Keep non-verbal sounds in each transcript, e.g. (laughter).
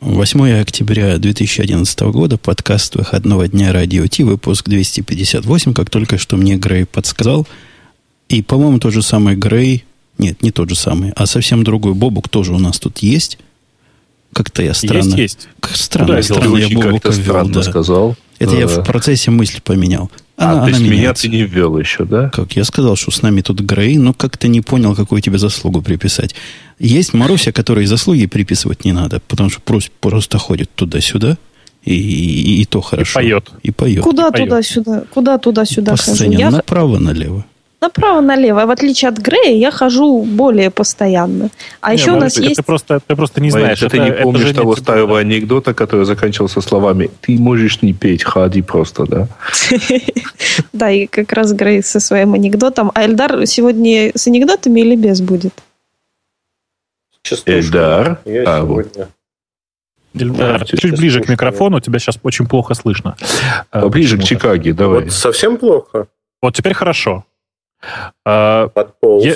8 октября 2011 года, подкаст выходного дня Радио Ти, выпуск 258, как только что мне Грей подсказал. И, по-моему, тот же самый Грей, нет, не тот же самый, а совсем другой Бобук тоже у нас тут есть. Как-то я странно... Есть, есть. Странно, Куда странно я Бобука ввел, странно да. сказал. Это я Э, в процессе мысли поменял. Она, а, то есть меня меняется. ты не ввел еще, да? Как я сказал, что с нами тут Грей, но как-то не понял, какую тебе заслугу приписать. Есть Маруся, которой заслуги приписывать не надо, потому что просто, просто ходит туда-сюда, и, и- и то хорошо. поет. И поет. Куда туда-сюда? Куда туда-сюда По сцене Я направо-налево. Направо-налево. В отличие от Грея, я хожу более постоянно. А Не, еще у нас быть, есть... Ты просто, ты просто не Марин, знаешь. ты не это помнишь же того не- старого анекдота, который заканчивался словами «Ты можешь не петь, ходи просто», да? (laughs) Да, и как раз Грей со своим анекдотом. А Эльдар сегодня с анекдотами или без будет? Эльдар. Я А, вот. Да, чуть сейчас ближе к микрофону, тебя сейчас очень плохо слышно. А, Поближе к. Чикаге, давай. Вот совсем плохо? Вот теперь хорошо. А, Подполз. Я-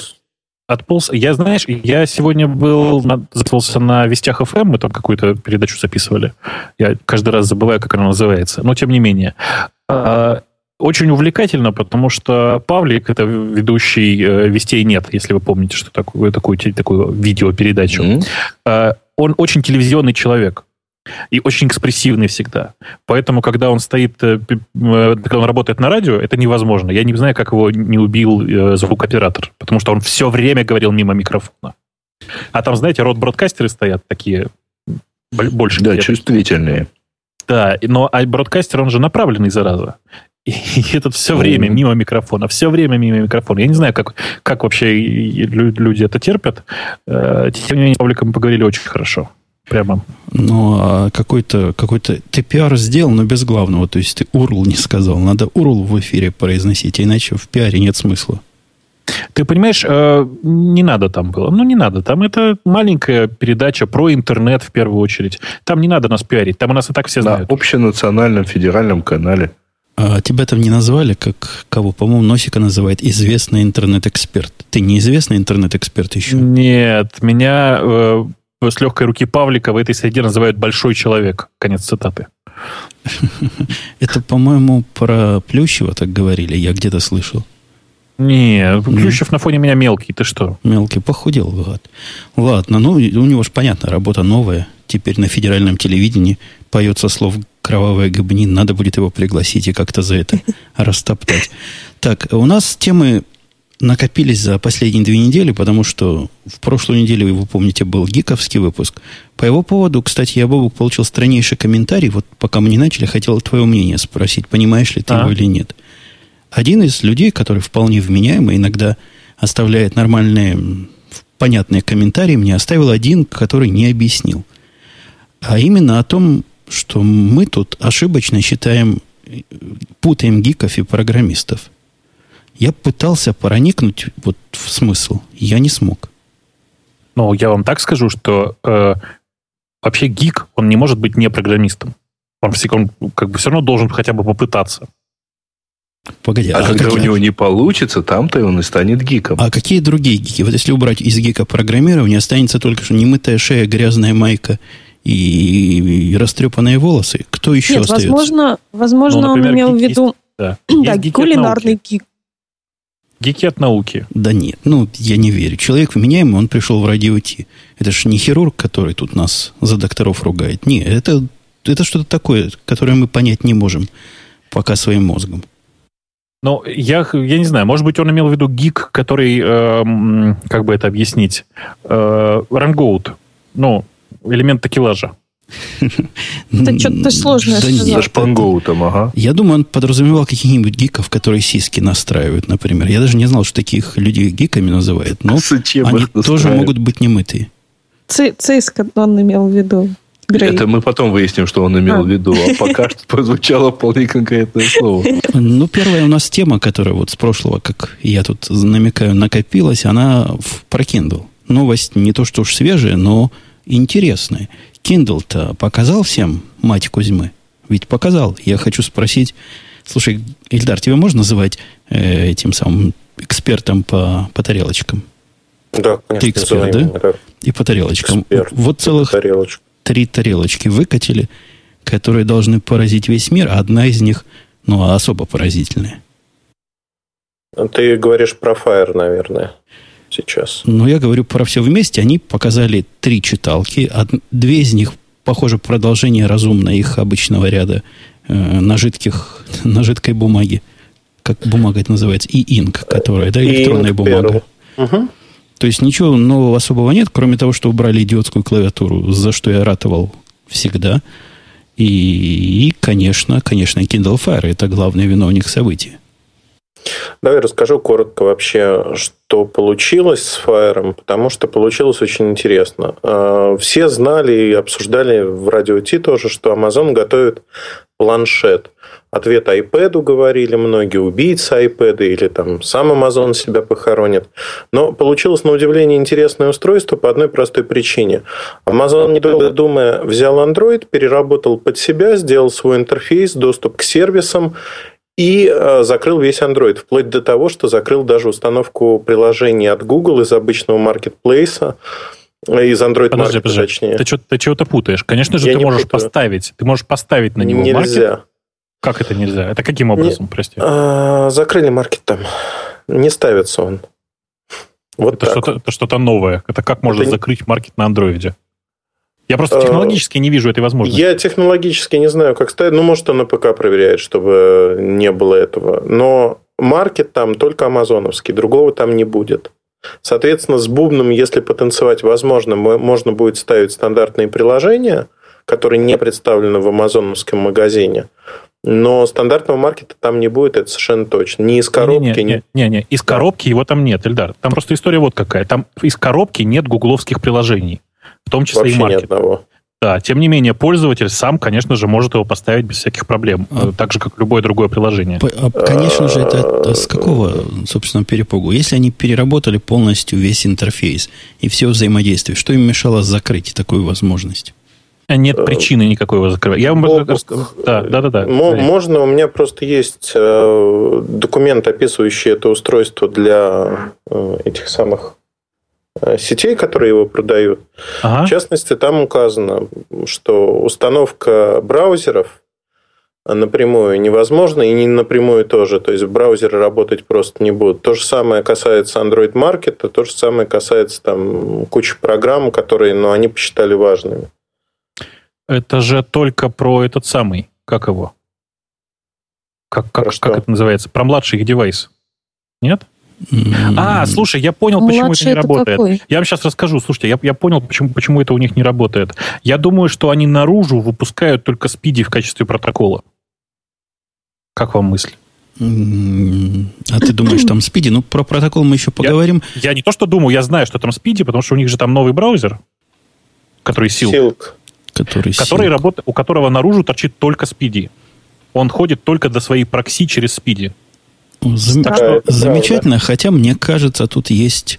Отполз. Я, знаешь, я сегодня был, на- записывался на Вестях ФМ, мы там какую-то передачу записывали. Я каждый раз забываю, как она называется. Но тем не менее. А, Очень увлекательно, потому что Павлик, это ведущий э, «Вестей нет», если вы помните, что такое, такую, такую видеопередачу. Э, Он очень телевизионный человек. И очень экспрессивный всегда. Поэтому, когда он стоит, э, э, когда он работает на радио, это невозможно. Я не знаю, как его не убил э, звукоператор. Потому что он все время говорил мимо микрофона. А там, знаете, рот-бродкастеры стоят такие больше. Да, чувствительные. Да, и- но а бродкастер, он же направленный, зараза. И, (laughs) этот все время мимо микрофона, все время мимо микрофона. Я не знаю, как, как вообще и- и лю- люди это терпят. Тем не менее, с Павликом мы поговорили очень хорошо. Прямо. Ну, а какой-то, какой-то... Ты пиар сделал, но без главного. То есть ты URL не сказал. Надо URL в эфире произносить, иначе в пиаре нет смысла. Ты понимаешь, э, не надо там было. Ну, не надо. Там это маленькая передача про интернет в первую очередь. Там не надо нас пиарить. Там у нас и так все На знают. общенациональном федеральном канале. А тебя там не назвали, как кого? По-моему, Носика называет известный интернет-эксперт. Ты неизвестный интернет-эксперт еще? Нет, меня э, с легкой руки Павлика в этой среде называют большой человек. Конец цитаты. Это, по-моему, про Плющева так говорили. Я где-то слышал. Не, Плющев на фоне меня мелкий. Ты что? Мелкий похудел, гад. Ладно, ну, у него же, понятно, работа новая. Теперь на федеральном телевидении поется слов «кровавая гобнин». Надо будет его пригласить и как-то за это (laughs) растоптать. Так, у нас темы накопились за последние две недели, потому что в прошлую неделю, вы помните, был гиковский выпуск. По его поводу, кстати, я, Бобук, получил страннейший комментарий. Вот пока мы не начали, хотел твое мнение спросить, понимаешь ли ты А. его или нет. Один из людей, который вполне вменяемый, иногда оставляет нормальные, понятные комментарии, мне оставил один, который не объяснил. А именно о том, что мы тут ошибочно считаем, э, путаем гиков и программистов. Я пытался проникнуть вот в смысл. Я не смог. Ну, я вам так скажу, что э, вообще гик, он не может быть не программистом. Он, он как бы все равно должен хотя бы попытаться. Погоди, А, а, когда какие, у него не получится, там-то он и станет гиком. а какие другие гики? Вот если убрать из гика программирования, останется только что немытая шея, грязная майка и, и растрепанные волосы. Кто еще Нет, остается? возможно, возможно Ну, например, он имел в виду Да, (clears throat) да, Есть гики от кулинарный науки. гик. Гики от науки. Да нет, ну, я не верю. Человек вменяемый, он пришел в радио Ти. Это же не хирург, который тут нас за докторов ругает. Не, это, это что-то такое, которое мы понять не можем пока своим мозгом. Ну, я, я не знаю, может быть, он имел в виду гик, который, эм, как бы это объяснить, э, рангоут, ну, элемент такелажа. (laughs) Это что-то сложное Да сказал. шпангоу там, ага. Я думаю, он подразумевал каких-нибудь гиков, которые сиськи настраивают, например. Я даже не знал, что таких людей гиками называют. Но Зачем они тоже могут быть немытые. Ци- Циска он имел в виду. Грей. Это мы потом выясним, что он имел А. в виду. А пока (laughs) что прозвучало вполне конкретное слово. Ну, первая у нас тема, которая вот с прошлого, как я тут намекаю, накопилась, она в, про Kindle. Новость не то, что уж свежая, но интересная. Kindle-то показал всем мать Кузьмы? Ведь показал. Я хочу спросить, слушай, Ильдар, тебя можно называть э, этим самым экспертом по, по тарелочкам? Да, конечно, Ты эксперт, да? меня как И по тарелочкам. эксперт Вот целых тарелочку. три тарелочки выкатили, которые должны поразить весь мир, а одна из них, ну, особо поразительная. Ты говоришь про Fire, наверное, сейчас. Ну, я говорю про все вместе. Они показали три читалки. Две из них, похоже, продолжение разумно их обычного ряда э, на, жидких, (laughs) на жидкой бумаге. Как бумага это называется? И инк, которая, да, электронная бумага. То есть ничего нового особого нет, кроме того, что убрали идиотскую клавиатуру, за что я ратовал всегда. И, и, конечно, конечно, Kindle Fire это главный виновник событий. Давай расскажу коротко вообще, что получилось с Fire, потому что получилось очень интересно. Э, Все знали и обсуждали в радио Ти тоже, что Amazon готовит планшет. Ответ iPad говорили многие, убийца iPad или там сам Amazon себя похоронит. Но получилось на удивление интересное устройство по одной простой причине. Amazon, недолго думая, взял Android, переработал под себя, сделал свой интерфейс, доступ к сервисам и э, закрыл весь Android, вплоть до того, что закрыл даже установку приложений от Google из обычного маркетплейса, э, из Android Подожди, Market, подожди. точнее. Ты, что, ты чего-то путаешь. Конечно же, Я ты не можешь путаю. поставить. Ты можешь поставить на него маркет. Нельзя. Как это нельзя? Это каким образом, прости? А, закрыли маркет там. Не ставится он. Вот Это что-то, что-то новое. Это как можно Это не- закрыть маркет на андроиде? Я просто Э, технологически не вижу этой возможности. Я технологически не знаю, как ставить. Ну, может, он на ПК проверяет, чтобы не было этого. Но маркет там только амазоновский, другого там не будет. Соответственно, с бубном, если потанцевать возможно, мо- можно будет ставить стандартные приложения, которые не представлены в амазоновском магазине. Но стандартного маркета там не будет, это совершенно точно. Ни из коробки, ни... Не-не, из коробки его там нет, Эльдар. Там просто история вот какая. Там из коробки нет гугловских приложений, в том числе и вообще ни маркет. одного. Да, тем не менее, пользователь сам, конечно же, может его поставить без всяких проблем, А. э, так же, как любое другое приложение. А, Конечно же, это от- с какого, собственно, перепугу? Если они переработали полностью весь интерфейс и все взаимодействие, что им мешало закрыть такую возможность? А Нет причины никакой его закрывать. Я вам расскажу. Да, да, да. да. Мо- Можно, у меня просто есть э, документ, описывающий это устройство для э, этих самых э, сетей, которые его продают. Ага. В частности, там указано, что установка браузеров напрямую невозможна и не напрямую тоже. То есть браузеры работать просто не будут. То же самое касается Android Market, то же самое касается там кучи программ, которые ну, они посчитали важными. Это же только про этот самый, как его? Как, как, как это называется? Про младший девайс. Нет? А, слушай, я понял, почему это Младший не это работает. какой? Я вам сейчас расскажу. Слушайте, я, я понял, почему, почему это у них не работает. Я думаю, что они наружу выпускают только спиди в качестве протокола. Как вам мысль? А ты думаешь, там спиди? Ну, про протокол мы еще поговорим. Я не то что думаю, я знаю, что там спиди, потому что у них же там новый браузер, который сил, Silk. Который, который сил- работа- у которого наружу торчит только спиди. Он ходит только до своей прокси через спиди. Зам- Так что- Замечательно, хотя мне кажется, тут есть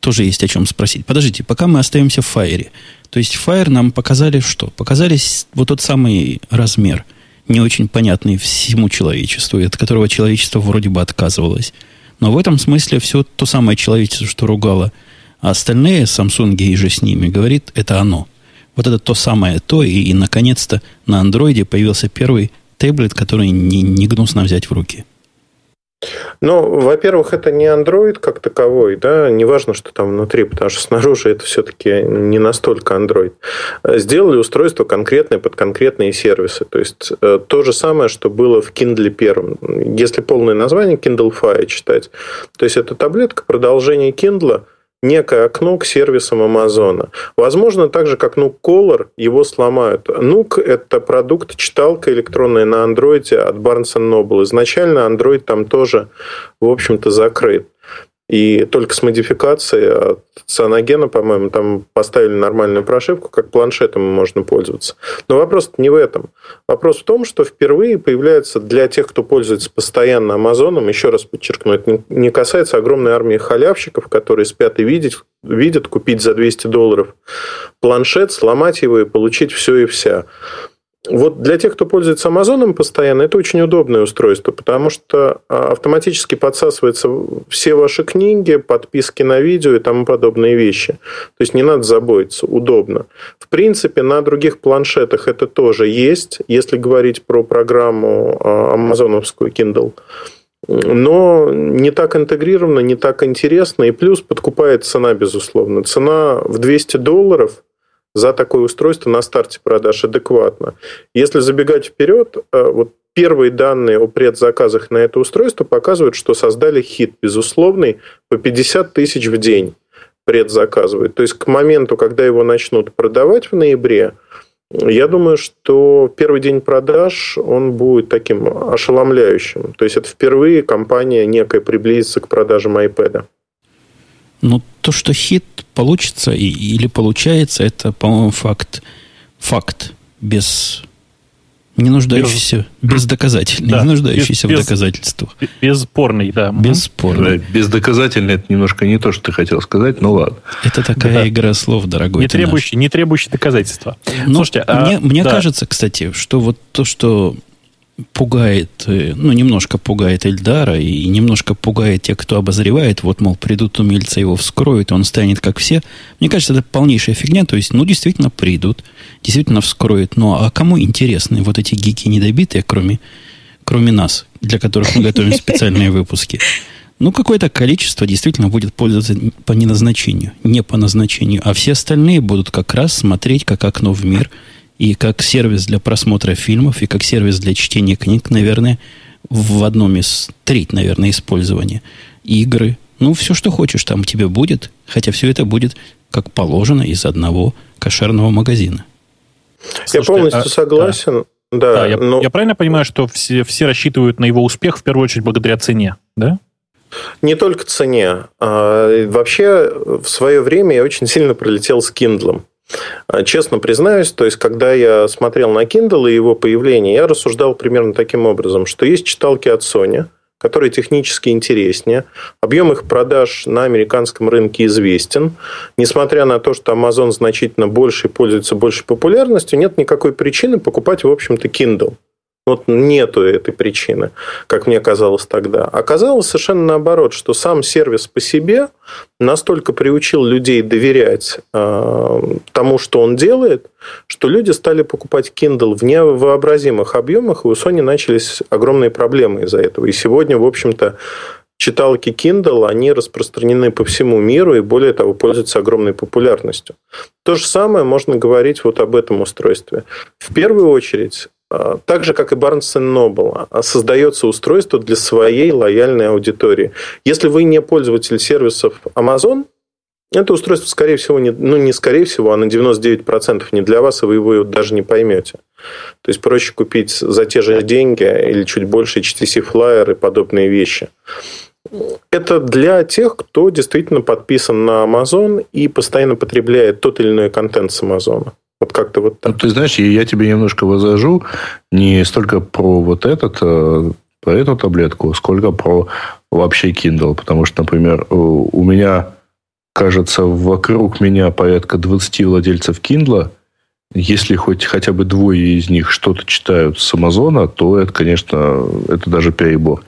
тоже есть о чем спросить. Подождите, пока мы остаемся в Fire. То есть Fire нам показали что? Показали вот тот самый размер, не очень понятный всему человечеству, от которого человечество вроде бы отказывалось. Но в этом смысле все то самое человечество, что ругало, а остальные Samsung и же с ними, говорит, это оно. Вот это то самое то, и, и, наконец-то на андроиде появился первый таблет, который не, не гнусно взять в руки. Ну, во-первых, это не Android как таковой, да, неважно, что там внутри, потому что снаружи это все-таки не настолько Android. Сделали устройство конкретное под конкретные сервисы. То есть э, то же самое, что было в Kindle первом. Если полное название Kindle Fire читать, то есть это таблетка продолжение Kindle, некое окно к сервисам Амазона. Возможно, так же, как Nuke Color, его сломают. Nuke – это продукт, читалка электронная на андроиде от Barnes Noble. Изначально Android там тоже, в общем-то, закрыт. И только с модификацией от Цианогена, по-моему, там поставили нормальную прошивку, как планшетом можно пользоваться. Но вопрос не в этом. Вопрос в том, что впервые появляется для тех, кто пользуется постоянно Амазоном, еще раз подчеркну, это не касается огромной армии халявщиков, которые спят и видят, видят купить за 200 долларов планшет, сломать его и получить все и вся. Вот для тех, кто пользуется Амазоном постоянно, это очень удобное устройство, потому что а, автоматически подсасываются все ваши книги, подписки на видео и тому подобные вещи. То есть не надо заботиться, удобно. В принципе, на других планшетах это тоже есть, если говорить про программу а, амазоновскую Kindle. Но не так интегрировано, не так интересно. И плюс подкупает цена, безусловно. Цена в 200 долларов – за такое устройство на старте продаж адекватно. Если забегать вперед, э, вот первые данные о предзаказах на это устройство показывают, что создали хит безусловный по 50 тысяч в день предзаказывают. То есть к моменту, когда его начнут продавать в ноябре, я думаю, что первый день продаж, он будет таким ошеломляющим. То есть это впервые компания некая приблизится к продажам iPad. Ну, то, что хит получится и, или получается, это, по-моему, факт. Факт. Без не нуждающийся, без, бездоказательный, да, не нуждающийся без, в доказательствах. Бесспорный, да. Бесспорный. Да, бездоказательный это немножко не то, что ты хотел сказать, ну ладно. Это такая да. игра слов, дорогой. Не требующий, не требующий доказательства. Ну, Слушайте, мне, а, мне да. кажется, кстати, что вот то, что пугает, э, ну, немножко пугает Эльдара и немножко пугает тех, кто обозревает. Вот, мол, придут умельцы, его вскроют, он станет как все. Мне кажется, это полнейшая фигня. То есть, ну, действительно придут, действительно вскроют. Но а кому интересны вот эти гики недобитые, кроме, кроме нас, для которых мы готовим специальные выпуски? Ну, какое-то количество действительно будет пользоваться по неназначению, не по назначению. А все остальные будут как раз смотреть как окно в мир – и как сервис для просмотра фильмов, и как сервис для чтения книг, наверное, в одном из треть, наверное, использования. Игры. Ну, все, что хочешь, там тебе будет. Хотя все это будет, как положено, из одного кошерного магазина. Слушайте, я полностью а, согласен. Да, да, да я, но... я правильно понимаю, что все, все рассчитывают на его успех в первую очередь благодаря цене, да? Не только цене. А, вообще, в свое время я очень сильно пролетел с Kindle. А, честно признаюсь, то есть, когда я смотрел на Kindle и его появление, я рассуждал примерно таким образом, что есть читалки от Sony, которые технически интереснее. Объем их продаж на американском рынке известен. Несмотря на то, что Amazon значительно больше и пользуется большей популярностью, нет никакой причины покупать, в общем-то, Kindle. Вот нету этой причины, как мне казалось тогда. Оказалось совершенно наоборот, что сам сервис по себе настолько приучил людей доверять э, тому, что он делает, что люди стали покупать Kindle в невообразимых объемах, и у Sony начались огромные проблемы из-за этого. И сегодня, в общем-то, читалки Kindle, они распространены по всему миру и, более того, пользуются огромной популярностью. То же самое можно говорить вот об этом устройстве. В первую очередь, так же, как и Barnes Noble, а, создается устройство для своей лояльной аудитории. Если вы не пользователь сервисов Amazon, это устройство, скорее всего, не, ну, не скорее всего, а на 99% не для вас, и вы его даже не поймете. То есть, проще купить за те же деньги или чуть больше HTC Flyer и подобные вещи. Это для тех, кто действительно подписан на Amazon и постоянно потребляет тот или иной контент с Amazon. Вот как-то вот так. Ну, ты знаешь, я тебе немножко возражу не столько про вот этот, э, про эту таблетку, сколько про вообще Kindle. Потому что, например, у меня, кажется, вокруг меня порядка 20 владельцев Kindle. Если хоть хотя бы двое из них что-то читают с Амазона, то это, конечно, это даже перебор.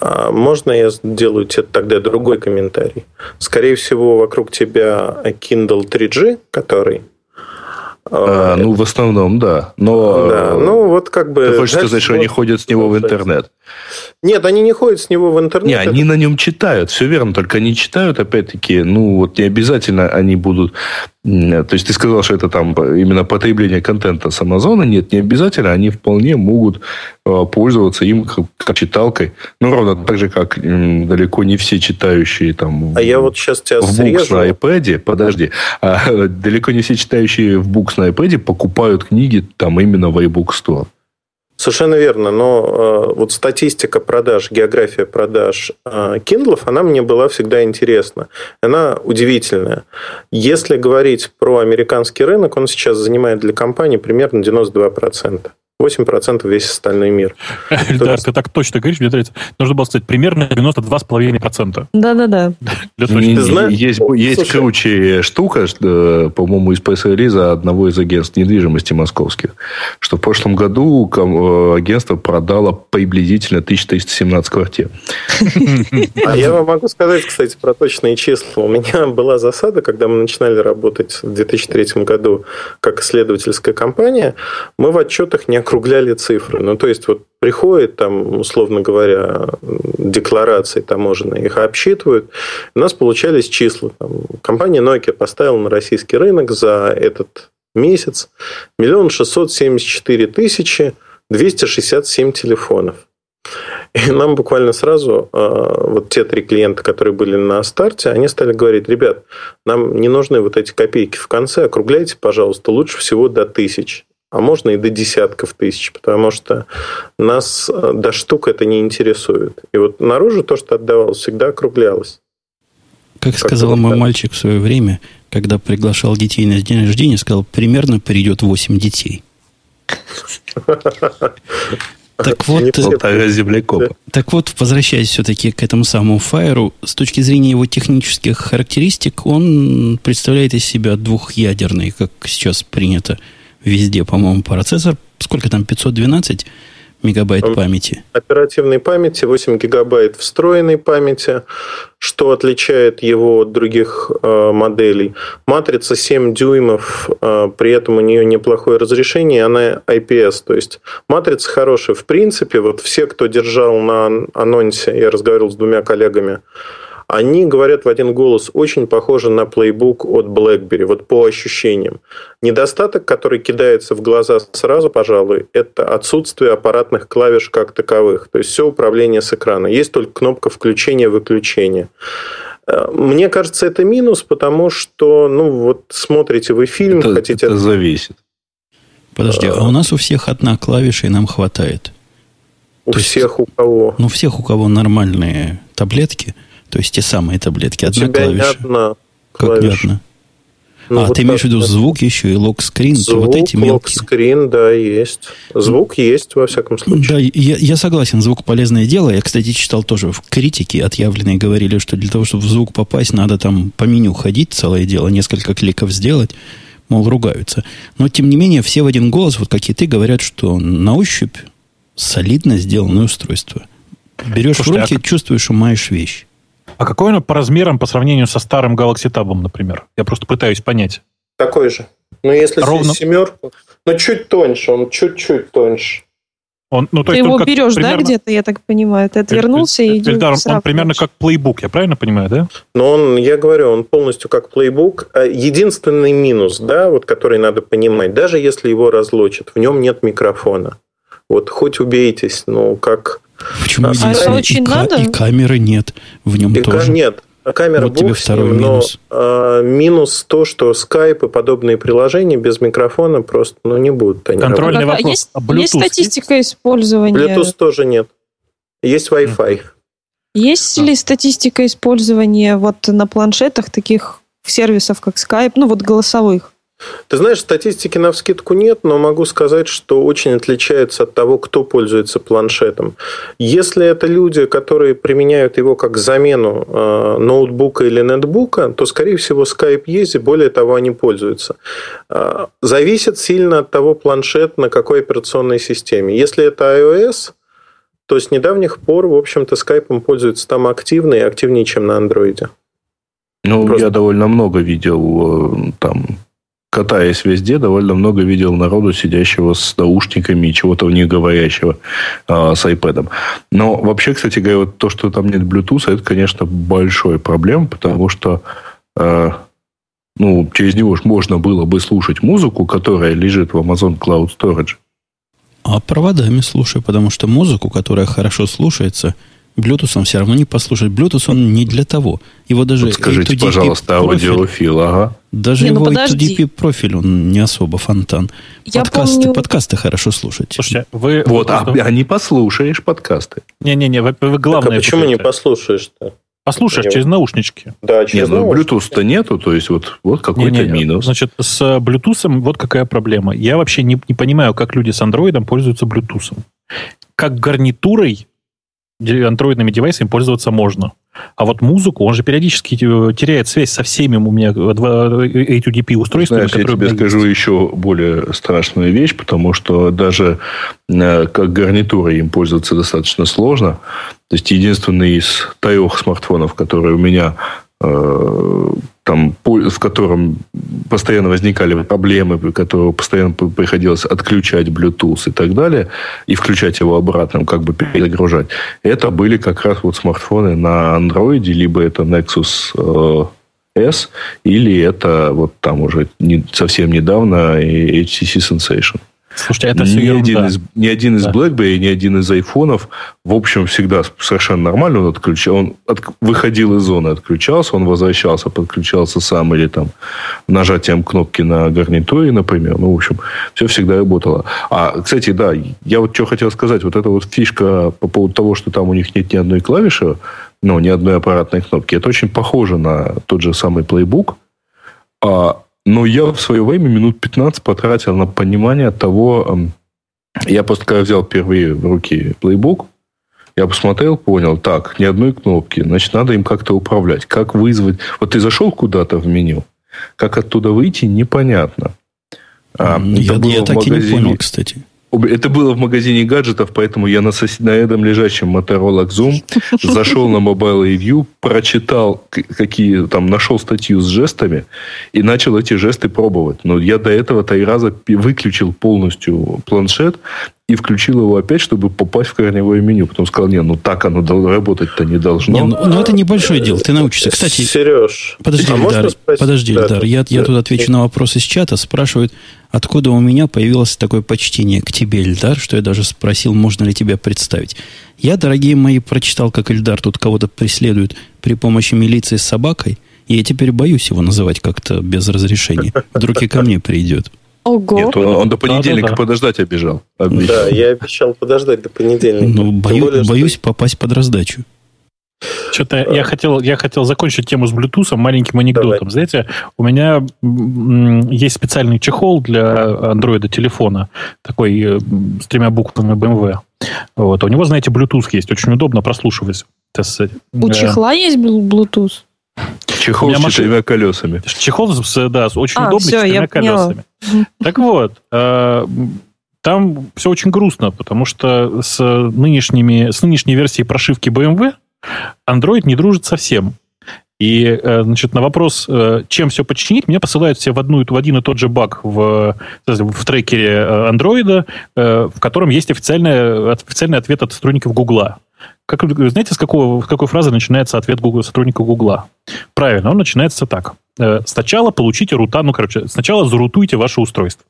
А можно я сделаю тебе тогда другой комментарий? Скорее всего, вокруг тебя Kindle 3G, который а, ну, в основном, да. Но да, ну, вот как бы... Ты хочешь сказать, что они ходят с него в интернет? Нет, они не ходят с него в интернет. Не, они на нем читают, все верно, только они читают, опять-таки, ну, вот не обязательно они будут... То есть, ты сказал, что это там именно потребление контента с Амазона. Нет, не обязательно, они вполне могут а, пользоваться им как, как читалкой. Ну, ровно так же, как далеко не все читающие там... А я вот сейчас тебя в срежу. на iPad, подожди, а, (laughs) далеко не все читающие в Books на iPad покупают книги там именно в iBook Store. Совершенно верно, но э, вот статистика продаж, география продаж э, Kindle, она мне была всегда интересна. Она удивительная. Если говорить про американский рынок, он сейчас занимает для компании примерно 92%. 8% весь остальной мир. (laughs) Да, ты так точно говоришь, мне нравится. Нужно было сказать примерно 92,5%. Да-да-да. Есть, есть круче штука, э, по-моему, из пресс-релиза одного из агентств недвижимости московских, что в прошлом году э, агентство продало приблизительно 1317 квартир. А я вам могу сказать, кстати, про точные числа. У меня (laughs) была засада, когда мы начинали работать в 2003 году как исследовательская компания, мы в отчетах не округляли цифры. Ну, то есть, вот приходит там, условно говоря, декларации таможенные, их обсчитывают. У нас получались числа. Там, компания Nokia поставила на российский рынок за этот месяц миллион шестьсот семьдесят четыре тысячи двести шестьдесят семь телефонов. И нам буквально сразу а, вот те три клиента, которые были на старте, они стали говорить, ребят, нам не нужны вот эти копейки в конце, округляйте, пожалуйста, лучше всего до тысяч а можно и до десятков тысяч, потому что нас э, до штук это не интересует. И вот наружу то, что отдавалось, всегда округлялось. Как, как сказал мой мальчик в свое время, когда приглашал детей на день рождения, сказал, примерно придет 8 детей. (laughs) Так вот, так вот, возвращаясь все-таки к этому самому Fire, с точки зрения его технических характеристик, он представляет из себя двухъядерный, как сейчас принято везде, по-моему, процессор. Сколько там, 512 мегабайт памяти? Оперативной памяти, 8 гигабайт встроенной памяти, что отличает его от других э, моделей. Матрица 7 дюймов, э, при этом у нее неплохое разрешение, она IPS, то есть матрица хорошая. В принципе, вот все, кто держал на анонсе, я разговаривал с двумя коллегами, они говорят в один голос, очень похоже на плейбук от BlackBerry, вот по ощущениям. Недостаток, который кидается в глаза сразу, пожалуй, это отсутствие аппаратных клавиш как таковых. То есть все управление с экрана. Есть только кнопка включения-выключения. Э, мне кажется, это минус, потому что, ну, вот смотрите вы фильм, это, хотите... Это зависит. Подожди, а у нас у всех одна клавиша, и нам хватает. У То всех есть, у кого? Ну, всех, у кого нормальные таблетки – то есть те самые таблетки. Одна У тебя клавиша. Не одна как не одна? Ну, а, вот ты имеешь в виду звук еще и лог-скрин? Звук, вот эти лог-скрин, да, есть. Звук есть, во всяком случае. Да, я, я согласен, звук полезное дело. Я, кстати, читал тоже в критике отъявленные говорили, что для того, чтобы в звук попасть, надо там по меню ходить, целое дело, несколько кликов сделать. Мол, ругаются. Но, тем не менее, все в один голос, вот как и ты, говорят, что на ощупь солидно сделанное устройство. Берешь Слушай, в руки, а... чувствуешь, умаешь вещь. А какой он по размерам по сравнению со старым Galaxy Tab, например? Я просто пытаюсь понять. Такой же. Но ну, если Ровно... семерку, но чуть тоньше, он чуть-чуть тоньше. Он, ну, то ты есть его берешь, примерно... да, где-то, я так понимаю? Ты отвернулся и идешь. Эльдар, он примерно как плейбук, я правильно понимаю, да? Но он, я говорю, он полностью как плейбук. А единственный минус, да, вот который надо понимать, даже если его разлочат, в нем нет микрофона. Вот хоть убейтесь, ну, как Почему а это очень и, надо? И камеры нет в нем и тоже. Нет, камера вот тебе второй ним, минус. Но, а, минус то, что Skype и подобные приложения без микрофона просто ну, не будут. Они Контрольный работать. вопрос. Есть, а есть статистика использования? Bluetooth тоже нет. Есть Wi-Fi. Есть ли статистика использования вот на планшетах таких сервисов, как Skype, ну вот голосовых? Ты знаешь, статистики на вскидку нет, но могу сказать, что очень отличается от того, кто пользуется планшетом. Если это люди, которые применяют его как замену э, ноутбука или нетбука, то, скорее всего, Skype есть, и более того, они пользуются. Э, зависит сильно от того планшет, на какой операционной системе. Если это iOS, то с недавних пор, в общем-то, Skype пользуются там активно и активнее, чем на андроиде. Ну, Просто... я довольно много видел э, там катаясь везде, довольно много видел народу, сидящего с наушниками и чего-то в них говорящего э, с iPad. Но вообще, кстати говоря, вот то, что там нет Bluetooth, это, конечно, большой проблем, потому что э, ну, через него можно было бы слушать музыку, которая лежит в Amazon Cloud Storage. А проводами слушай, потому что музыку, которая хорошо слушается, Bluetooth все равно не послушать. Bluetooth он не для того. Его даже вот скажите, пожалуйста, аудиофил, ага. Даже не, ну его ну A2DP профиль, он не особо фонтан. Я подкасты, помню... подкасты хорошо слушать. Слушайте, вы... Вот, а, а не послушаешь подкасты. Не-не-не, вы, вы главное... Так, а почему не послушаешь-то? Послушаешь через наушнички. Да, через Нет, ну Bluetooth-то нету, то есть вот, вот какой-то не, не, минус. Значит, с Bluetooth вот какая проблема. Я вообще не, не понимаю, как люди с Android пользуются Bluetooth. Как гарнитурой андроидными девайсами пользоваться можно. А вот музыку, он же периодически э, теряет связь со всеми у меня A2DP устройствами. Знаешь, я тебе скажу есть. еще более страшную вещь, потому что даже э, как гарнитурой им пользоваться достаточно сложно. То есть единственный из трех смартфонов, который у меня э, там, в котором постоянно возникали проблемы, которых постоянно приходилось отключать Bluetooth и так далее, и включать его обратно, как бы перегружать. Это были как раз вот смартфоны на Android, либо это Nexus э, S, или это вот там уже не, совсем недавно HTC Sensation. Слушайте, это все ни один, из, ни один из да. BlackBerry, ни один из айфонов, в общем, всегда совершенно нормально он отключал. Он от, выходил из зоны, отключался, он возвращался, подключался сам или там нажатием кнопки на гарнитуре, например. Ну, в общем, все всегда работало. А, кстати, да, я вот что хотел сказать. Вот эта вот фишка по поводу того, что там у них нет ни одной клавиши, ну, ни одной аппаратной кнопки, это очень похоже на тот же самый Playbook. А но я в свое время минут 15 потратил на понимание того... Я просто когда взял впервые в руки плейбук, я посмотрел, понял, так, ни одной кнопки, значит, надо им как-то управлять. Как вызвать... Вот ты зашел куда-то в меню, как оттуда выйти, непонятно. А, я, я так магазине... и не понял, кстати. Это было в магазине гаджетов, поэтому я на, сос... на этом лежащем Motorola Zoom зашел на Mobile Review, прочитал, какие там, нашел статью с жестами и начал эти жесты пробовать. Но я до этого три раза выключил полностью планшет и включил его опять, чтобы попасть в корневое меню. Потом сказал, не, ну так оно работать-то не должно. Не, ну, ну, это небольшое дело, ты научишься. Кстати, Сереж, подожди, а Эльдар, подожди, да, Эльдар, я, да. я тут отвечу на вопрос из чата. Спрашивают, откуда у меня появилось такое почтение к тебе, Эльдар, что я даже спросил, можно ли тебя представить. Я, дорогие мои, прочитал, как Эльдар тут кого-то преследует при помощи милиции с собакой, и я теперь боюсь его называть как-то без разрешения. Вдруг и ко мне придет. Ого. Нет, он, он до понедельника да, да, да. подождать обещал. обещал. Да, я обещал подождать до понедельника. Ну, бою, более, боюсь что... попасть под раздачу. Что-то я а. хотел, я хотел закончить тему с Bluetooth маленьким анекдотом. Давай. Знаете, у меня есть специальный чехол для андроида телефона, такой э, с тремя буквами BMW. Вот. У него, знаете, Bluetooth есть. Очень удобно прослушивать. У чехла есть Bluetooth? Чехол с машина... четырьмя колесами. Чехол, да, очень а, удобный, все, с четырьмя колесами. Поняла. Так вот, э, там все очень грустно, потому что с, нынешними, с нынешней версией прошивки BMW Android не дружит совсем. И, э, значит, на вопрос, э, чем все починить, мне посылают все в, одну, в один и тот же баг в, в трекере Android, в котором есть официальный, официальный ответ от сотрудников Гугла. Как, знаете, с, какого, с какой фразы начинается ответ Google, сотрудника Гугла? Правильно, он начинается так. Э, сначала получите рута, ну, короче, сначала зарутуйте ваше устройство.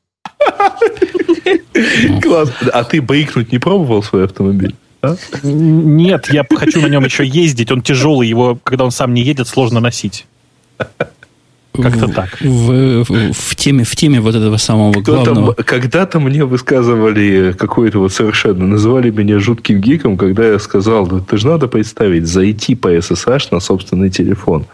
Класс. А ты бейкнуть не пробовал свой автомобиль? А? Нет, я хочу на нем еще ездить. Он тяжелый, его, когда он сам не едет, сложно носить. Как-то так. В, в, в, теме, в теме вот этого самого главного... Когда-то мне высказывали какое-то вот совершенно... Называли меня жутким гиком, когда я сказал, ну, ты же надо представить, зайти по SSH на собственный телефон.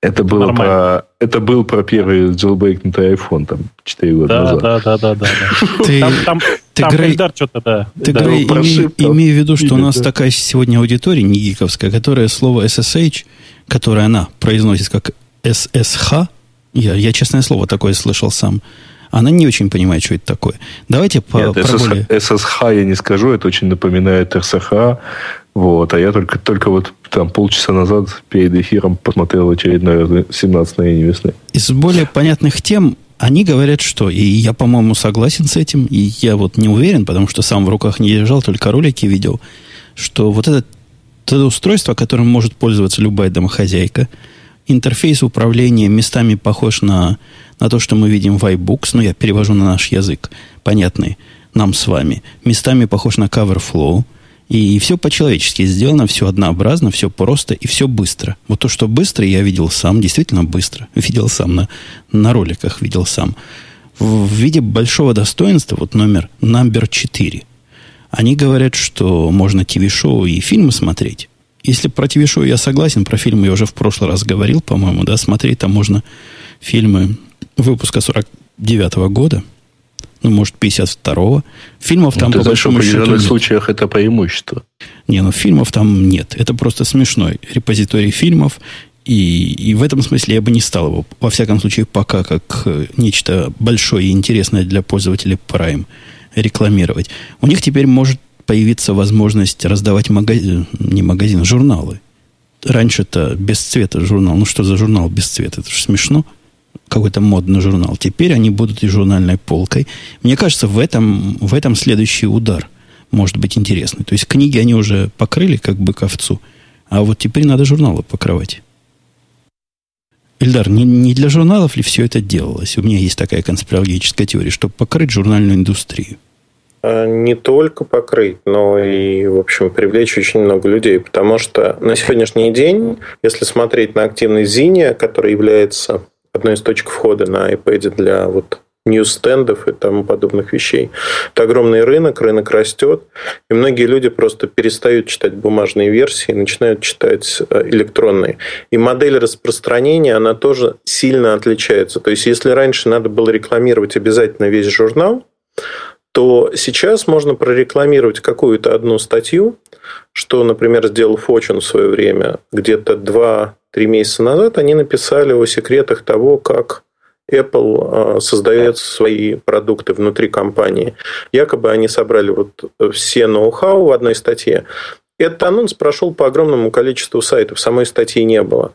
Это было Нормально. про, это был про первый jailbreakнутый iPhone там 4 года да, назад. Да, да, да, да, да. Ты, там, там, ты там Грей, что-то, да. Ты, да, Грей, имей, имей в виду, что у нас да. такая сегодня аудитория не гиковская, которая слово SSH, которое она произносит как SSH, я, я, честное слово, такое слышал сам, она не очень понимает, что это такое. Давайте по, Нет, более... SSH я не скажу, это очень напоминает SSH, вот, а я только, только вот там полчаса назад перед эфиром посмотрел очередное 17 ноября весны. Из более понятных тем они говорят, что, и я, по-моему, согласен с этим, и я вот не уверен, потому что сам в руках не держал, только ролики видел, что вот это, это устройство, которым может пользоваться любая домохозяйка – интерфейс управления местами похож на, на то, что мы видим в iBooks, ну, я перевожу на наш язык, понятный нам с вами. Местами похож на CoverFlow, и все по-человечески сделано, все однообразно, все просто и все быстро. Вот то, что быстро, я видел сам, действительно быстро. (laughs) Видел сам на, на роликах, видел сам. В, в виде большого достоинства, вот номер, номер 4. Они говорят, что можно ТВ-шоу и фильмы смотреть если про ТВ-шоу я согласен, про фильмы я уже в прошлый раз говорил, по-моему, да, смотреть там можно фильмы выпуска 49 -го года, ну, может, 52-го. Фильмов Ну, там, ты по в большому счету, определенных нет. случаях это преимущество. Не, ну фильмов там нет. Это просто смешной репозиторий фильмов. И, и в этом смысле я бы не стал его, во всяком случае, пока как э, нечто большое и интересное для пользователей Prime рекламировать. У них теперь может появиться возможность раздавать магазин, не магазин, журналы. Раньше-то без цвета журнал. Ну что за журнал без цвета? Это же смешно. Какой-то модный журнал. Теперь они будут и журнальной полкой. Мне кажется, в этом, в этом следующий удар может быть интересный. То есть книги они уже покрыли как бы к овцу, а вот теперь надо журналы покрывать. Эльдар, не, не для журналов ли все это делалось? У меня есть такая конспирологическая теория, чтобы покрыть журнальную индустрию. А, Не только покрыть, но и, в общем, привлечь очень много людей. Потому что на сегодняшний день, если смотреть на активность Зиния, которая является одной из точек входа на iPad для вот ньюс-стендов и тому подобных вещей. Это огромный рынок, рынок растет, и многие люди просто перестают читать бумажные версии и начинают читать э, электронные. И модель распространения, она тоже сильно отличается. То есть, если раньше надо было рекламировать обязательно весь журнал, то сейчас можно прорекламировать какую-то одну статью, что, например, сделал Fortune в свое время, где-то 2-3 месяца назад они написали о секретах того, как Apple э, создает свои продукты внутри компании. Якобы они собрали вот все ноу-хау в одной статье. Этот анонс прошел по огромному количеству сайтов, самой статьи не было.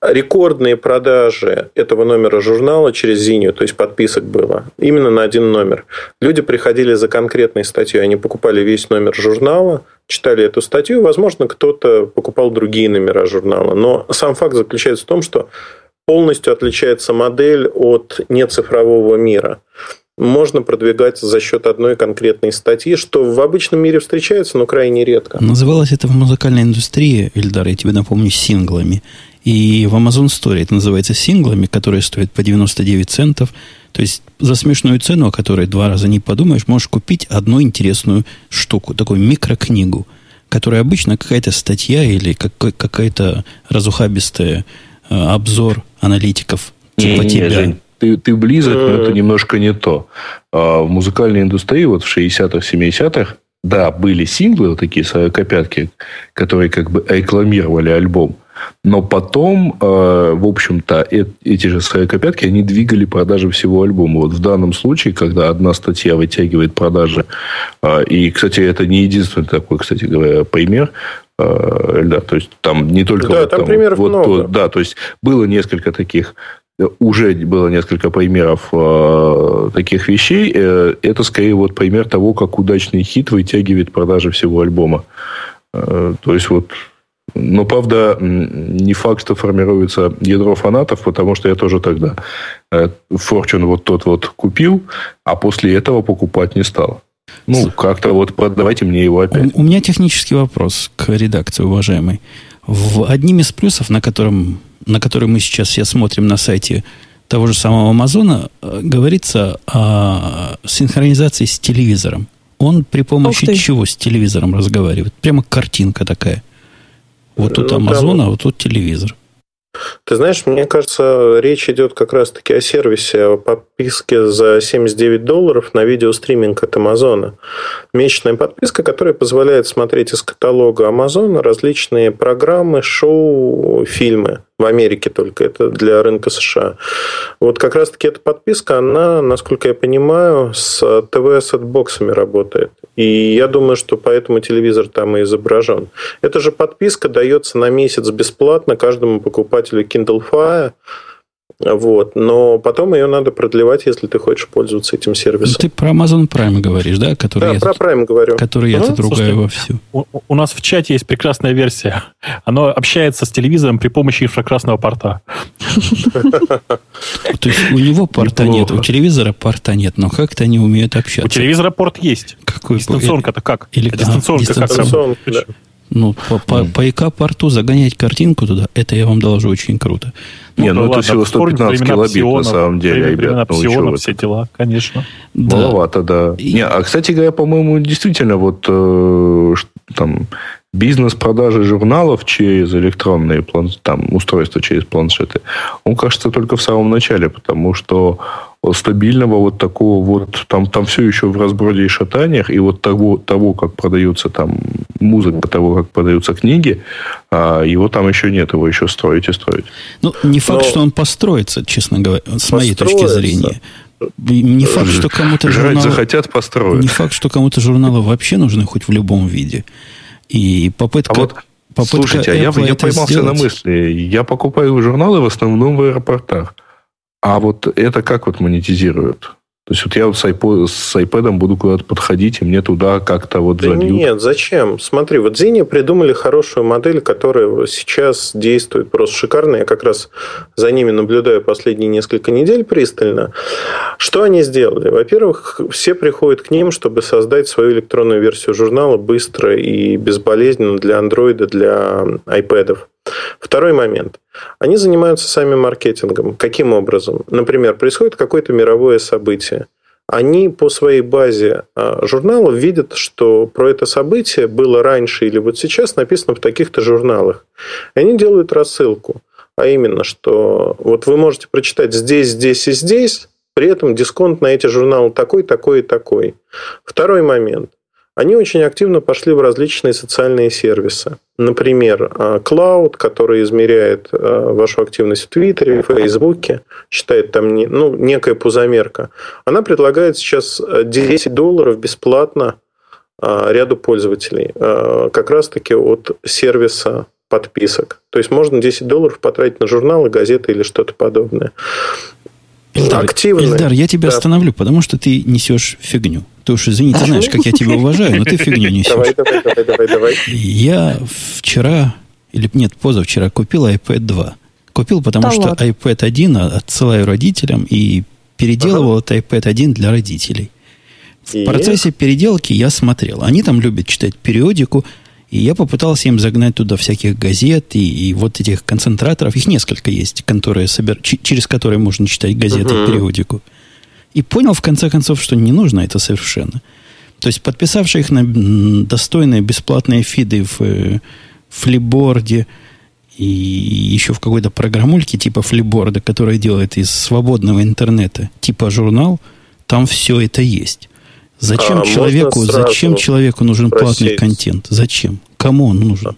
Рекордные продажи этого номера журнала через Зинию, то есть подписок было, именно на один номер. Люди приходили за конкретной статьей, они покупали весь номер журнала, читали эту статью, возможно, кто-то покупал другие номера журнала. Но сам факт заключается в том, что полностью отличается модель от нецифрового мира. Можно продвигать за счет одной конкретной статьи, что в обычном мире встречается, но крайне редко. Называлось это в музыкальной индустрии, Эльдар, я тебе напомню, синглами. И в Amazon Store это называется синглами, которые стоят по 99 центов. То есть за смешную цену, о которой два раза не подумаешь, можешь купить одну интересную штуку, такую микрокнигу, которая обычно какая-то статья или какая-то разухабистая э, обзор аналитиков типа Не-не-не, тебя. Жень, ты, ты близок, но это немножко не то. А В музыкальной индустрии вот в 60-х, 70-х, да, были синглы, вот такие 45 которые как бы рекламировали альбом. Но потом, э, в общем-то, э- эти же 45 они двигали продажи всего альбома. Вот в данном случае, когда одна статья вытягивает продажи, э, и, кстати, это не единственный такой, кстати говоря, пример, э, Эльдар, то есть там не только... Да, вот там примеров вот, много. вот, да, то есть было несколько таких э, уже было несколько примеров э, таких вещей. Э, это скорее вот пример того, как удачный хит вытягивает продажи всего альбома. Э, то есть вот но, правда, не факт, что формируется ядро фанатов, потому что я тоже тогда э, Fortune вот тот вот купил, а после этого покупать не стал. Ну, как-то вот продавайте мне его опять. У, у меня технический вопрос к редакции, уважаемой. В одним из плюсов, на, котором, на который мы сейчас все смотрим на сайте того же самого Амазона, э, говорится о синхронизации с телевизором. Он при помощи чего с телевизором разговаривает? Прямо картинка такая. Вот тут Ну, Амазон, а вот тут телевизор. Ты знаешь, мне кажется, речь идет как раз-таки о сервисе, о подписке за 79 долларов на видеостриминг от Амазона. Месячная подписка, которая позволяет смотреть из каталога Амазона различные программы, шоу, фильмы. В Америке только, это для рынка США. Вот как раз-таки эта подписка, она, насколько я понимаю, с ТВ-сетбоксами работает. И я думаю, что поэтому телевизор там и изображен. Эта же подписка дается на месяц бесплатно каждому покупателю Kindle Fire. Вот. Но потом ее надо продлевать, если ты хочешь пользоваться этим Ну, сервисом. ты про Amazon Prime говоришь, да? Который Да, я, про тут, Prime говорю. который я Ага, тут ругаю вовсю. У, у нас в чате есть прекрасная версия. Оно общается с телевизором при помощи инфракрасного порта. (laughs) То есть у него порта нет, у телевизора порта нет, но как-то они умеют У общаться. телевизора порт есть. Какой Дистанционка-то как? Или- А дистанционка а, как Ну, по, по, по ИК-порту загонять картинку туда, это я вам доложу очень круто. Не, ну, это ладно, всего вспомним 115 времена килобит на Псионов, самом деле, ребят. Времена Ну, Псиона, чё все дела, конечно. Да. Маловато, да. И- Не, а, кстати говоря, по-моему, действительно, вот э, там бизнес продажи журналов через электронные план... там, устройства, через планшеты, он кажется только в самом начале, потому что стабильного вот такого вот, там, там все еще в разброде и шатаниях, и вот того, того как продаются там музыка, того, как продаются книги, а его там еще нет, его еще строить и строить. Ну, не факт, Но... что он построится, честно говоря, с моей точки зрения. Не факт, что кому-то журналы... захотят, построить. Не факт, что кому-то журналы вообще нужны хоть в любом виде. И попытка... А вот, попытка слушайте, а я, я поймался сделать... на мысли. Я покупаю журналы в основном в аэропортах. А вот это как вот монетизируют? То есть вот я вот с, iPod, с iPad буду куда-то подходить, и мне туда как-то вот да зальют. Нет, зачем? Смотри, вот Zini придумали хорошую модель, которая сейчас действует просто шикарно. Я как раз за ними наблюдаю последние несколько недель пристально. Что они сделали? Во-первых, все приходят к ним, чтобы создать свою электронную версию журнала быстро и безболезненно для Android, для iPad. Второй момент. Они занимаются сами маркетингом. Каким образом? Например, происходит какое-то мировое событие. Они по своей базе а, журналов видят, что про это событие было раньше или вот сейчас написано в таких-то журналах. Они делают рассылку. А именно, что вот вы можете прочитать здесь, здесь и здесь, при этом дисконт на эти журналы такой, такой и такой. Второй момент. Они очень активно пошли в различные социальные сервисы. Например, а, Cloud, который измеряет а, вашу активность в Твиттере, в Фейсбуке, считает там ну, некая пузомерка. Она предлагает сейчас 10 долларов бесплатно а, ряду пользователей. Как раз-таки от сервиса подписок. То есть можно 10 долларов потратить на журналы, газеты или что-то подобное. Ильдар, Активные. Ильдар, я тебя да. остановлю, потому что ты несешь фигню. Ты уж извини, ты знаешь, как я тебя уважаю, но ты фигню (laughs) несешь. Давай, давай, давай, давай, давай. Я вчера, или нет, позавчера купил iPad 2. Купил, потому да что ладно. iPad 1 отсылаю родителям и переделывал ага. этот iPad 1 для родителей. В и... процессе переделки я смотрел. Они там любят читать периодику, и я попытался им загнать туда всяких газет и, и вот этих концентраторов. Их несколько есть, которые собер... через которые можно читать газеты uh-huh. и периодику. И понял, в конце концов, что не нужно это совершенно. То есть, подписавшие их на достойные бесплатные фиды в э, флиборде и еще в какой-то программульке типа флиборда, которая делает из свободного интернета типа журнал, там все это есть. Зачем а, человеку, зачем человеку нужен спросить. платный контент? Зачем? Кому он нужен?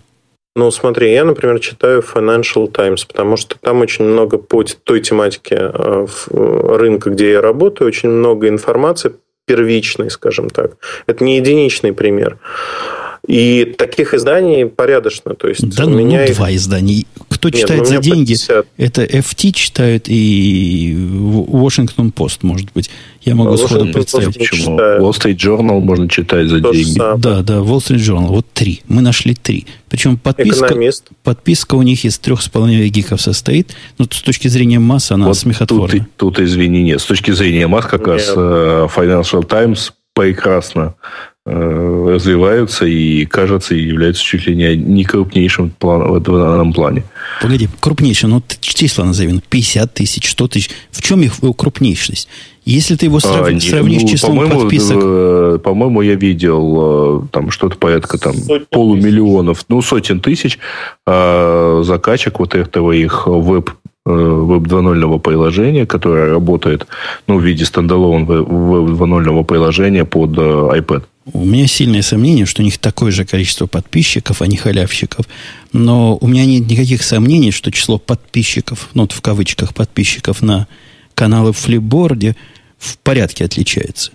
Ну, смотри, я, например, читаю Financial Times, потому что там очень много по той тематике э, э, рынка, где я работаю, очень много информации первичной, скажем так. Это не единичный пример. И таких изданий порядочно. То есть да, у ну, меня ну, два их... издания. Кто Нет, читает ну, за деньги, 50. это FT читают и Washington Post, может быть. Я могу Washington сходу представить. Почему? Wall Street Journal можно читать за То деньги. Да, да, Wall Street Journal. Вот три. Мы нашли три. Причем подписка, Экономист. подписка у них из трех с половиной гигов состоит. Но с точки зрения массы она вот смехотворна. Тут, тут, извини, нет. С точки зрения масс как Нет. раз uh, Financial Times прекрасно Э, развиваются и, кажется, являются чуть ли не, не крупнейшим план, в этом плане. Погоди, крупнейшим, ну числа назови, ну 50 тысяч, 100 тысяч. В чем их крупнейшесть? Если ты его срав... а, сравнишь ну, числом по-моему, подписок... Э, по-моему, я видел э, там что-то порядка там сотен полумиллионов, тысяч. ну, сотен тысяч э, закачек вот этого их веб веб 2.0 приложения, которое работает ну, в виде стендалон веб 2.0 приложения под iPad. У меня сильное сомнение, что у них такое же количество подписчиков, а не халявщиков. Но у меня нет никаких сомнений, что число подписчиков, ну, вот в кавычках подписчиков на каналы в флипборде в порядке отличается.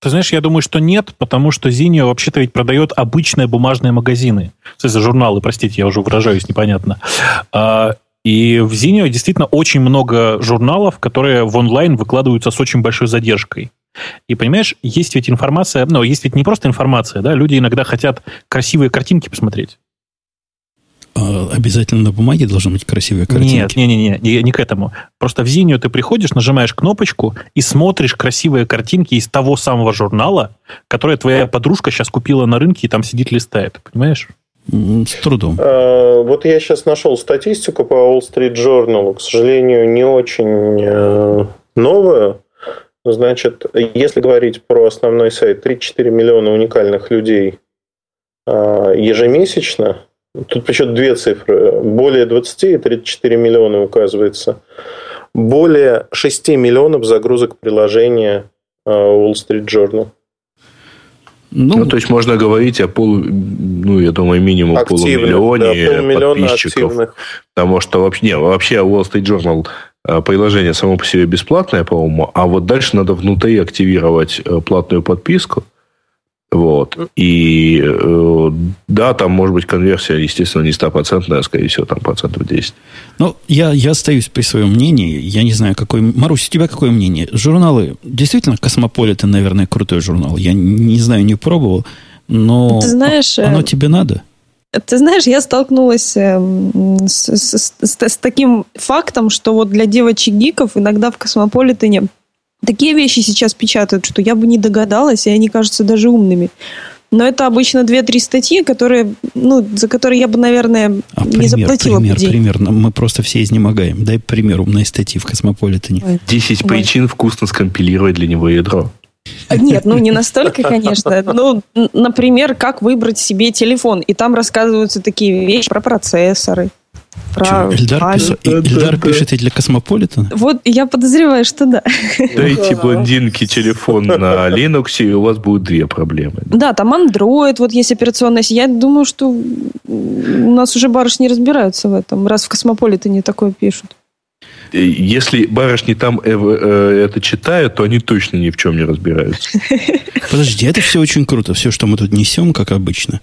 Ты знаешь, я думаю, что нет, потому что Zinio вообще-то ведь продает обычные бумажные магазины. То есть журналы, простите, я уже выражаюсь непонятно. А, и в Zinio действительно очень много журналов, которые в онлайн выкладываются с очень большой задержкой. И понимаешь, есть ведь информация, ну, есть ведь не просто информация, да, люди иногда хотят красивые картинки посмотреть. А обязательно на бумаге должны быть красивые картинки? Нет, не, не, не, не, не к этому. Просто в Зинию ты приходишь, нажимаешь кнопочку и смотришь красивые картинки из того самого журнала, которое твоя подружка сейчас купила на рынке и там сидит листает, понимаешь? С трудом. А, вот я сейчас нашел статистику по Wall Street Journal. К сожалению, не очень э, новую. Значит, если говорить про основной сайт, 34 миллиона уникальных людей ежемесячно. Тут причем две цифры. Более 20 и 34 миллиона указывается. Более 6 миллионов загрузок приложения Wall Street Journal. Ну, ну, то есть можно говорить о полу, ну, я думаю, минимум активных, полумиллионе да, подписчиков. Активных. Потому что вообще, не, вообще Wall Street Journal приложение само по себе бесплатное, по-моему, а вот дальше надо внутри активировать э, платную подписку. Вот. И э, да, там может быть конверсия, естественно, не стопроцентная, а скорее всего, там процентов 10. Ну, я, я остаюсь при своем мнении. Я не знаю, какой... Марусь, у тебя какое мнение? Журналы, действительно, Космополитен, наверное, крутой журнал. Я не знаю, не пробовал, но Ты знаешь, оно тебе надо? Ты знаешь, я столкнулась эм, с, с, с, с таким фактом, что вот для девочек-гиков иногда в Космополитене Такие вещи сейчас печатают, что я бы не догадалась, и они кажутся даже умными. Но это обычно 2-3 статьи, которые, ну, за которые я бы, наверное, а не пример, заплатила пример, бы денег. Пример, Мы просто все изнемогаем. Дай пример умной статьи в Космополитене. 10 причин вкусно скомпилировать для него ядро. Нет, ну не настолько, конечно. Ну, например, как выбрать себе телефон. И там рассказываются такие вещи про процессоры, про Что, Эльдар, пис... Эльдар пишет и для Космополитена? Вот, я подозреваю, что да. Дайте блондинке телефон на Linux, и у вас будут две проблемы. Да, там Android, вот есть операционная Я думаю, что у нас уже барышни разбираются в этом, раз в Космополитене такое пишут. Если барышни там э, э, это читают, то они точно ни в чем не разбираются. Подожди, это все очень круто. Все, что мы тут несем, как обычно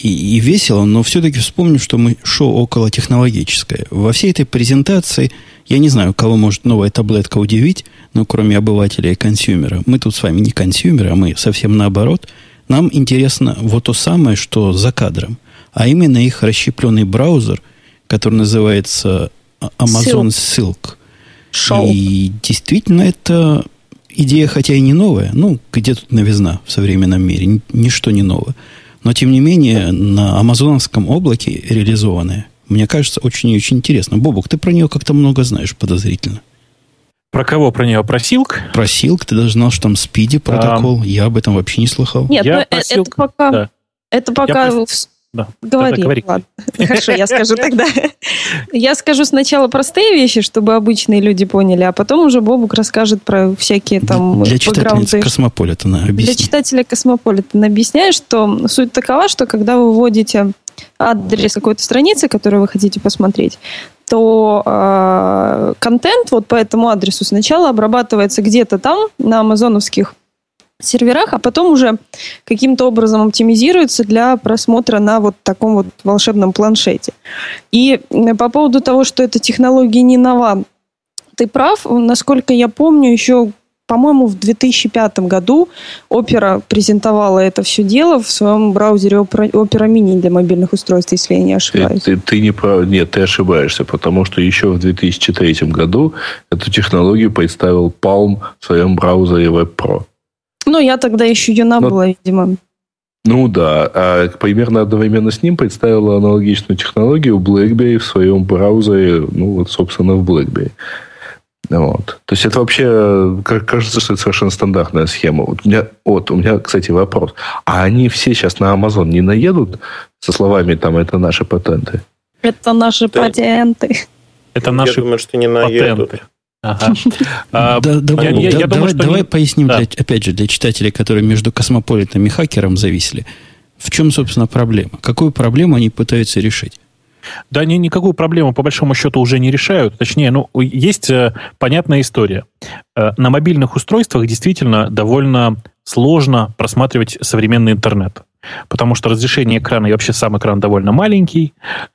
и, и весело, но все-таки вспомню, что мы шоу около технологическое. Во всей этой презентации, я не знаю, кого может новая таблетка удивить, но кроме обывателя и консюмера. Мы тут с вами не консюмеры, а мы совсем наоборот. Нам интересно вот то самое, что за кадром. А именно их расщепленный браузер, который называется Amazon Silk. Silk. И действительно это идея, хотя и не новая. Ну, где тут новизна в современном мире? Ничто не новое. Но, тем не менее, на амазоновском облаке реализованная, мне кажется, очень и очень интересно. Бобук, ты про нее как-то много знаешь подозрительно. Про кого про нее? Про Силк? Про Силк. Ты даже знал, что там спиди протокол. А, Я об этом вообще не слыхал. Нет, я ну, это, это пока... Да. Это пока... Я да. Говори. Говори. Ладно. (laughs) Хорошо, я скажу тогда. (laughs) Я скажу сначала простые вещи, чтобы обычные люди поняли, а потом уже Бобук расскажет про всякие там Для читателя Космополитена объясни. Для читателя Космополитена объясняю, что суть такова, что когда вы вводите адрес какой-то страницы, которую вы хотите посмотреть, то э, контент вот по этому адресу сначала обрабатывается где-то там, на амазоновских серверах, а потом уже каким-то образом оптимизируется для просмотра на вот таком вот волшебном планшете. И по поводу того, что эта технология не нова, ты прав. Насколько я помню, еще по-моему, в 2005 году Opera презентовала это все дело в своем браузере Opera Mini для мобильных устройств, если я не ошибаюсь. Ты, ты, ты не прав... Нет, ты ошибаешься, потому что еще в 2003 году эту технологию представил Palm в своем браузере Web Pro. Ну, я тогда еще юна Но... была, видимо. Ну да, а примерно одновременно с ним представила аналогичную технологию BlackBerry в своем браузере, ну вот, собственно, в BlackBerry. Вот. То есть это вообще, кажется, что это совершенно стандартная схема. Вот у меня, вот, у меня, кстати, вопрос. А они все сейчас на Amazon не наедут со словами там это наши патенты? Это наши да. патенты. Это наши Я думаю, что не наедут. Патенты. Давай, поясним, опять же, для читателей, которые между космополитом и хакером зависели. В чем, собственно, проблема? Какую проблему они пытаются решить? Да, они никакую проблему по большому счету уже не решают. Точнее, ну, есть э, понятная история. Э, на мобильных устройствах действительно довольно сложно просматривать современный интернет. Потому что разрешение экрана и вообще сам экран довольно маленький,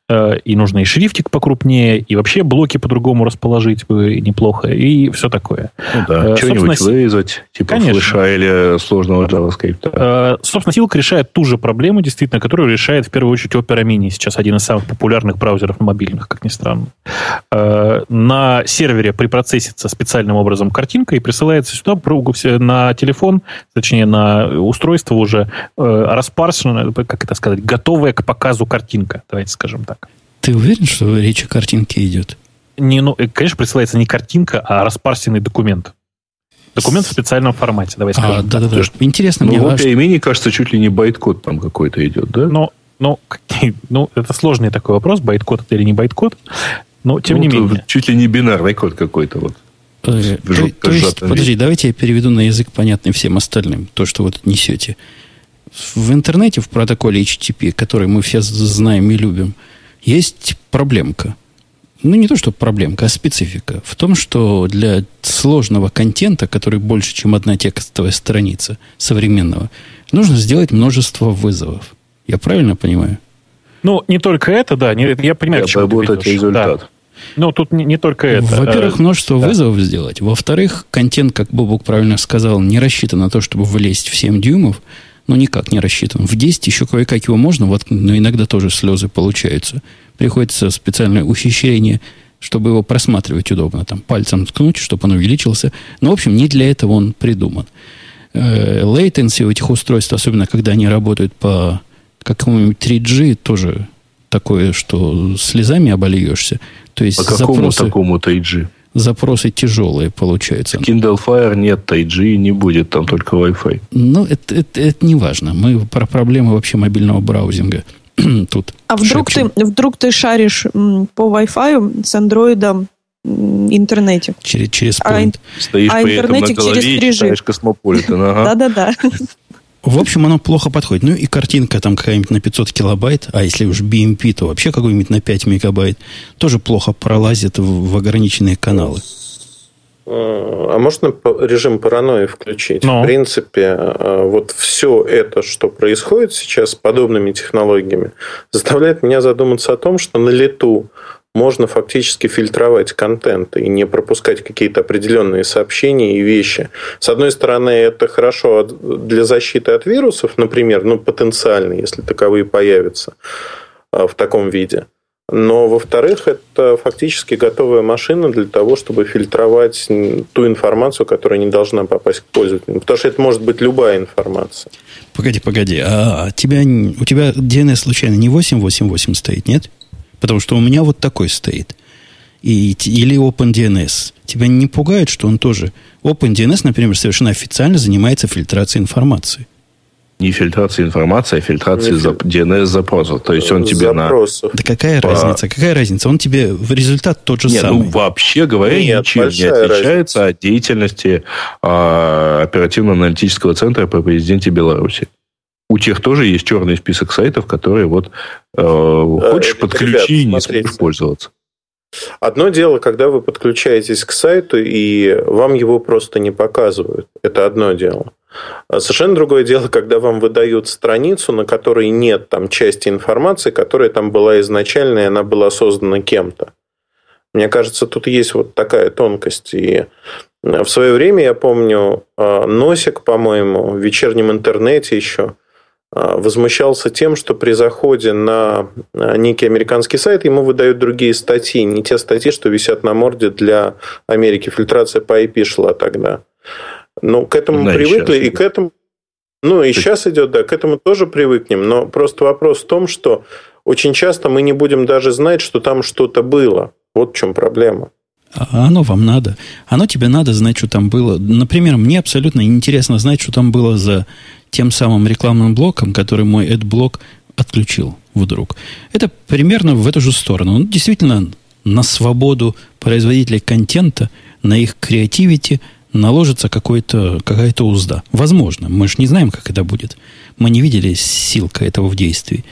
э, и нужно и шрифтик покрупнее, и вообще блоки по-другому расположить бы неплохо, и все такое. Ну да, э, что-нибудь вырезать, типа конечно. флеша или сложного JavaScript. Э, собственно, Silk решает ту же проблему, действительно, которую решает в первую очередь Opera Mini, сейчас один из самых популярных браузеров мобильных, как ни странно. Э, на сервере припроцессится специальным образом картинка и присылается сюда на телефон, точнее, на устройство уже э, распарсена, как это сказать, готовая к показу картинка, давайте скажем так. Ты уверен, что речь о картинке идет? Не, ну, э, конечно, присылается не картинка, а распарсенный документ. Документ в специальном формате, давай скажем. А, да-да-да. Интересно ну, мне... В API кажется, чуть ли не байткод там какой-то идет, да? Ну, ну, ну, это сложный такой вопрос, байткод это или не байткод. Но, тем ну, не менее. Чуть ли не бинарный код какой-то вот. Подожди, то, то есть, подожди, давайте я переведу на язык, понятный всем остальным, то, что вы тут несете. В интернете, в протоколе HTTP, который мы все знаем и любим, есть проблемка. Ну, не то, что проблемка, а специфика. В том, что для сложного контента, который больше, чем одна текстовая страница современного, нужно сделать множество вызовов. Я правильно понимаю? Ну, не только это, да. Не, я понимаю, я к чему ты результат. Да. Ну, тут не, не только это. Во-первых, множество да. вызовов сделать. Во-вторых, контент, как Бобук правильно сказал, не рассчитан на то, чтобы влезть в 7 дюймов. Ну, никак не рассчитан. В 10 еще кое-как его можно, вот, но иногда тоже слезы получаются. Приходится специальное ухищрение, чтобы его просматривать удобно. Там пальцем ткнуть, чтобы он увеличился. Но, в общем, не для этого он придуман. Latency у этих устройств, особенно когда они работают по какому-нибудь 3G, тоже такое, что слезами обольешься. То есть По какому запросы, такому Тайджи? Запросы тяжелые получаются. Kindle Fire нет, Тайджи не будет, там только Wi-Fi. Ну, это, это, это не важно. Мы про проблемы вообще мобильного браузинга (clears throat) тут. А вдруг ты, вдруг ты шаришь по Wi-Fi с андроидом интернете. Через, через а, Стоишь а при этом на голове через 3G. и Космополитен. (laughs) Да-да-да. В общем, оно плохо подходит. Ну и картинка там какая-нибудь на 500 килобайт, а если уж BMP, то вообще какой-нибудь на 5 мегабайт, тоже плохо пролазит в, в ограниченные каналы. А можно режим паранойи включить? Но. В принципе, а, вот все это, что происходит сейчас с подобными технологиями, заставляет меня задуматься о том, что на лету можно фактически фильтровать контент и не пропускать какие-то определенные сообщения и вещи. С одной стороны, это хорошо для защиты от вирусов, например, ну, потенциально, если таковые появятся а, в таком виде. Но, во-вторых, это фактически готовая машина для того, чтобы фильтровать ту информацию, которая не должна попасть к пользователю. Потому что это может быть любая информация. Погоди, погоди. А тебя, у тебя DNS случайно не 888 стоит, нет? Потому что у меня вот такой стоит. И, или OpenDNS. Тебя не пугает, что он тоже... OpenDNS, например, совершенно официально занимается фильтрацией информации. Не фильтрацией информации, а фильтрацией за, DNS-запросов. То есть он тебе Запросов. на... Да какая по... разница? Какая разница? Он тебе в результат тот же Нет, самый. ну вообще говоря, Нет, ничем не отличается разница. от деятельности а, оперативно-аналитического центра по президенте Беларуси у тех тоже есть черный список сайтов, которые вот э, э хочешь подключи и не сможешь пользоваться. Одно дело, когда вы подключаетесь к сайту, и вам его просто не показывают. Это одно дело. А совершенно другое дело, когда вам выдают страницу, на которой нет там части информации, которая там была изначально, и она была создана кем-то. Мне кажется, тут есть вот такая тонкость. И в свое время, я помню, э, Носик, по-моему, в вечернем интернете еще возмущался тем, что при заходе на а, некий американский сайт ему выдают другие статьи, не те статьи, что висят на морде для Америки. Фильтрация по IP шла тогда. Ну, к этому да, привыкли, и, и к этому... Ну, и сейчас идет, да, к этому тоже привыкнем. Но просто вопрос в том, что очень часто мы не будем даже знать, что там что-то было. Вот в чем проблема. А оно вам надо. Оно тебе надо знать, что там было. Например, мне абсолютно интересно знать, что там было за тем самым рекламным блоком, который мой AdBlock отключил вдруг. Это примерно в эту же сторону. Он действительно на свободу производителей контента, на их креативити наложится какая-то узда. Возможно. Мы же не знаем, как это будет. Мы не видели силка этого в действии.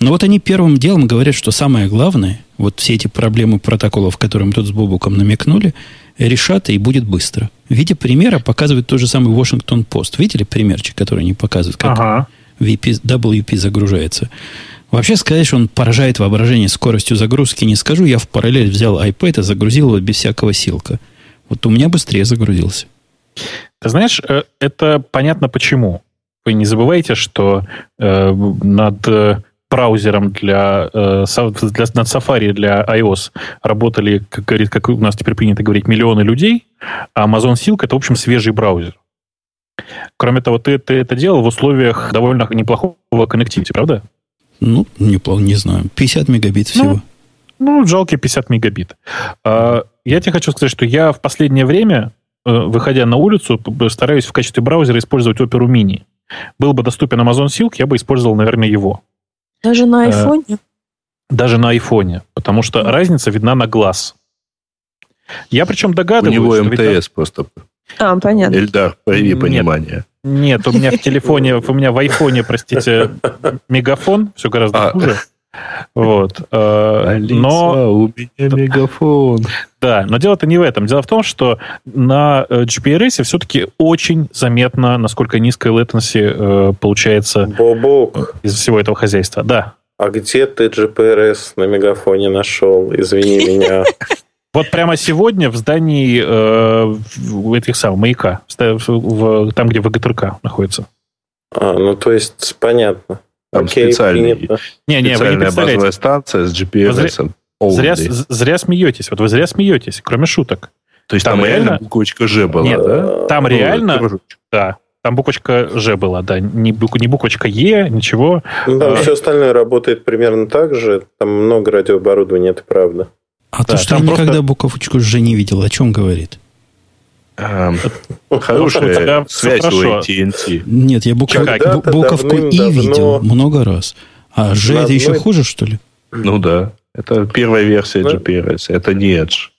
Но вот они первым делом говорят, что самое главное, вот все эти проблемы протоколов, которые мы тут с Бобуком намекнули, решат и будет быстро. В виде примера показывает тот же самый Washington Post. Видели примерчик, который они показывают, как ага. VP, WP загружается? Вообще сказать, что он поражает воображение скоростью загрузки, не скажу. Я в параллель взял iPad и загрузил его без всякого силка. Вот у меня быстрее загрузился. Ты знаешь, э, это понятно почему. Вы не забывайте, что э, над э, браузером для, э, для над Safari для iOS работали, как, говорит, как у нас теперь принято говорить, миллионы людей, а Amazon Silk это, в общем, свежий браузер. Кроме того, ты, ты это делал в условиях довольно неплохого коннективити, правда? Ну, неплохо, не знаю. 50 мегабит всего. Ну, ну жалкие 50 мегабит. А, я тебе хочу сказать, что я в последнее время выходя на улицу, стараюсь в качестве браузера использовать Opera Mini. Был бы доступен Amazon Silk, я бы использовал, наверное, его. Даже на айфоне? Даже на айфоне, потому что разница видна на глаз. Я причем догадываюсь... У него МТС видно... просто. А, понятно. Эльдар, прояви понимание. Нет, у меня в телефоне, у меня в айфоне, простите, (laughs) мегафон, все гораздо а. хуже. Вот. Э, Алиса, но... у меня мегафон. Да, но дело-то не в этом. Дело в том, что на э, GPRS все-таки очень заметно, насколько низкая latency э, получается Бобок. из всего этого хозяйства. Да. А где ты GPRS на мегафоне нашел? Извини меня. (laughs) Вот прямо сегодня в здании э, этих самых маяка, в, в, там, где ВГТРК находится. А, ну то есть понятно. Там Окей, специальный, принято. не, не, специальная вы не базовая станция с GPS. Зря, зря, зря смеетесь. Вот вы зря смеетесь, кроме шуток. То есть там, там реально буквочка Ж была, Нет, да? Там ну, реально, да, там буквочка Ж была, да, не, бук, не буквочка Е, ничего. Ну, там а, все остальное работает примерно так же, там много радиооборудования, это правда. А да, то, что я просто... никогда буковочку Ж не видел, о чем говорит? Эм, (laughs) хорошая связь у AT&T. Нет, я буковку И видел много раз. А Ж это еще хуже, что ли? Ну да. Это первая версия GPRS. Это не Edge.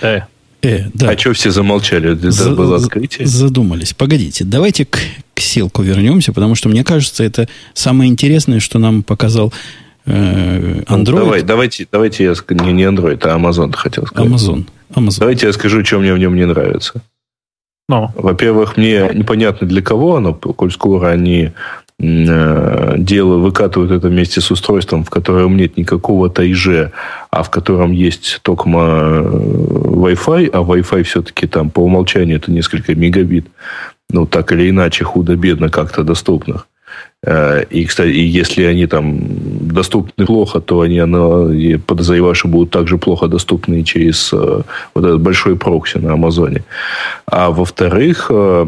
Э. Э, да. А что все замолчали? Это За, было открытие? Задумались. Погодите, давайте к, к селку вернемся, потому что мне кажется, это самое интересное, что нам показал э, Android. Ну, давай, давайте, давайте я не, не Android, а Amazon хотел сказать. Amazon. Amazon. Давайте я скажу, что мне в нем не нравится. No. Во-первых, мне непонятно для кого оно, коль скоро они э, дело выкатывают это вместе с устройством, в котором нет никакого ТАИЖ, а в котором есть только э, Wi-Fi, а Wi-Fi все-таки там по умолчанию это несколько мегабит. Ну, так или иначе, худо-бедно как-то доступных. Э, и, кстати, если они там доступны плохо, то они, я подозреваю, что будут также плохо доступны через э, вот этот большой прокси на Амазоне. А во-вторых, э,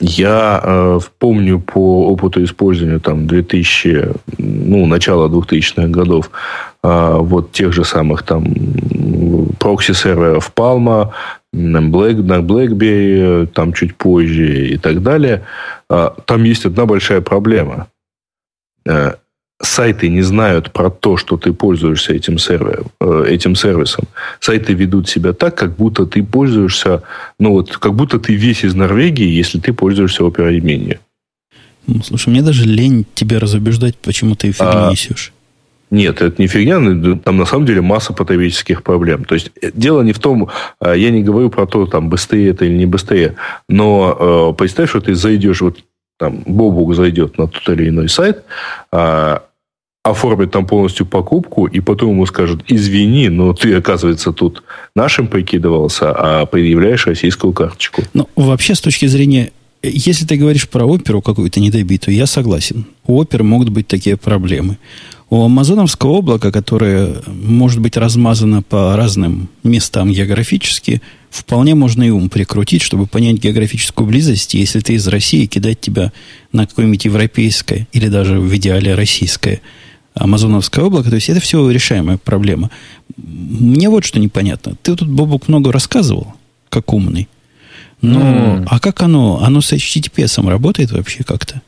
я помню по опыту использования там 2000, ну, начала 2000-х годов вот тех же самых там прокси-серверов Palma, на, Black, на BlackBerry, там чуть позже и так далее, а, там есть одна большая проблема. Э, сайты не знают про то, что ты пользуешься этим, сервером, э, этим сервисом. Сайты ведут себя так, как будто ты пользуешься, ну вот, как будто ты весь из Норвегии, если ты пользуешься Mini. Ну, слушай, мне даже лень тебя разубеждать, почему ты фигню а, несешь. Нет, это не фигня, там на самом деле масса потребительских проблем. То есть э, дело не в том, э, я не говорю про то, там, быстрее это или не быстрее, но э, представь, что ты зайдешь, вот там Бобук зайдет на тот или иной сайт, э, оформит там полностью покупку, и потом ему скажут, извини, но ты, оказывается, тут нашим прикидывался, а предъявляешь российскую карточку. Ну, вообще, с точки зрения если ты говоришь про оперу какую-то недобитую, я согласен. У оперы могут быть такие проблемы. У амазоновского облака, которое может быть размазано по разным местам географически, вполне можно и ум прикрутить, чтобы понять географическую близость, если ты из России, кидать тебя на какое-нибудь европейское или даже в идеале российское амазоновское облако. То есть это все решаемая проблема. Мне вот что непонятно. Ты тут, Бобук, много рассказывал, как умный. Но, mm. а как оно? Оно с HTTPS работает вообще как-то?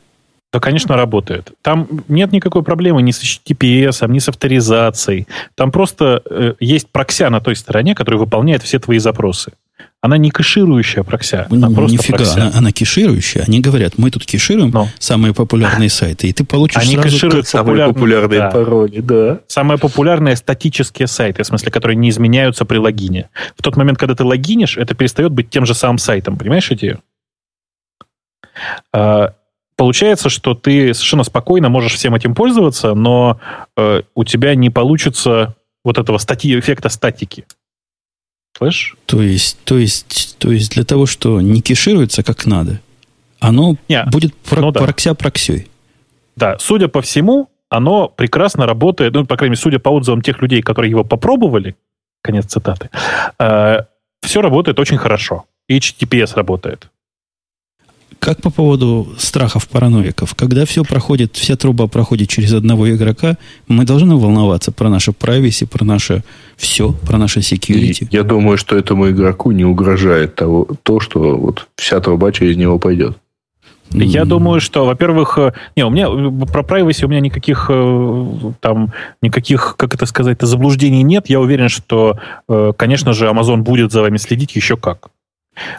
Да, конечно, работает. Там нет никакой проблемы ни с HTTPS, ни с авторизацией. Там просто э, есть прокся на той стороне, которая выполняет все твои запросы. Она не кэширующая прокся. Она ну, просто Нифига, прокся. Она, она кэширующая. Они говорят, мы тут кэшируем Но. самые популярные (laughs) сайты, и ты получишь Они сразу... кэшируют самые популярные да. пароли, да. Самые популярные статические сайты, в смысле, которые не изменяются при логине. В тот момент, когда ты логинишь, это перестает быть тем же самым сайтом. Понимаешь идею? Получается, что ты совершенно спокойно можешь всем этим пользоваться, но э, у тебя не получится вот этого стати эффекта статики. Слышь? То есть, то есть, то есть для того, что не кешируется как надо, оно не, будет про- ну, да. прокся проксей. Да, судя по всему, оно прекрасно работает, ну, по крайней мере, судя по отзывам тех людей, которые его попробовали, конец цитаты, э, все работает очень хорошо. HTTPS работает. Как по поводу страхов параноиков? Когда все проходит, вся труба проходит через одного игрока, мы должны волноваться про наше privacy, про наше все, про наше security. И я думаю, что этому игроку не угрожает того, то, что вот вся труба через него пойдет. Я думаю, что, во-первых, э, не, у меня про privacy у меня никаких э, там никаких, как это сказать, заблуждений нет. Я уверен, что, э, конечно же, Amazon будет за вами следить еще как.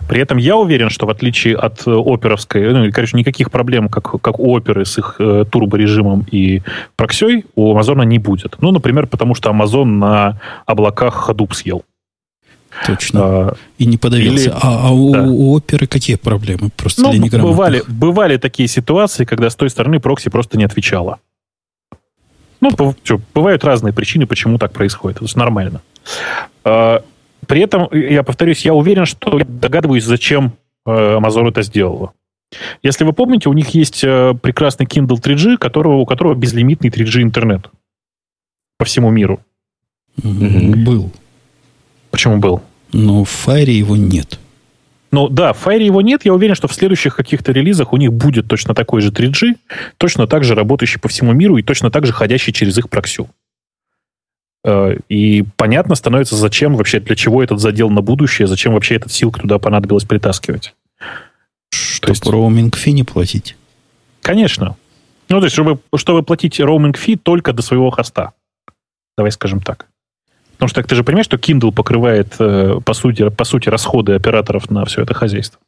При этом я уверен, что в отличие от оперовской, ну, короче, никаких проблем, как, как у оперы с их э, турборежимом и проксей, у Амазона не будет. Ну, например, потому что Амазон на облаках Hadoop съел. Точно. А, и не подавился. Или, а, а у, да. у оперы какие проблемы? Просто ну, бывали, бывали такие ситуации, когда с той стороны прокси просто не отвечала. Ну, что, бывают разные причины, почему так происходит. Это нормально. А, при этом, я повторюсь, я уверен, что я догадываюсь, зачем э, Amazon это сделала. Если вы помните, у них есть э, прекрасный Kindle 3G, которого, у которого безлимитный 3G интернет по всему миру. Был. Почему был? Но в Fire его нет. Ну да, в Fire его нет. Я уверен, что в следующих каких-то релизах у них будет точно такой же 3G, точно так же работающий по всему миру и точно так же ходящий через их проксю. Э, и понятно становится, зачем вообще, для чего этот задел на будущее, зачем вообще этот силк туда понадобилось притаскивать. Чтобы есть... роуминг фи не платить. Конечно. Ну, то есть, чтобы, чтобы платить роуминг фи только до своего хоста. Давай скажем так. Потому что ты же понимаешь, что Kindle покрывает, э, по сути, по сути расходы операторов на все это хозяйство.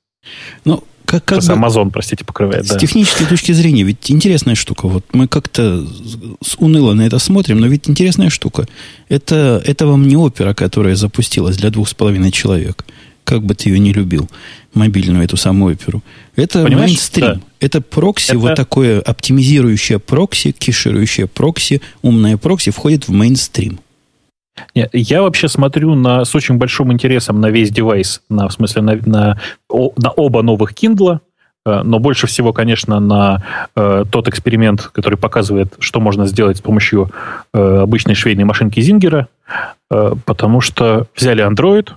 Ну, как, как бы, Amazon, простите, покрывает. С да. технической точки зрения, ведь интересная штука. Вот мы как-то уныло на это смотрим, но ведь интересная штука. Это, это вам не опера, которая запустилась для двух с половиной человек. Как бы ты ее не любил, мобильную эту самую оперу. Это Понимаешь? мейнстрим. Да. Это прокси, это... вот такое оптимизирующее прокси, кеширующее прокси, умное прокси входит в мейнстрим. Я вообще смотрю на, с очень большим интересом на весь девайс, на, в смысле на, на, на оба новых Kindle, э, но больше всего, конечно, на э, тот эксперимент, который показывает, что можно сделать с помощью э, обычной швейной машинки Зингера, э, потому что взяли Android,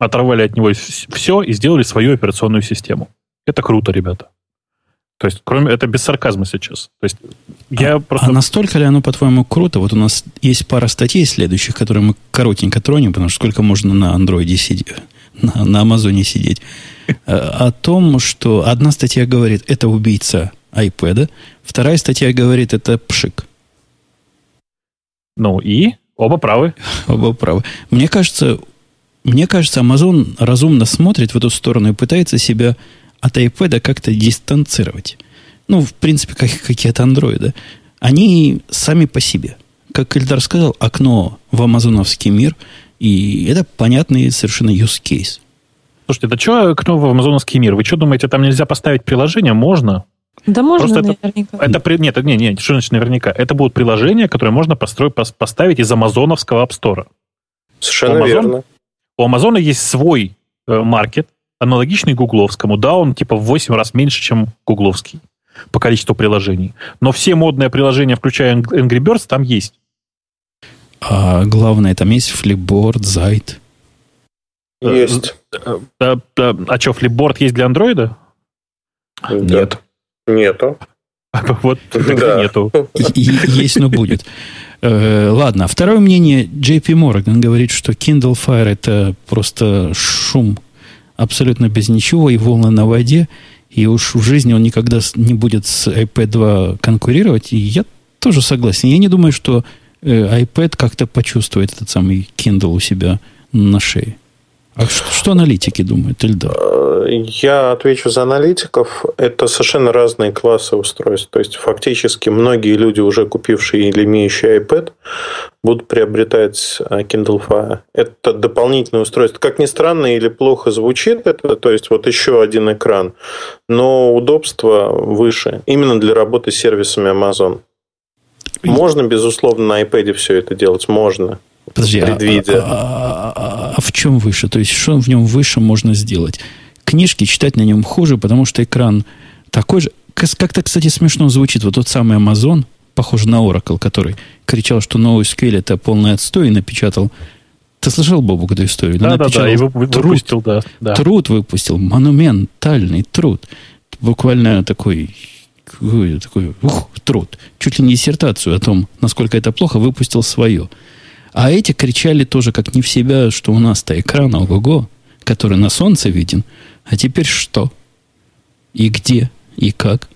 оторвали от него все и сделали свою операционную систему. Это круто, ребята. То есть, кроме это без сарказма сейчас. То есть, я а, просто... а настолько ли оно, по-твоему, круто? Вот у нас есть пара статей следующих, которые мы коротенько тронем, потому что сколько можно на андроиде сидеть, на, на Амазоне сидеть. А, о том, что одна статья говорит, это убийца iPad, вторая статья говорит, это пшик. Ну и оба правы. (laughs) Оба правы. Мне кажется, мне кажется, Amazon разумно смотрит в эту сторону и пытается себя от iPad как-то дистанцировать. Ну, в принципе, как, какие от андроида. Они сами по себе. Как Эльдар сказал, окно в амазоновский мир, и это понятный совершенно use case. Слушайте, да что окно в амазоновский мир? Вы что думаете, там нельзя поставить приложение? Можно. Да можно Просто наверняка. Это, это, нет, нет, нет, что значит наверняка? Это будут приложения, которые можно построить, поставить из амазоновского App Store. Совершенно у Amazon, верно. У Амазона есть свой э, маркет, аналогичный гугловскому. Да, он типа в 8 раз меньше, чем гугловский по количеству приложений. Но все модные приложения, включая Angry Birds, там есть. А главное, там есть Flipboard, Zite. Есть. А, а, а, а что, Flipboard есть для андроида? Нет. Нету. (laughs) Вот да. нету. Есть, но будет. Э, ладно, второе мнение. JP Morgan говорит, что Kindle Fire это просто шум абсолютно без ничего, и волны на воде, и уж в жизни он никогда не будет с iPad 2 конкурировать. И я тоже согласен. Я не думаю, что э, iPad как-то почувствует этот самый Kindle у себя на шее. А что, что аналитики думают, Ильдар? Я отвечу за аналитиков. Это совершенно разные классы устройств. То есть, фактически, многие люди, уже купившие или имеющие iPad, будут приобретать э, Kindle Fire. Это дополнительное устройство. Как ни странно или плохо звучит это, то есть, вот еще один экран, но удобство выше. Именно для работы с сервисами Amazon. Можно, безусловно, на iPad все это делать? Можно. Подожди, предвидя. А, а, а, а в чем выше? То есть, что в нем выше можно сделать? Книжки читать на нем хуже, потому что экран такой же. Как-то, кстати, смешно звучит. Вот тот самый Amazon, похож на Oracle, который кричал, что новый SQL это полный отстой и напечатал ты слышал, Бобук, эту историю? Да, да, да, выпустил, труд, да, да. Труд выпустил, монументальный труд. буквально такой, такой ух, труд, чуть ли не диссертацию о том, насколько это плохо, выпустил свое. А эти кричали тоже как не в себя, что у нас-то экран, ого-го, который на солнце виден. А теперь что? И где? И как?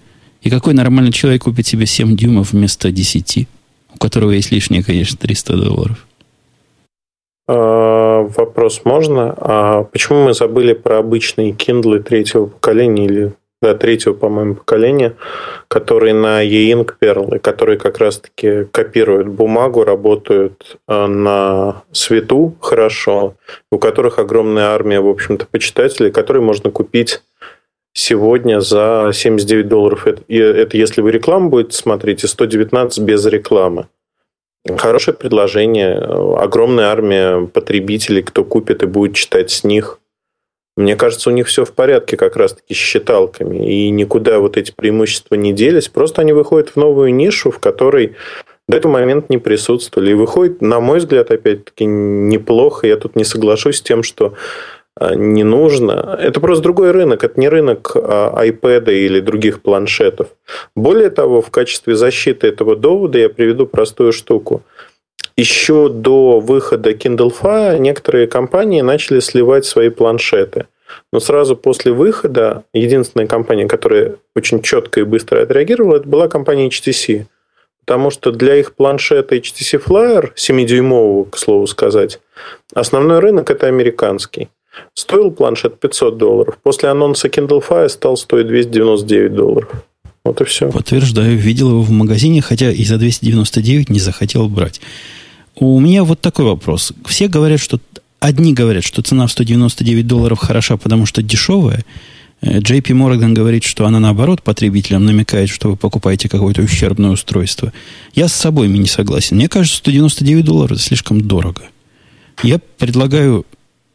И какой нормальный человек купит себе 7 дюймов вместо 10, у которого есть лишние, конечно, 300 долларов? А, вопрос можно? А почему мы забыли про обычные Kindle третьего поколения или да, третьего, по-моему, поколения, которые на e-ink и которые как раз-таки копируют бумагу, работают а, на свету хорошо, у которых огромная армия, в общем-то, почитателей, которые можно купить сегодня за 79 долларов. Это, это если вы рекламу будете смотреть, и 119 без рекламы. Хорошее предложение. Огромная армия потребителей, кто купит и будет читать с них. Мне кажется, у них все в порядке как раз-таки с считалками. И никуда вот эти преимущества не делись. Просто они выходят в новую нишу, в которой до этого момента не присутствовали. И выходит, на мой взгляд, опять-таки, неплохо. Я тут не соглашусь с тем, что а, не нужно. Это просто другой рынок. Это не рынок а, iPad или других планшетов. Более того, в качестве защиты этого довода я приведу простую штуку. Еще до выхода Kindle Fire некоторые компании начали сливать свои планшеты. Но сразу после выхода единственная компания, которая очень четко и быстро отреагировала, это была компания HTC. Потому что для их планшета HTC Flyer, 7-дюймового, к слову сказать, основной рынок это американский. Стоил планшет 500 долларов. После анонса Kindle Fire стал стоить 299 долларов. Вот и все. Подтверждаю, видел его в магазине, хотя и за 299 не захотел брать. У меня вот такой вопрос. Все говорят, что... Одни говорят, что цена в 199 долларов хороша, потому что дешевая. JP э, Morgan говорит, что она наоборот потребителям намекает, что вы покупаете какое-то ущербное устройство. Я с собой не согласен. Мне кажется, 199 долларов слишком дорого. Я предлагаю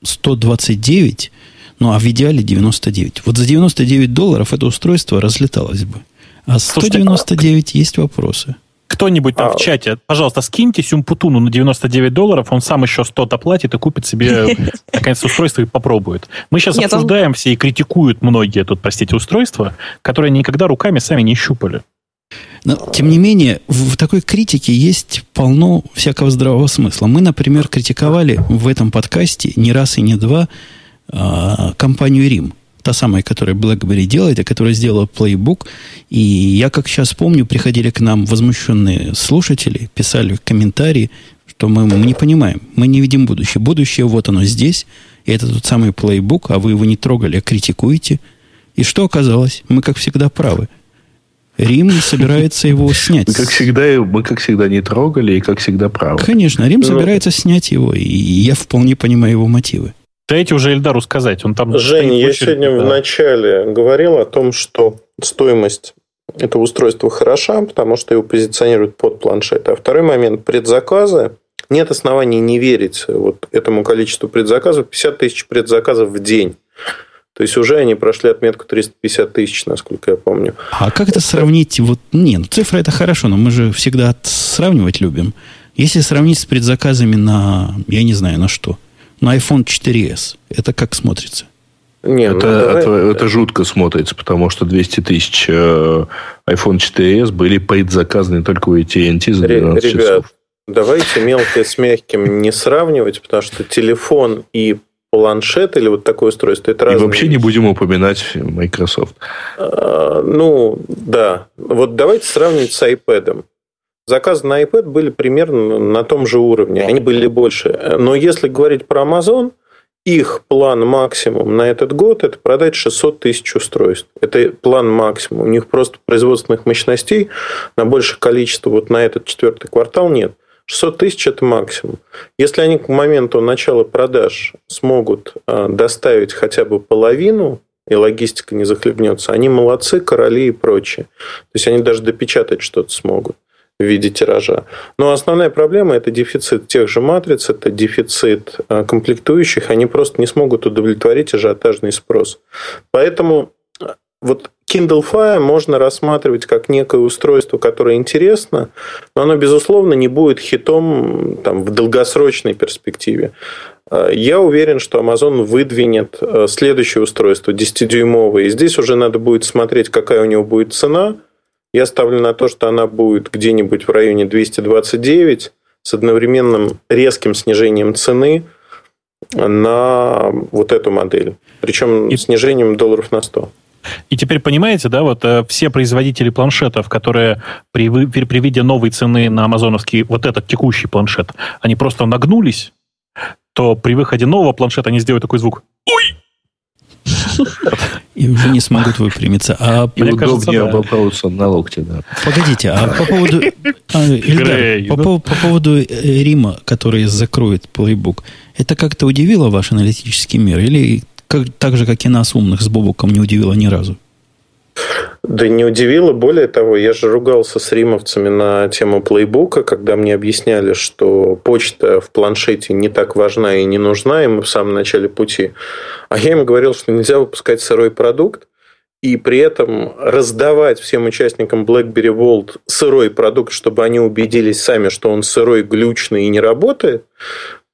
129, ну а в идеале 99. Вот за 99 долларов это устройство разлеталось бы. А 199 Слушайте, есть вопросы. Кто-нибудь там а... в чате, пожалуйста, скиньте Сюмпутуну на 99 долларов, он сам еще 100 доплатит и купит себе, (laughs) наконец, устройство и попробует. Мы сейчас Нет, обсуждаем он... все и критикуют многие тут, простите, устройства, которые никогда руками сами не щупали. Но, тем не менее, в такой критике есть полно всякого здравого смысла. Мы, например, критиковали в этом подкасте не раз и не два а, компанию Рим. Та самая, которая BlackBerry делает, и которая сделала Playbook. И я, как сейчас помню, приходили к нам возмущенные слушатели, писали комментарии, что мы, мы не понимаем, мы не видим будущее. Будущее вот оно здесь, и это тот самый Playbook, а вы его не трогали, а критикуете. И что оказалось? Мы, как всегда, правы. Рим собирается его (laughs) снять. Мы, как всегда, мы, как всегда, не трогали и, как всегда, правы. Конечно, Рим ну, собирается снять его, и я вполне понимаю его мотивы. Дайте уже Эльдару сказать. Он там Женя, я сегодня да. в начале говорил о том, что стоимость этого устройства хороша, потому что его позиционируют под планшет. А второй момент – предзаказы. Нет оснований не верить вот этому количеству предзаказов. 50 тысяч предзаказов в день. То есть уже они прошли отметку 350 тысяч, насколько я помню. А как это сравнить? Вот, не, ну цифра это хорошо, но мы же всегда сравнивать любим. Если сравнить с предзаказами на, я не знаю, на что, на iPhone 4s, это как смотрится? Нет, это, ну, давай... это, это жутко смотрится, потому что 200 тысяч э, iPhone 4s были предзаказаны только у AT&T за 12 Ребят, часов. Давайте мелкое с мягким не сравнивать, потому что телефон и планшет или вот такое устройство. Это И вообще вещи. не будем упоминать Microsoft. А, ну, да. Вот давайте сравнить с iPad. Заказы на iPad были примерно на том же уровне. Они были больше. Но если говорить про Amazon, их план максимум на этот год – это продать 600 тысяч устройств. Это план максимум. У них просто производственных мощностей на большее количество вот на этот четвертый квартал нет. 600 тысяч – это максимум. Если они к моменту начала продаж смогут а, доставить хотя бы половину, и логистика не захлебнется, они молодцы, короли и прочее. То есть, они даже допечатать что-то смогут в виде тиража. Но основная проблема – это дефицит тех же матриц, это дефицит а, комплектующих. Они просто не смогут удовлетворить ажиотажный спрос. Поэтому а, вот Kindle Fire можно рассматривать как некое устройство, которое интересно, но оно, безусловно, не будет хитом там, в долгосрочной перспективе. Э, я уверен, что Amazon выдвинет следующее устройство, 10-дюймовое. И здесь уже надо будет смотреть, какая у него будет цена. Я ставлю на то, что она будет где-нибудь в районе 229 с одновременным резким снижением цены на вот эту модель. Причем и... снижением долларов на 100. И теперь понимаете, да, вот э, все производители планшетов, которые при, при, при виде новой цены на амазоновский вот этот текущий планшет, они просто нагнулись, то при выходе нового планшета они сделают такой звук. Ой! И уже не смогут выпрямиться. А и удобнее да. обопрутся на локте, да. Погодите, а по поводу... (laughs) А, Ильдар, по, по, по поводу э, Рима, который закроет плейбук, это как-то удивило ваш аналитический мир? Или как, так же, как и нас, умных, с Бобуком, не удивило ни разу? Да не удивило. Более того, я же ругался с римовцами на тему плейбука, когда мне объясняли, что почта в планшете не так важна и не нужна им в самом начале пути. А я им говорил, что нельзя выпускать сырой продукт, и при этом раздавать всем участникам BlackBerry Vault сырой продукт, чтобы они убедились сами, что он сырой, глючный и не работает.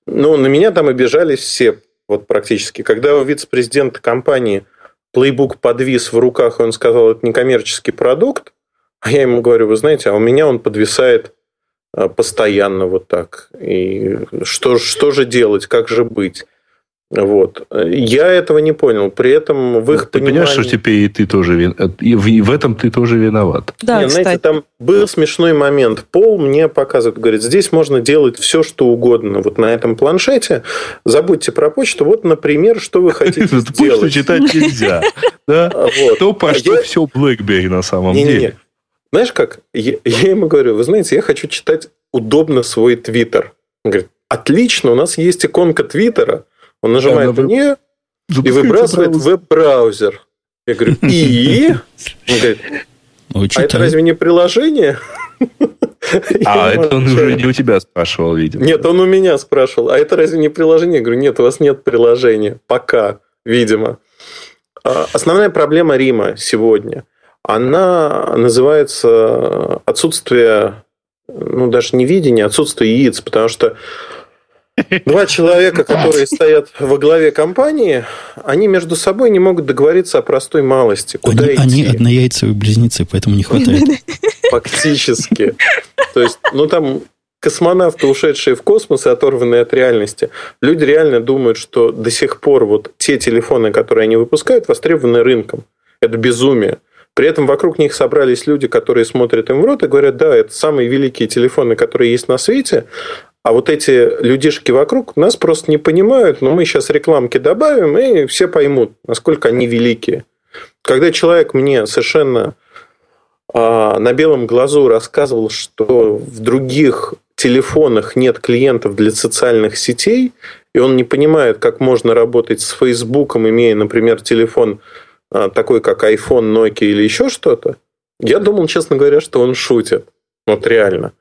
Ну, на меня там обижались все, вот практически. Когда у вице-президента компании плейбук подвис в руках, и он сказал, это не коммерческий продукт, а я ему говорю, вы знаете, а у меня он подвисает а, постоянно вот так. И что, что же делать, как же быть? Вот. Я этого не понял. При этом в их ты понимании... понимаешь, что теперь и ты тоже вин... и в этом ты тоже виноват. Да, не, знаете, там был смешной момент. Пол мне показывает, говорит, здесь можно делать все, что угодно. Вот на этом планшете забудьте про почту. Вот, например, что вы хотите (laughs) сделать. Почту читать нельзя. (laughs) То, по а что все BlackBerry на самом деле. Знаешь как? Я ему говорю, вы знаете, я хочу читать удобно свой Твиттер. Он говорит, отлично, у нас есть иконка Твиттера он нажимает да, «не» и выбрасывает браузер. веб-браузер. Я говорю, (laughs) и? Он говорит, а это разве не приложение? А это он уже не у тебя спрашивал, видимо. Нет, он у меня спрашивал. А это разве не приложение? Я говорю, нет, у вас нет приложения. Пока, видимо. А, основная проблема Рима сегодня, она называется отсутствие, ну, даже не видения, отсутствие яиц, потому что Два человека, (laughs) которые стоят во главе компании, они между собой не могут договориться о простой малости. Куда они, идти? они однояйцевые близнецы, поэтому не хватает. (laughs) (laughs) Фактически. То есть, ну там космонавты, ушедшие в космос и оторванные от реальности, люди реально думают, что до сих пор вот те телефоны, которые они выпускают, востребованы рынком. Это безумие. При этом вокруг них собрались люди, которые смотрят им в рот и говорят, да, это самые великие телефоны, которые есть на свете, а вот эти людишки вокруг нас просто не понимают, но мы сейчас рекламки добавим, и все поймут, насколько они великие. Когда человек мне совершенно а, на белом глазу рассказывал, что в других телефонах нет клиентов для социальных сетей, и он не понимает, как можно работать с Фейсбуком, имея, например, телефон а, такой, как iPhone, Nokia или еще что-то, я думал, честно говоря, что он шутит. Вот реально.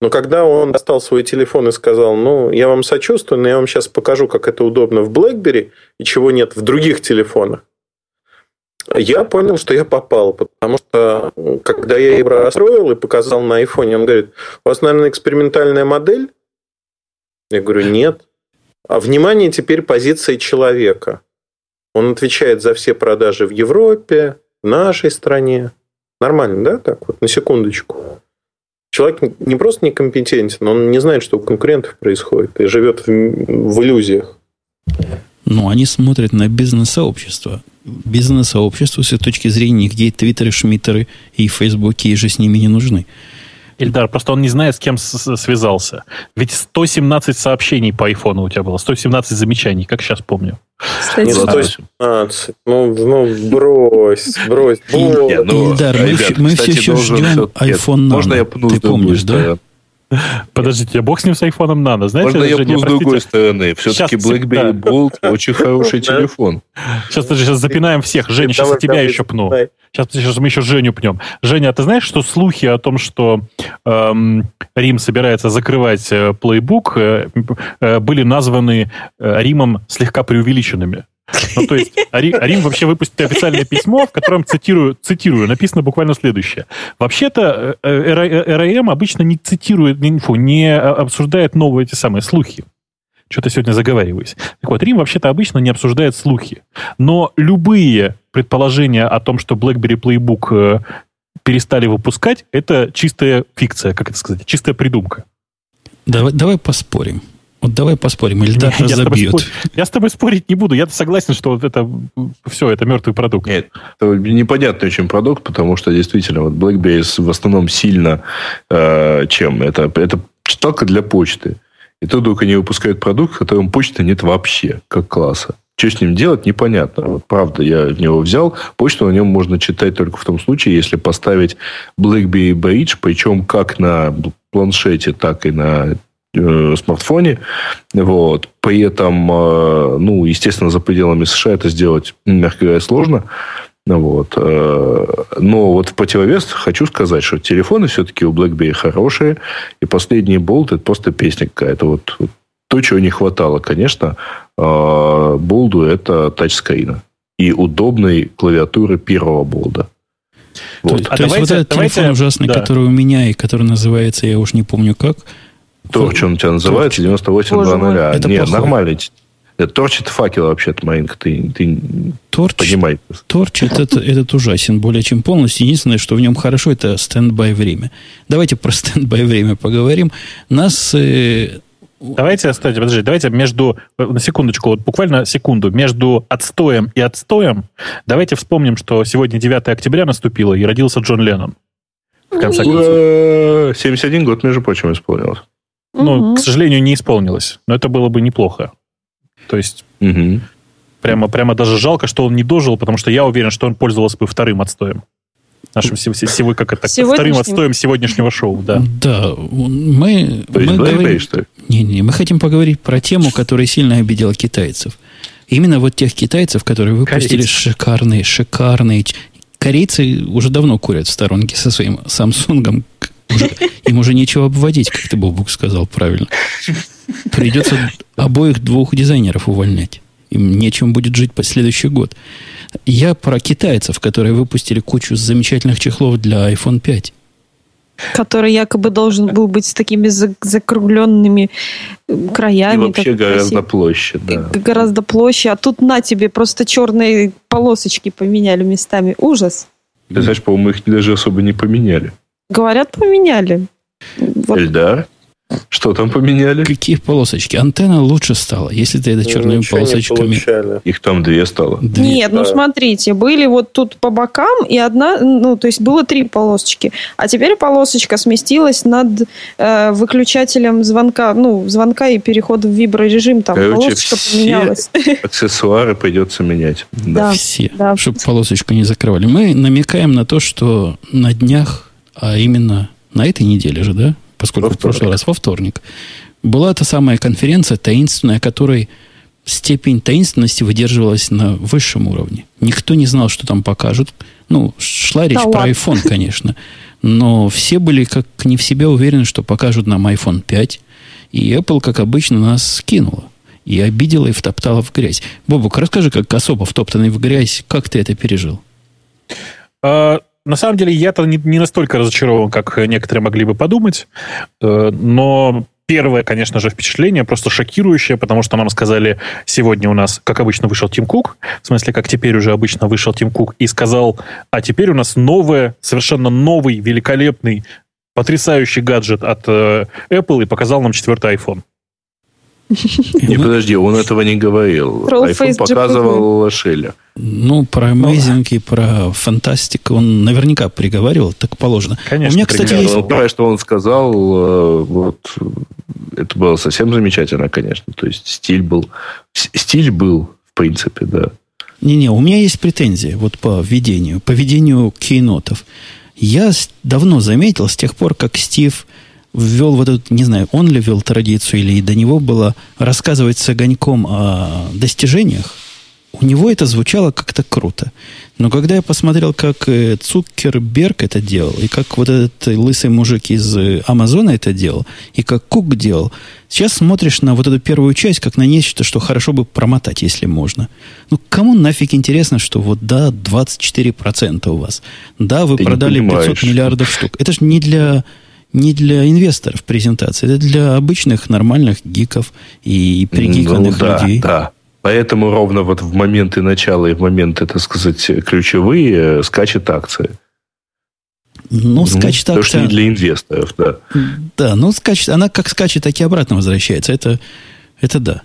Но когда он достал свой телефон и сказал, ну, я вам сочувствую, но я вам сейчас покажу, как это удобно в BlackBerry и чего нет в других телефонах, я понял, что я попал, потому что когда я его расстроил и показал на айфоне, он говорит, у вас, наверное, экспериментальная модель? Я говорю, нет. А внимание теперь позиции человека. Он отвечает за все продажи в Европе, в нашей стране. Нормально, да? Так вот, на секундочку. Человек не просто некомпетентен, он не знает, что у конкурентов происходит, и живет в, в иллюзиях. Ну, они смотрят на бизнес-сообщество. Бизнес-сообщество с точки зрения, где твиттеры, шмиттеры и фейсбуки, и же с ними не нужны. Ильдар, просто он не знает, с кем связался. Ведь 117 сообщений по айфону у тебя было, 117 замечаний, как сейчас помню. Кстати, 117. Ну, ну, брось, брось. Ильдар, ну, Ильдар мы, ребят, мы кстати, все еще ждем iPhone Nano. Можно я пну Ты помнишь, да? Подождите, а бог с ним с айфоном надо. Знаете, Можно я Женя, с другой стороны. Все-таки BlackBerry Bold очень хороший телефон. Сейчас, сейчас запинаем всех. Женя, сейчас тебя еще пну. Сейчас, сейчас мы еще Женю пнем. Женя, а ты знаешь, что слухи о том, что эм, Рим собирается закрывать э, плейбук, э, э, были названы э, Римом слегка преувеличенными? Ну, то есть, Арим вообще выпустил официальное письмо, в котором, цитирую, цитирую, написано буквально следующее. Вообще-то, РАМ обычно не цитирует, не, фу, не обсуждает новые эти самые слухи. Что-то сегодня заговариваюсь. Так вот, Рим вообще-то обычно не обсуждает слухи. Но любые предположения о том, что BlackBerry Playbook перестали выпускать, это чистая фикция, как это сказать, чистая придумка. Давай, давай поспорим. Вот давай поспорим, или даже забьет. Спор... Я с тобой спорить не буду. Я согласен, что вот это все, это мертвый продукт. Нет, это непонятный очень продукт, потому что действительно вот BlackBerry в основном сильно э, чем? Это, это читалка для почты. И то вдруг они выпускают продукт, в котором почты нет вообще, как класса. Что с ним делать, непонятно. Вот правда, я в него взял. Почту на нем можно читать только в том случае, если поставить BlackBerry Bridge, причем как на планшете, так и на э, смартфоне. Вот. При этом, э, ну, естественно, за пределами США это сделать, мягко говоря, сложно. Вот. Э, но вот в противовес хочу сказать, что телефоны все-таки у BlackBerry хорошие, и последний болт это просто песня какая-то. Вот, вот то, чего не хватало, конечно, болду это тачскрина и удобной клавиатуры первого болда. Вот. То, а то давайте, есть вот этот давайте, телефон ужасный, да. который у меня и который называется, я уж не помню как. Torch он у тебя называется, 9820. Это Нет, нормальный. Это torch это факел вообще-то, Маринка, ты, ты торч, понимаешь. Torch этот, этот ужасен более чем полностью. Единственное, что в нем хорошо, это standby время. Давайте про standby время поговорим. Нас э, Давайте, кстати, подожди, давайте между, на секундочку, вот буквально секунду, между отстоем и отстоем, давайте вспомним, что сегодня 9 октября наступило, и родился Джон Леннон. В конце концов. 71 год, между прочим, исполнилось. Ну, угу. к сожалению, не исполнилось. Но это было бы неплохо. То есть, угу. прямо, прямо даже жалко, что он не дожил, потому что я уверен, что он пользовался бы вторым отстоем нашим всего, как это, вторым отстоем сегодняшнего шоу, да. Да, мы, мы говорим... что ли? Не, не, мы хотим поговорить про тему, которая сильно обидела китайцев. Именно вот тех китайцев, которые выпустили Корейцы. шикарные, шикарные... Корейцы уже давно курят в сторонке со своим Самсунгом. Уже, им уже нечего обводить, как ты, Бобук, сказал правильно. Придется обоих двух дизайнеров увольнять. Им нечем будет жить по следующий год. Я про китайцев, которые выпустили кучу замечательных чехлов для iPhone 5. Который якобы должен был быть с такими закругленными краями. И вообще гораздо проще, да. Гораздо проще. А тут на тебе просто черные полосочки поменяли местами. Ужас. Ты знаешь, по-моему, их даже особо не поменяли. Говорят, поменяли. Вот. Эльдар? Что там поменяли? Какие полосочки? Антенна лучше стала, если ты это черными ну, полосочками. Их там две стало. Две. Нет, ну смотрите, были вот тут по бокам и одна, ну то есть было три полосочки, а теперь полосочка сместилась над э, выключателем звонка, ну звонка и перехода в виброрежим, там Короче, полосочка все поменялась. Аксессуары придется менять. Да, все, да. чтобы полосочку не закрывали. Мы намекаем на то, что на днях, а именно на этой неделе же, да, поскольку в прошлый раз во вторник, была та самая конференция таинственная, которой степень таинственности выдерживалась на высшем уровне. Никто не знал, что там покажут. Ну, шла речь да про ладно. iPhone, конечно. Но все были как не в себе уверены, что покажут нам iPhone 5. И Apple, как обычно, нас скинула. И обидела, и втоптала в грязь. Бобук, расскажи, как особо втоптанный в грязь, как ты это пережил? А, на самом деле я-то не, не настолько разочарован, как некоторые могли бы подумать, э, но первое, конечно же, впечатление просто шокирующее, потому что нам сказали, сегодня у нас, как обычно, вышел Тим Кук, в смысле, как теперь уже обычно вышел Тим Кук, и сказал, а теперь у нас новое, совершенно новый, великолепный, потрясающий гаджет от э, Apple, и показал нам четвертый iPhone. Не, подожди, он этого не говорил. iPhone показывал Шелли. Ну, про Amazing и про фантастику он наверняка приговаривал, так положено. Конечно, У меня, кстати, есть... Первое, что он сказал, э, вот, это было совсем замечательно, конечно. То есть, стиль был... Стиль был, в принципе, да. Не-не, у меня есть претензии вот по ведению, по ведению кейнотов. Я давно заметил, с тех пор, как Стив ввел вот эту, не знаю, он ли ввел традицию или и до него было рассказывать с огоньком о достижениях, у него это звучало как-то круто. Но когда я посмотрел, как э, Цукерберг это делал, и как вот этот лысый мужик из Амазона это делал, и как Кук делал, сейчас смотришь на вот эту первую часть, как на нечто, что хорошо бы промотать, если можно. Ну, кому нафиг интересно, что вот да, 24% у вас. Да, вы Ты продали 500 миллиардов штук. Это же не для не для инвесторов презентация, это для обычных нормальных гиков и пригиканных ну, да, людей. Да, Поэтому ровно вот в моменты начала и в моменты, так сказать, ключевые скачет акция. Ну, скачет ну, акция... То, что не для инвесторов, да. Да, ну, скачет, она как скачет, так и обратно возвращается. Это, это да.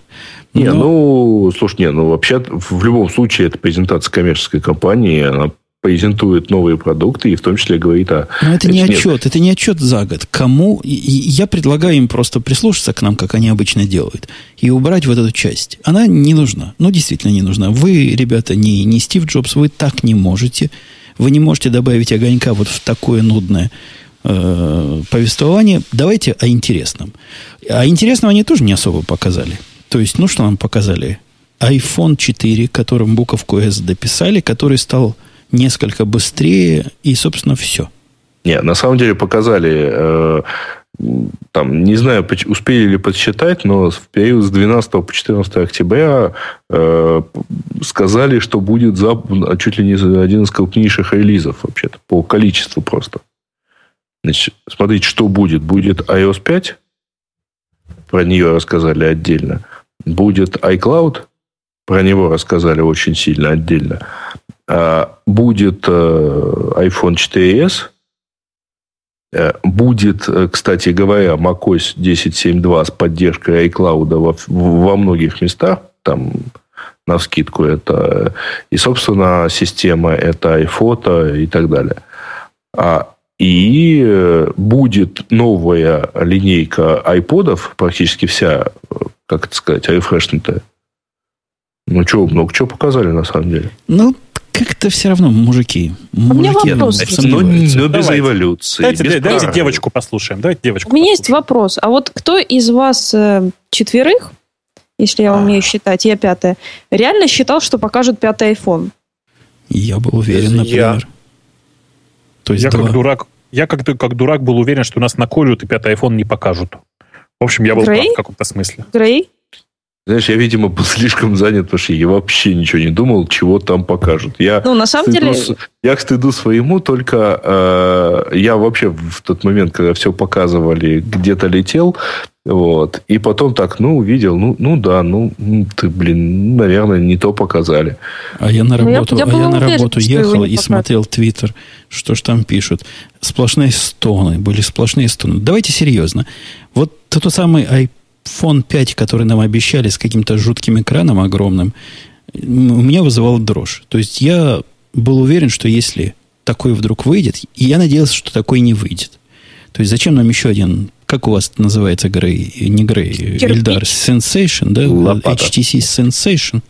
Не, ну, слушай, не, ну, вообще, в любом случае, это презентация коммерческой компании, она презентует новые продукты и в том числе говорит о... Но это не отчет, нет. это не отчет за год. Кому... И я предлагаю им просто прислушаться к нам, как они обычно делают, и убрать вот эту часть. Она не нужна. Ну, действительно не нужна. Вы, ребята, не, не Стив Джобс, вы так не можете. Вы не можете добавить огонька вот в такое нудное э, повествование. Давайте о интересном. А интересного они тоже не особо показали. То есть, ну, что нам показали? iPhone 4, которым буковку S дописали, который стал несколько быстрее, и, собственно, все. Нет, на самом деле показали, э, там, не знаю, успели ли подсчитать, но в период с 12 по 14 октября э, сказали, что будет за, чуть ли не один из крупнейших релизов, вообще-то, по количеству просто. Значит, смотрите, что будет. Будет iOS 5, про нее рассказали отдельно. Будет iCloud, про него рассказали очень сильно отдельно. А, будет э, iPhone 4s. Э, будет, э, кстати говоря, macOS 10.7.2 с поддержкой iCloud во, во многих местах. Там на скидку это и, собственно, система это iPhoto и так далее. А, и будет новая линейка айподов, практически вся, как это сказать, рефрешнутая. Ну, что, много чего показали, на самом деле. Ну, как-то все равно мужики. мужики у меня вопрос. Ну, но без давайте. эволюции. Давайте, без давайте девочку послушаем. Давайте девочку у меня послушаем. есть вопрос. А вот кто из вас э, четверых, если я умею считать, я пятая, реально считал, что покажут пятый iPhone? Я был уверен, Я. например. То есть Я два. как дурак, я как, как дурак был уверен, что нас наколют и пятый iPhone не покажут. В общем, я был Грей? прав в каком-то смысле. Грей? Знаешь, я, видимо, был (laughs) слишком занят, потому что я вообще ничего не думал, чего там покажут. Я Ну, на самом стыду деле... я к стыду своему только... э, я вообще в тот момент, когда все показывали, где-то летел, вот, и потом так, ну, увидел, ну, ну да, ну, ты, блин, наверное, не то показали. А я на Ну, я- работу, я а я на уверена, работу ехал и смотрел Твиттер, что ж там пишут. Сплошные стоны, были сплошные стоны. Давайте серьезно. Вот тот самый iPhone 5, который нам обещали с каким-то жутким экраном огромным, у меня вызывал дрожь. То есть я был уверен, что если такой вдруг выйдет, и я надеялся, что такой не выйдет. То есть зачем нам еще один, как у вас называется, Грей, не Грей. Ильдар, Sensation, да? Лопата. HTC Sensation.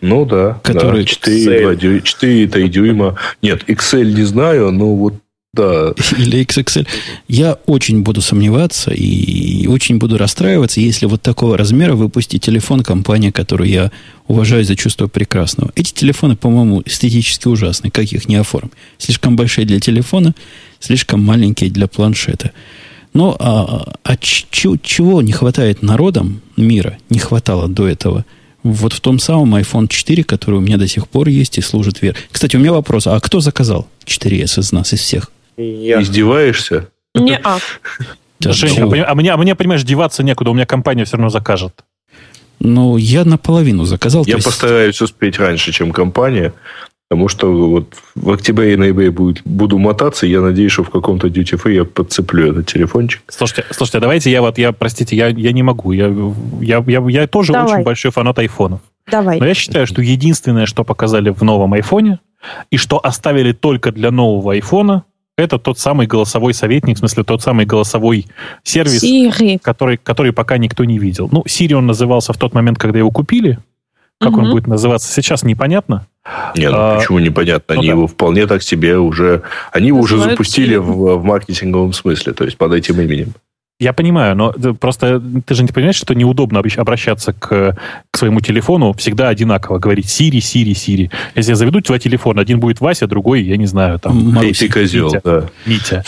Ну да, Который- да 4,2 дю- 4,3 дюйма. Нет, XL не знаю, но вот да. или XXL. Я очень буду сомневаться и очень буду расстраиваться, если вот такого размера выпустит телефон компания, которую я уважаю за чувство прекрасного. Эти телефоны, по-моему, эстетически ужасны, как их не оформить. Слишком большие для телефона, слишком маленькие для планшета. Ну, а, а ч- чего не хватает народам мира, не хватало до этого – вот в том самом iPhone 4, который у меня до сих пор есть и служит вер. Кстати, у меня вопрос, а кто заказал 4S из нас, из всех? Я. Издеваешься? Не-а. (laughs) Да, Женя, да. а, а мне, а мне, понимаешь, деваться некуда, у меня компания все равно закажет. Ну, я наполовину заказал. Я есть- постараюсь успеть раньше, чем компания, потому что вот в октябре и ноябре будет, буду мотаться, и я надеюсь, что в каком-то duty free я подцеплю этот телефончик. Слушайте, слушайте, давайте я вот, я, простите, я, я не могу. Я, я, я, я тоже Давай. очень большой фанат айфонов. Давай. Но я считаю, что единственное, что показали в новом айфоне, и что оставили только для нового айфона, это тот самый голосовой советник, в смысле, тот самый голосовой сервис, который, который пока никто не видел. Ну, Siri он назывался в тот момент, когда его купили. Как он Мгм. будет называться сейчас, непонятно. Не, ну А, почему непонятно? ну Они да. его вполне так себе уже... Они его уже запустили Siri. в, в маркетинговом смысле, то есть под этим именем. Я понимаю, но просто ты же не понимаешь, что неудобно обращаться к, к своему телефону всегда одинаково. Говорить Siri, Siri, Siri. Если я заведу два телефона, один будет Вася, другой, я не знаю, там... Маруся. Ты козел, Митя. да. Митя.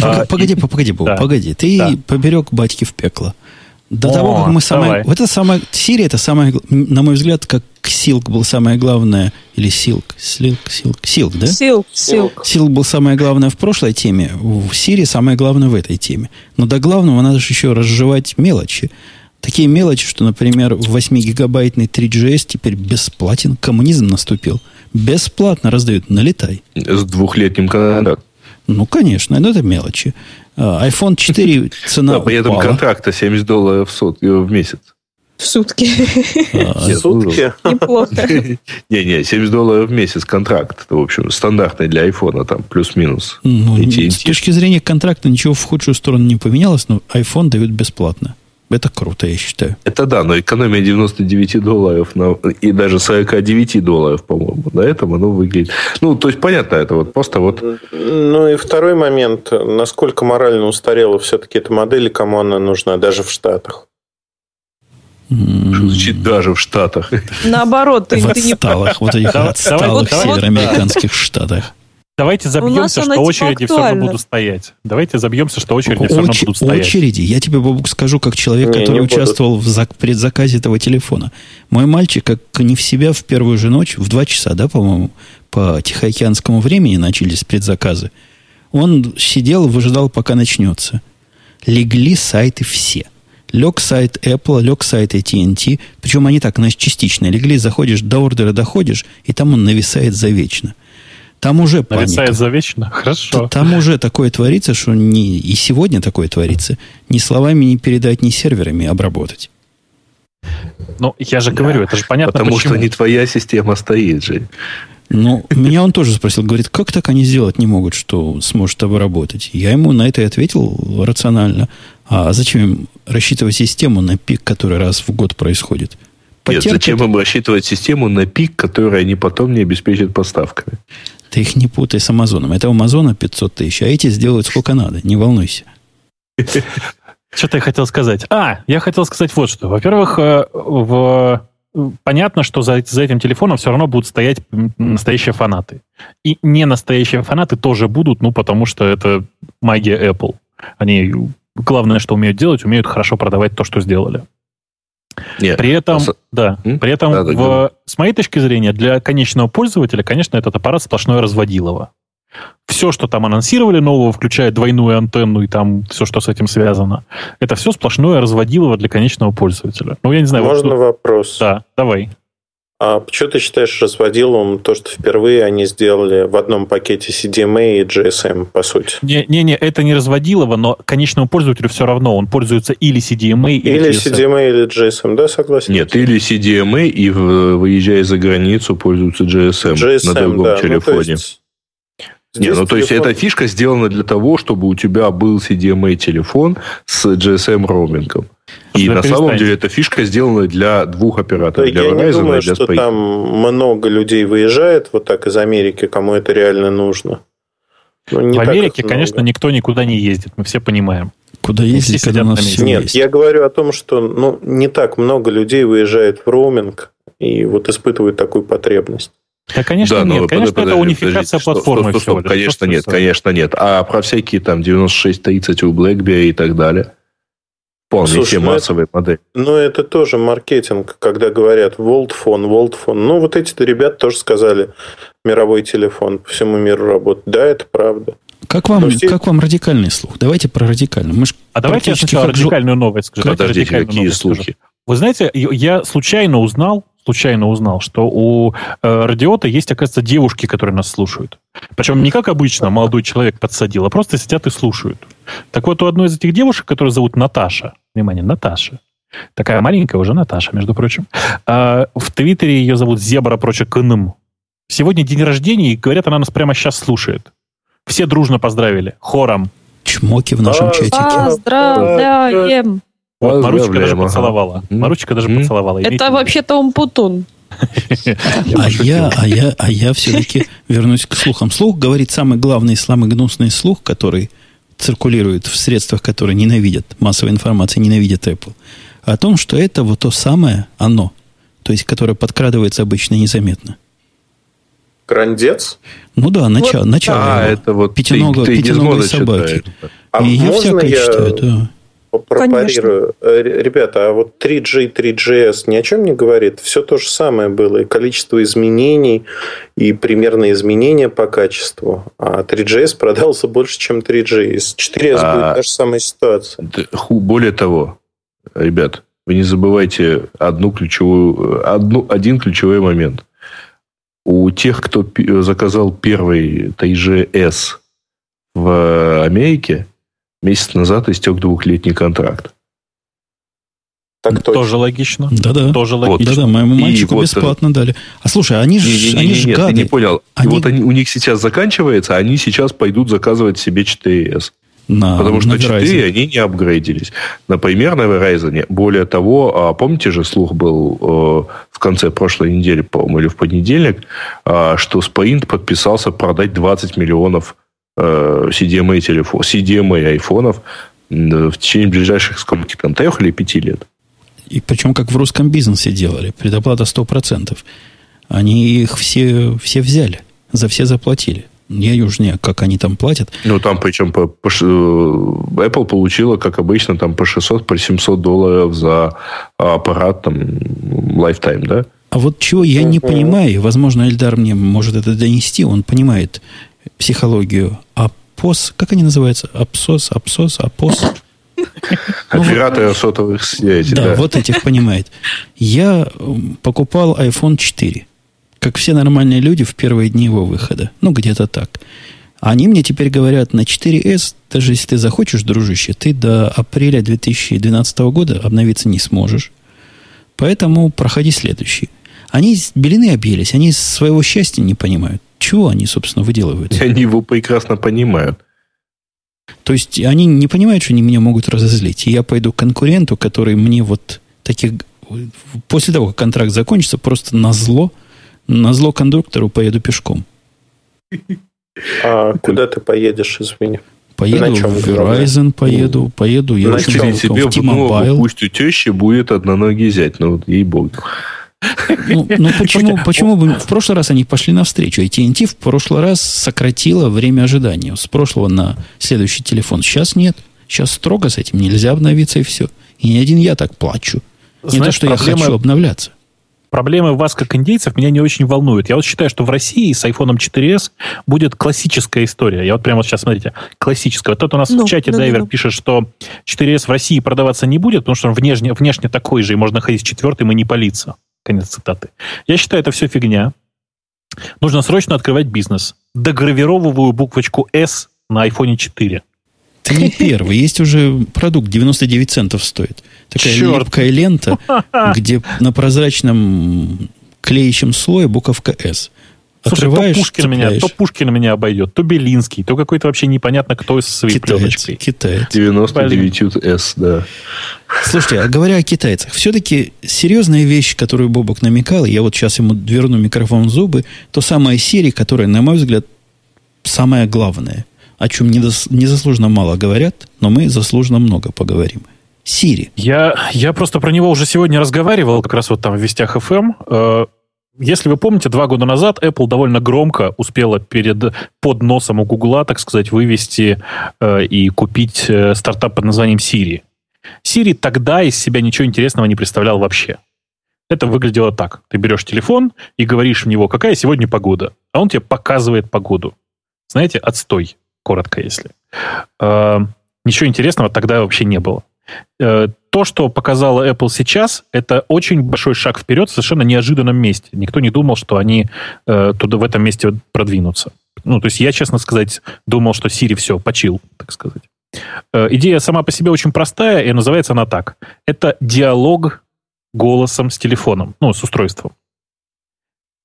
Погоди, погоди, погоди, Бог, Да. погоди. Ты Да. поберег батьки в пекло. До О, того, как мы самое... давай. Вот это самое... Сирия, это самое... На мой взгляд, как Силк был самое главное... Или Силк? Силк? Силк? Силк, да? Силк, силк. Силк был самое главное в прошлой теме, в Сирии самое главное в этой теме. Но до главного надо же еще разжевать мелочи. Такие мелочи, что, например, 8-гигабайтный 3GS теперь бесплатен. Коммунизм наступил. Бесплатно раздают. Налетай. С двухлетним контрактом. Ну, конечно, но это мелочи. А, iPhone 4 (laughs) цена Да, при этом упала. контракта 70 долларов в, сут- э, в месяц. В сутки. А, (laughs) Нет, Сутки. Неплохо. (laughs) Не-не, 70 долларов в месяц контракт. Это, в общем, стандартный для айфона, там, плюс-минус. ну, с точки зрения контракта ничего в худшую сторону не поменялось, но iPhone дают бесплатно. Это круто, я считаю. Это да, но экономия 99 долларов на, и даже 49 долларов, по-моему. На этом оно выглядит. Ну, то есть, понятно, это вот просто вот... Ну и второй момент. Насколько морально устарела все-таки эта модель и кому она нужна, даже в Штатах. М, Звучит даже в Штатах. Наоборот, ты, В ты не отсталых, вот этих отсталых североамериканских штатах. Давайте забьемся, что типа очереди все равно актуальна. будут стоять. Давайте забьемся, что очереди все равно Оч- будут стоять. очереди. Я тебе, Бобук, скажу, как человек, Не, который не будут. участвовал в зак- предзаказе этого телефона. Мой мальчик, как не в себя, в первую же ночь, в два часа, да, по-моему, по Тихоокеанскому времени начались предзаказы. Он сидел, выжидал, пока начнется. Легли сайты все. Лег сайт Apple, лег сайт AT&T. Причем они так, значит, частично легли. Заходишь, до ордера доходишь, и там он нависает завечно. Там уже паника. Нависает завечно. Хорошо. Там уже такое творится, что не, и сегодня такое творится. Ни словами не передать, ни серверами обработать. Ну, я же говорю, это же понятно, Потому почему. что не твоя система стоит, Жень. Ну, меня он тоже спросил, говорит, как так они сделать не могут, что сможет обработать? Я ему на это и ответил рационально. А зачем им рассчитывать систему на пик, который раз в год происходит? Нет, Потерпит. зачем им рассчитывать систему на пик, который они потом не обеспечат поставками? Ты их не путай с Амазоном. Это у Амазона 500 тысяч, а эти сделают сколько надо, не волнуйся. (laughs) Что-то я хотел сказать. А, я хотел сказать вот что. Во-первых, э, в... понятно, что за, за этим телефоном все равно будут стоять настоящие фанаты. И не настоящие фанаты тоже будут, ну, потому что это магия Apple. Они, главное, что умеют делать, умеют хорошо продавать то, что сделали. Нет, При этом, С- да, М? при этом, Да, да, в- с моей точки зрения, для конечного пользователя, конечно, этот аппарат сплошное разводилово. Все, что там анонсировали нового, включая двойную антенну и там все, что с этим связано, это все сплошное разводилово для конечного пользователя. Ну, я не знаю. вот Можно тут- вопрос? Да, давай. А почему ты считаешь разводиловым то, что впервые они сделали в одном пакете CDMA и GSM, по сути? Не-не, это не разводилово, но конечному пользователю все равно. Он пользуется или CDMA, или, Или GSM. CDMA, или GSM, да, согласен? Нет, или CDMA и, в- выезжая за границу, пользуются GSM, GSM, на другом да. Ну, есть Не, здесь ну то есть телефон- эта фишка сделана для того, чтобы у тебя был CDMA телефон с GSM роумингом. И Вы на самом деле эта фишка сделана для двух операторов, для я не Verizon думаю, и для что Sprint. там много людей выезжает вот так из Америки, кому это реально нужно. Ну, не В Америке, конечно, никто никуда не ездит, мы все понимаем. Куда все ездить, когда у нас все Нет, есть? я говорю о том, что ну, не так много людей выезжает в роуминг и вот испытывают такую потребность. Да, конечно, Да, но нет. под- Конечно, подожди, это унификация подождите, стоп, платформы стоп, стоп, стоп. Конечно, Просто нет, конечно, нет. А про всякие там 9630 у BlackBerry и так далее. Вполне Слушай, все ну это- массовые модели. Но это тоже маркетинг, когда говорят Волтфон, Волтфон. Ну, вот эти ребята тоже сказали, мировой телефон по всему миру работает. Да, это правда. Как вам, Ну, все- как вам радикальный слух? Давайте про радикальный. Мы ж А давайте я сначала как радикальную новость скажу. Подождите, какие новость скажу. слухи? Вы знаете, я случайно узнал, случайно узнал, что у э, Радиота есть, оказывается, девушки, которые нас слушают. Причем не как обычно молодой человек подсадил, а просто сидят и слушают. Так вот, у одной из этих девушек, которую зовут Наташа, внимание, Наташа, такая маленькая уже Наташа, между прочим, а, в Твиттере ее зовут Зебра Прочек Ным. Сегодня день рождения, и говорят, она нас прямо сейчас слушает. Все дружно поздравили, хором. чмоки в нашем А, чатике. Поздравляем! Вот, Маручка даже поцеловала. Маручка даже поцеловала. Имейте Это вообще-то Умпутун. А я, а я, а я все-таки вернусь к слухам. Слух говорит самый главный, самый гнусный слух, который циркулирует в средствах, которые ненавидят, массовой информации ненавидят Apple, о том, что это вот то самое оно, то есть которое подкрадывается обычно незаметно. Грандец? Ну да, начало, вот, начало а, это вот пятиногой, ты, ты пятиногой собаки. А и я всякое я... читаю, да пропарирую. Конечно. Ребята, а вот 3G, 3GS ни о чем не говорит. Все то же самое было. И количество изменений, и примерно изменения по качеству. А 3GS продался больше, чем 3G. С 4S а, будет та же самая ситуация. Более того, ребят, вы не забывайте одну ключевую, одну, один ключевой момент. У тех, кто заказал первый 3GS в Америке, месяц назад истек двухлетний контракт. Так точно. Тоже логично. Да-да. Тоже логично. Да-да, моему мальчику вот, бесплатно дали. А слушай, они же не, не, они не, нет, гады. Ты не понял. Они... И вот они, у них сейчас заканчивается, а они сейчас пойдут заказывать себе 4S. На, Потому что на 4 они не апгрейдились. Например, на Verizon. Более того, а, помните же, слух был э, в конце прошлой недели, по-моему, или в понедельник, э, что Sprint подписался продать 20 миллионов Э, CDMA телефон, CDMA айфонов в течение ближайших сколько там, трех или пяти лет. И причем как в русском бизнесе делали, предоплата 100%. Они их все, все взяли, за все заплатили. Я южнее, как они там платят. Ну, там причем по, по, э, Apple получила, как обычно, там по 600, по 700 долларов за аппарат там lifetime, да? А вот чего я не понимаю, возможно, Эльдар мне может это донести, он понимает психологию АПОС, как они называются? Апсос, Апсос, АПОС? Операторы ну, сотовых связей. Да, да, вот этих понимает. Я покупал iPhone 4, как все нормальные люди в первые дни его выхода. Ну, где-то так. Они мне теперь говорят, на 4S, даже если ты захочешь, дружище, ты до апреля 2012 года обновиться не сможешь. Поэтому проходи следующий. Они белины объелись, они своего счастья не понимают. Чего они, собственно, выделывают? (laughs) Они его прекрасно понимают. То есть они не понимают, что они меня могут разозлить. И я пойду к конкуренту, который мне вот таких... После того, как контракт закончится, просто на зло, на зло кондуктору поеду пешком. А куда ты поедешь, извини? Поеду в Verizon, поеду, поеду. Я на чем? Тебе в T-Mobile. Пусть у тещи будет одноногий зять, ну, ей-богу. Ну, ну (laughs) почему, почему бы... В прошлый раз они пошли навстречу. AT&T в прошлый раз сократила время ожидания с прошлого на следующий телефон. Сейчас нет. Сейчас строго с этим нельзя обновиться и все. И не один я так плачу. Знаешь, не то, что проблема... я хочу обновляться. Проблемы вас, как индейцев, меня не очень волнуют. Я вот считаю, что в России с iPhone 4s будет классическая история. Я вот прямо вот сейчас, смотрите, классическая. Вот тут у нас ну, в чате ну, Дайвер ну. пишет, что 4s в России продаваться не будет, потому что он внешне, внешне такой же, и можно ходить с четвертым и не палиться. Конец цитаты. Я считаю, это все фигня. Нужно срочно открывать бизнес. Догравировываю буквочку S на iPhone 4. Это не первый. Есть уже продукт, 99 центов стоит. Такая Черт. липкая лента, где на прозрачном клеящем слое буковка S. Слушай, то Пушкин, меня, то Пушкин меня обойдет, то Белинский, то какой-то вообще непонятно кто из своей китаец, пленочкой. Китаец. 99S, да. Слушайте, а говоря о китайцах, все-таки серьезная вещь, которую Бобок намекал, я вот сейчас ему верну микрофон в зубы, то самая серия, которая, на мой взгляд, самая главная, о чем незаслуженно мало говорят, но мы заслуженно много поговорим. Сири. Я, я просто про него уже сегодня разговаривал, как раз вот там в Вестях FM. Если вы помните, два года назад Apple довольно громко успела перед под носом у Гугла, так сказать, вывести э, и купить э, стартап под названием Siri. Siri тогда из себя ничего интересного не представлял вообще. Это выглядело так. Ты берешь телефон и говоришь в него, какая сегодня погода. А он тебе показывает погоду. Знаете, отстой, коротко если. Э, ничего интересного тогда вообще не было. Э, то, что показала Apple сейчас, это очень большой шаг вперед в совершенно неожиданном месте. Никто не думал, что они э, туда в этом месте продвинутся. Ну, то есть я, честно сказать, думал, что Siri все, почил, так сказать. Э, идея сама по себе очень простая, и называется она так. Это диалог голосом с телефоном, ну, с устройством.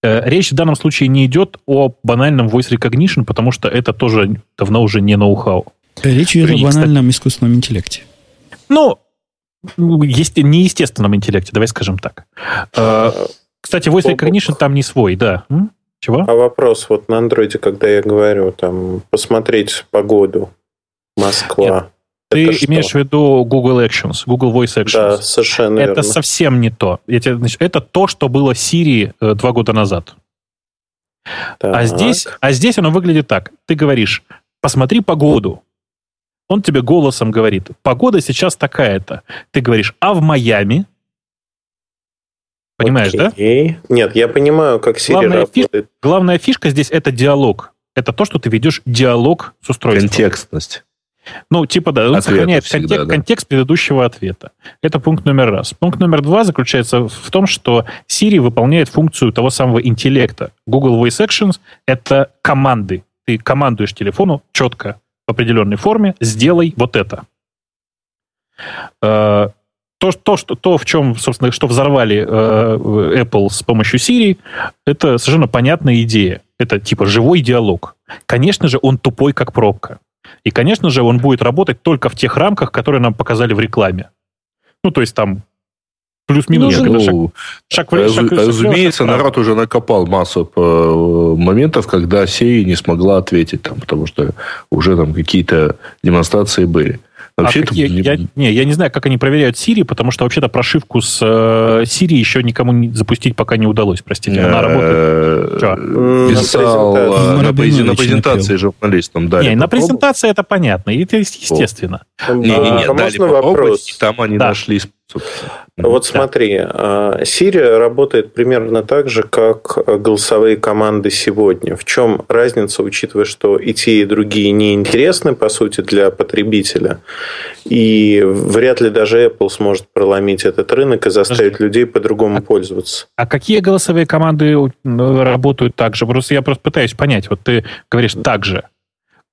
Э, речь в данном случае не идет о банальном voice recognition, потому что это тоже давно уже не ноу-хау. Речь идет о банальном искусственном интеллекте. Ну, есть неестественном интеллекте, давай скажем так. Э, кстати, voice recognition там не свой, да. Чего? А вопрос, вот на андроиде, когда я говорю, там, посмотреть погоду, Москва. Нет. Ты Это что? имеешь в виду Google Actions, Google Voice Actions. Да, совершенно это верно. совсем не то. Я тебе- значит, это то, что было Siri э, два года назад. А Так. здесь, а здесь оно выглядит так. Ты говоришь, посмотри погоду. Он тебе голосом говорит, погода сейчас такая-то. Ты говоришь, а в Майами? Понимаешь, да? Окей. Нет, я понимаю, как Siri Главная работает. Главная фишка здесь это диалог. Это то, что ты ведешь диалог с устройством. Контекстность. Ну, типа, да, он Ответа сохраняет всегда, контекст, да. контекст предыдущего ответа. Это пункт номер раз. Пункт номер два заключается в том, что Siri выполняет функцию того самого интеллекта. Google Voice Actions — это команды. Ты командуешь телефону четко определенной форме «сделай вот это». Э, То, то, что, то, в чем, собственно, что взорвали э, Apple с помощью Siri, это совершенно понятная идея. Это типа живой диалог. Конечно же, он тупой, как пробка. И, конечно же, он будет работать только в тех рамках, которые нам показали в рекламе. Ну, то есть там плюс-минус шаг, Ну, шаг шаг- шаг влево, разумеется, шаг народ уже накопал массу э, моментов, когда Siri не смогла ответить, там, потому что уже там какие-то демонстрации были. А Вообще это какие- не- я, не, я не знаю, как они проверяют Siri, потому что вообще-то прошивку с э, Siri еще никому не запустить пока не удалось, простите. Она э, работает. Писал презентации. э, на, презентации журналистам дали не, на презентации это понятно, это естественно. Не, не, А, не, дали попробовать, там они нашли способ. Вот смотри, а, Siri работает примерно так же, как а, голосовые команды сегодня. В чем разница, учитывая, что и те, и другие неинтересны, по сути, для потребителя, и вряд ли даже Apple сможет проломить этот рынок и заставить людей по-другому пользоваться. А какие голосовые команды э, работают так же? Просто я просто пытаюсь понять. Вот ты говоришь так же.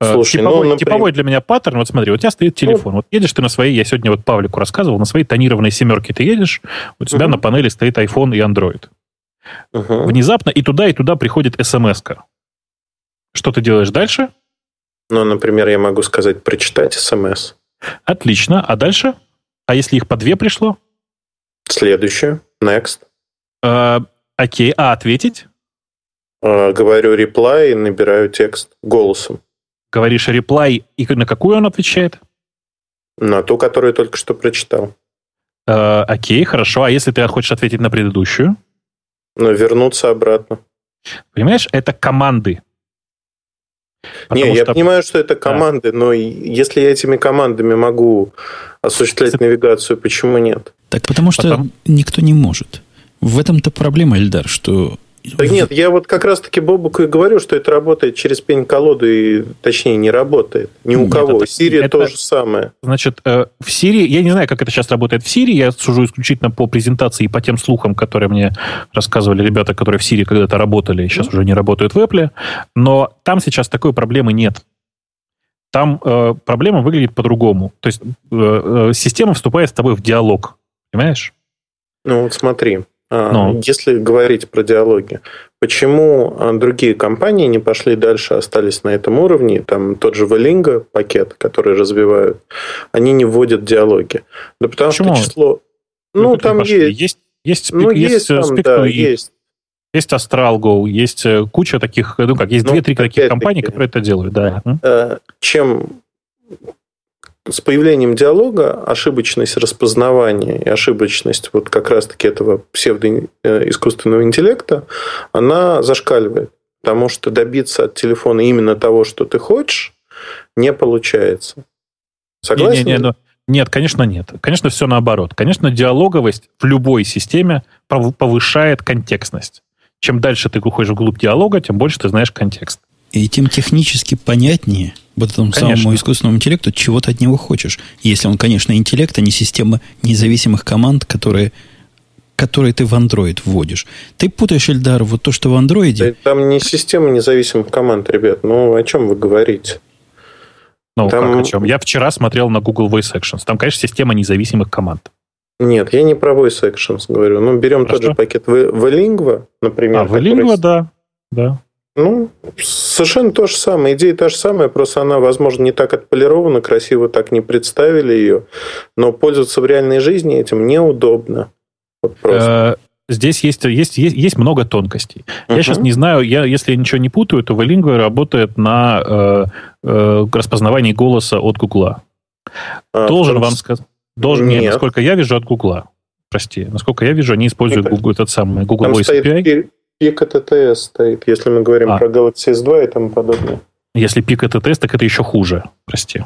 Э, Слушай, типовой, ну, например- типовой для меня паттерн. Вот смотри, у тебя стоит телефон. Вот едешь ты на своей, я сегодня вот Павлику рассказывал, на своей тонированной семерке ты едешь, у тебя Мгм. на панели стоит iPhone и Android. Мгм. Внезапно и туда, и туда приходит смс -ка. Что ты делаешь дальше? Ну, например, я могу сказать прочитать смс. Отлично. А дальше? А если их по две пришло? Следующее. Next. Э, окей. А ответить? А, Говорю reply и набираю текст голосом. Говоришь reply, и на какую он отвечает? На ту, которую я только что прочитал. Э, окей, хорошо. А если ты хочешь ответить на предыдущую? Но вернуться обратно. Понимаешь, это команды. Не, Потому я что- понимаю, что это команды, но и если я этими командами могу осуществлять навигацию, почему нет? Так потому что Потом- никто не может. В этом-то проблема, Эльдар, что... Так нет, я вот как раз-таки Бобуку и говорю, что это работает через пень-колоду, и точнее не работает. Ни у Нет, кого. это- Siri это- то же самое. Значит, э, в Сирии, я не знаю, как это сейчас работает в Сирии, я сужу исключительно по презентации и по тем слухам, которые мне рассказывали ребята, которые в Сирии когда-то работали и сейчас уже не работают в Apple, но там сейчас такой проблемы нет. Там э, проблема выглядит по-другому. То есть э, э, система вступает с тобой в диалог. Понимаешь? Ну вот смотри, а, Ну. если говорить про диалоги, почему а, другие компании не пошли дальше, остались на этом уровне, там тот же Valingo пакет, который развивают, они не вводят диалоги. Да потому Почему? что число... Ну, как там пошли? есть... Есть, есть, Ну, спик- есть, э, там, да, и есть. есть Astral Go, есть э, куча таких, ну как, есть Ну, две-три таких опять-таки. компании, которые это делают, да. Э, чем с появлением диалога ошибочность распознавания и ошибочность вот как раз-таки этого псевдоискусственного интеллекта, она зашкаливает. Потому что добиться от телефона именно того, что ты хочешь, не получается. Согласен? Не-не-не, ну, нет, конечно, нет. Конечно, все наоборот. Конечно, диалоговость в любой системе пов- повышает контекстность. Чем дальше ты уходишь вглубь диалога, тем больше ты знаешь контекст. И тем технически понятнее вот этому Конечно. самому искусственному интеллекту, чего ты от него хочешь. Если он, конечно, интеллект, а не система независимых команд, которые, которые ты в Android вводишь. Ты путаешь, Эльдар, вот то, что в Да Android... Там не система независимых команд, ребят. Ну, о чем вы говорите? Ну, Там- как о чем? Я вчера смотрел на Google Voice Actions. Там, конечно, система независимых команд. Нет, я не про voice actions говорю. Ну, берем тот Хорошо. же пакет В- Valingua, например. А, который- Valingua, да. да. Ну, совершенно то же самое. Идея та же самая, просто она, возможно, не так отполирована, красиво так не представили ее, но пользоваться в реальной жизни этим неудобно. Вот просто. Э, здесь есть, есть, есть, есть много тонкостей. Uh-huh. Я сейчас не знаю, я, если я ничего не путаю, то Wlingua работает на э, э, распознавании голоса от Гугла. А, Должен вам сказать... Должен, нет. нет, насколько я вижу, от Гугла. Прости. Насколько я вижу, они используют Google, этот самый Google Voice API. Пик TTS стоит, если мы говорим а. про Galaxy S2 и тому подобное. Если пик TTS, так это еще хуже. Прости.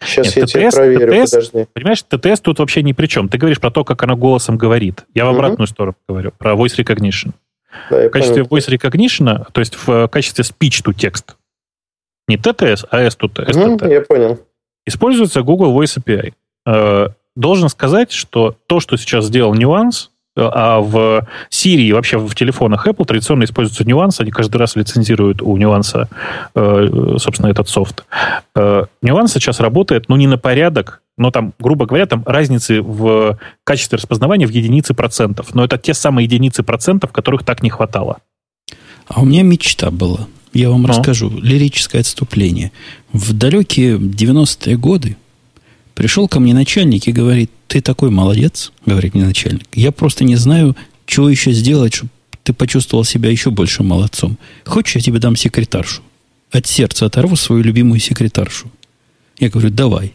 Сейчас Нет, я ТТС, проверю, ТТС, подожди. Понимаешь, ТТС тут вообще ни при чем. Ты говоришь про то, как она голосом говорит. Я в обратную угу. сторону говорю, про voice recognition. Да, в качестве понял. voice recognition, то есть в качестве speech to text, не ТТС, а S to T. Угу, я понял. Используется Google Voice API. Э, должен сказать, что то, что сейчас сделал нюанс, а в Siri вообще в телефонах Apple традиционно используются нюансы, они каждый раз лицензируют у нюанса, э, собственно, этот софт. Э, нюанс сейчас работает, ну, не на порядок, но там, грубо говоря, там разницы в качестве распознавания в единицы процентов. Но это те самые единицы процентов, которых так не хватало. А у меня мечта была. Я вам ну? расскажу. Лирическое отступление. В далекие 90-е годы Пришел ко мне начальник и говорит, ты такой молодец, говорит мне начальник. Я просто не знаю, чего еще сделать, чтобы ты почувствовал себя еще больше молодцом. Хочешь, я тебе дам секретаршу? От сердца оторву свою любимую секретаршу. Я говорю, давай.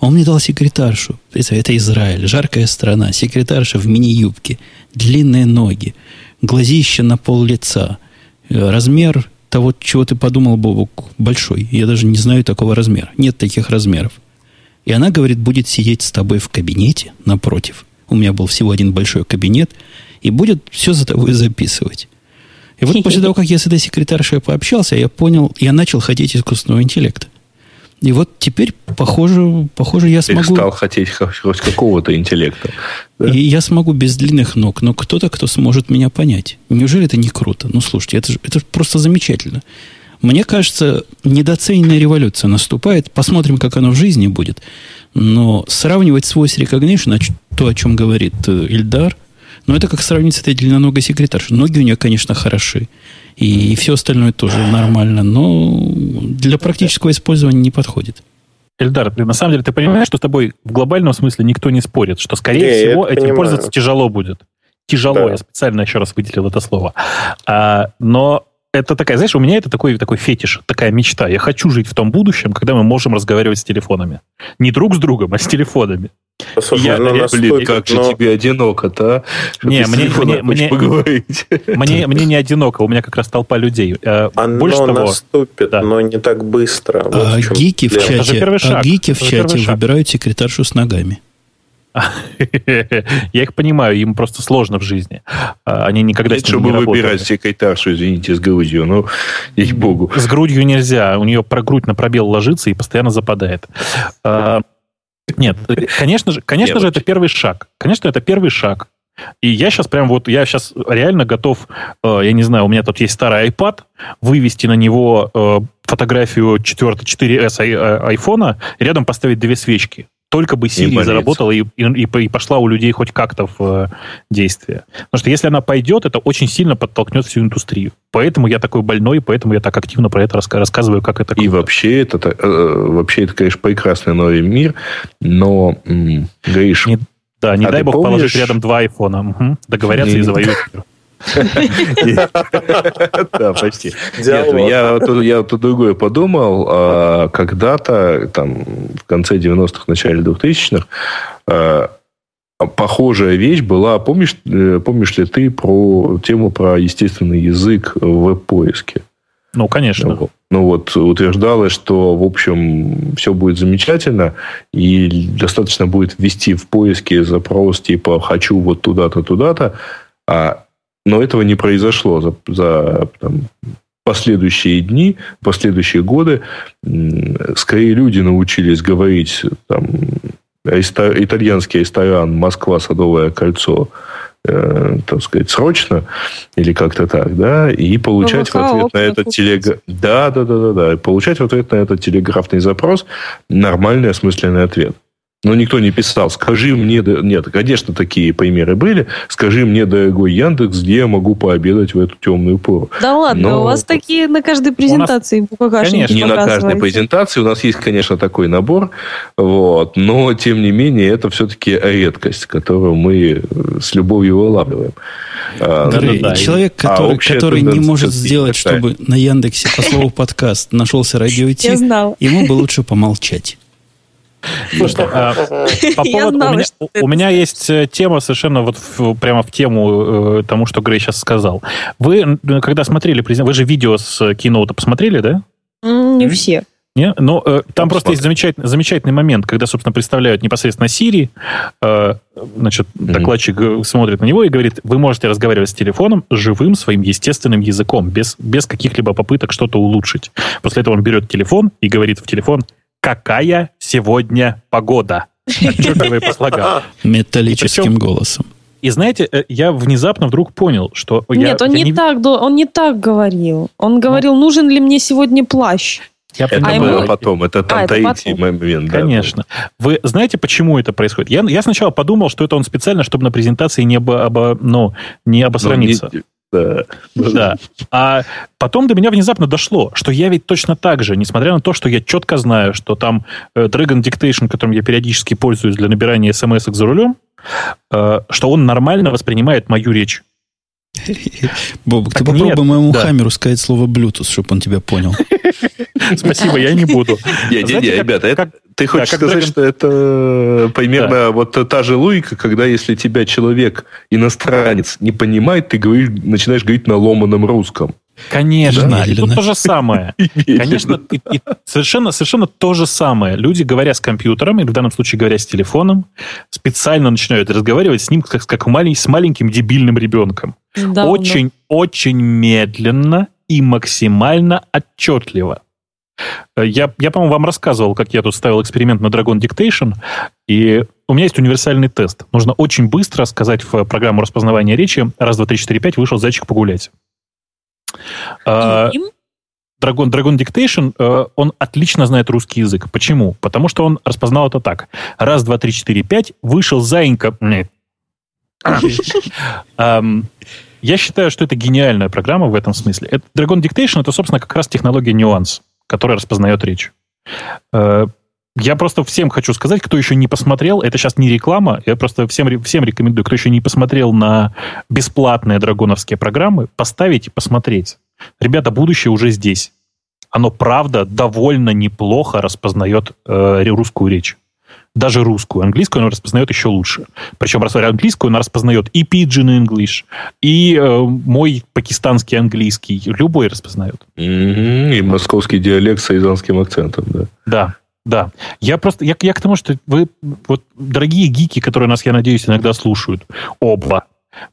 Он мне дал секретаршу. Это Израиль, жаркая страна, секретарша в мини-юбке, длинные ноги, глазище на пол лица, размер того, чего ты подумал, Бобок, большой. Я даже не знаю такого размера. Нет таких размеров. И она, говорит, будет сидеть с тобой в кабинете напротив. У меня был всего один большой кабинет, и будет все за тобой записывать. И вот после того, как я с этой секретаршей пообщался, я понял, я начал хотеть искусственного интеллекта. И вот теперь, похоже, похоже я смогу... Ты стал хотеть хоть какого-то интеллекта. Да? И я смогу без длинных ног, но кто-то, кто сможет меня понять. Неужели это не круто? Ну, слушайте, это же это просто замечательно. Мне кажется, недооцененная революция наступает. Посмотрим, как оно в жизни будет. Но сравнивать с voice recognition, то, о чем говорит э, Ильдар, ну, это как сравнить с этой длинноногой секретаршей. Ноги у нее, конечно, хороши. И, и все остальное тоже нормально. Но для практического использования не подходит. Эльдар, на самом деле ты понимаешь, что с тобой в глобальном смысле никто не спорит, что, скорее не, всего, этим понимаю. пользоваться тяжело будет. Тяжело, да. я специально еще раз выделил это слово. А, но это такая, знаешь, у меня это такой, такой фетиш, такая мечта. Я хочу жить в том будущем, когда мы можем разговаривать с телефонами. Не друг с другом, а с телефонами. Слушай, я, ну, я, блин, как но... же тебе одиноко-то, а? Не, мне, мне, мне, поговорить. (laughs) Мне, мне не одиноко, у меня как раз толпа людей. Э, Оно Больше того, наступит, да. но не так быстро. Вот а, в гики в чате, а гики в чате выбирают секретаршу с ногами. Я их понимаю, им просто сложно в жизни. А, они никогда чтобы не выбирать секретаршу, извините, с грудью. Ну, ей-богу. С грудью нельзя. У нее про грудь на пробел ложится и постоянно западает. А, нет, конечно же, конечно же, это первый шаг. Конечно, это первый шаг. И я сейчас прям вот, я сейчас реально готов, э, я не знаю, у меня тут есть старый iPad, вывести на него э, фотографию 4, 4S айфона, рядом поставить две свечки только бы Siri заработала и, и, и пошла у людей хоть как-то в э, действие. Потому что если она пойдет, это очень сильно подтолкнет всю индустрию. Поэтому я такой больной, поэтому я так активно про это раска- рассказываю, как это круто. И вообще это, э, вообще это, конечно, прекрасный новый мир, но, м, Гриш... Не, да, не а дай бог помнишь... положить рядом два айфона. Угу, договорятся и завоюют мир. (laughs) Да, почти. Я тут другое подумал. А, когда-то, там, в конце 90-х, начале 2000-х, а, похожая вещь была, помнишь, э, помнишь ли ты про тему про естественный язык в веб-поиске? Ну, конечно. Ну, ну, вот утверждалось, что, в общем, все будет замечательно, и достаточно будет ввести в поиске запрос типа «хочу вот туда-то, туда-то», а но этого не произошло за, за там, последующие дни, последующие годы. Скорее люди научились говорить там, итальянский ресторан «Москва. Садовое кольцо» э, так сказать, срочно или как-то так, да, и получать ну, в ответ на этот телег... Да, да, да, да, да, и получать в ответ на этот телеграфный запрос нормальный осмысленный ответ. Но никто не писал, скажи мне, нет, конечно, такие примеры были, скажи мне, дорогой Яндекс, где я могу пообедать в эту темную пору. Да ладно, Но... у вас такие на каждой презентации нас... Конечно, не на каждой презентации, у нас есть, конечно, такой набор, вот, но, тем не менее, это все-таки редкость, которую мы с любовью вылавливаем. А, Андрей, да, да, человек, который, а который не может сделать, чтобы на Яндексе по слову (laughs) подкаст нашелся радио ему бы лучше помолчать. А, по поводу, знала, у, меня, у меня есть э, тема совершенно вот в, прямо в тему э, тому, что Грей сейчас сказал. Вы, когда смотрели, вы же видео с киноута посмотрели, да? Не все. Не? Но э, там просто есть замечательный, замечательный момент, когда, собственно, представляют непосредственно э, значит, mm-hmm. докладчик э, смотрит на него и говорит, вы можете разговаривать с телефоном живым своим естественным языком, без, без каких-либо попыток что-то улучшить. После этого он берет телефон и говорит в телефон, какая сегодня погода. Отчетливо по слогам. Металлическим голосом. И знаете, э, я внезапно вдруг понял, что... Нет, я, он, я не, не так, он не так говорил. Он говорил, нужен ли мне сегодня плащ. Я это а было ему... потом, это там а, таитий момент. Да. Конечно. Вы знаете, почему это происходит? Я, я сначала подумал, что это он специально, чтобы на презентации не, обо, обо, ну, не обосраниться. Ну, не, да. да. А потом до меня внезапно дошло, что я ведь точно так же, несмотря на то, что я четко знаю, что там э, Dragon Dictation, которым я периодически пользуюсь для набирания смс за рулем, э, что он нормально воспринимает мою речь. Бобок, ты попробуй моему хамеру сказать слово Bluetooth, чтобы он тебя понял. (laughs) Спасибо, я не буду. Не, не, ребята, ты хочешь сказать, что это примерно вот та же логика, когда если тебя человек, иностранец, не понимает, ты начинаешь говорить на ломаном русском. Конечно, да? и тут то же самое. (laughs) Конечно, и, и совершенно, совершенно то же самое. Люди, говоря с компьютером, или в данном случае говоря с телефоном, специально начинают разговаривать с ним как, как малень, с маленьким дебильным ребенком. Да, очень, да. очень медленно и максимально отчетливо. Я, я, по-моему, вам рассказывал, как я тут ставил эксперимент на Dragon Dictation, и у меня есть универсальный тест. Нужно очень быстро сказать в программу распознавания речи «Раз, два, три, четыре, пять, вышел зайчик погулять». А, Dragon, Dragon Dictation, э, он отлично знает русский язык. Почему? Потому что он распознал это так. Раз, два, три, четыре, пять, вышел заинька... (laughs) Я считаю, что это гениальная программа в этом смысле. Dragon Dictation это, собственно, как раз технология нюанс, которая распознает речь. Э, я просто всем хочу сказать, кто еще не посмотрел, это сейчас не реклама, я просто всем, всем рекомендую, кто еще не посмотрел на бесплатные драгоновские программы, поставить и посмотреть. Ребята, будущее уже здесь. Оно, правда, довольно неплохо распознает э, русскую речь. Даже русскую. Английскую оно распознает еще лучше. Причем, английскую, оно распознает и Pidgin English, и э, мой пакистанский английский. Любой распознает. Mm-hmm. И московский диалект с айзанским акцентом, да. Да. Да. Я просто, я, я к тому, что вы, вот, дорогие гики, которые нас, я надеюсь, иногда слушают, оба,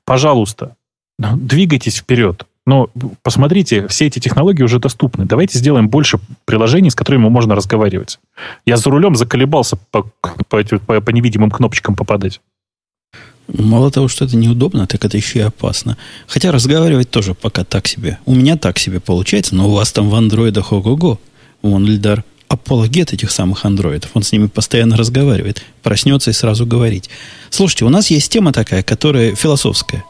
пожалуйста, двигайтесь вперед. Но посмотрите, все эти технологии уже доступны. Давайте сделаем больше приложений, с которыми можно разговаривать. Я за рулем заколебался по, по, по, по невидимым кнопочкам попадать. Мало того, что это неудобно, так это еще и опасно. Хотя разговаривать тоже пока так себе. У меня так себе получается, но у вас там в андроидах ого-го. Вон Ильдар апологет этих самых андроидов. Он с ними постоянно разговаривает. Проснется и сразу говорить. Слушайте, у нас есть тема такая, которая философская.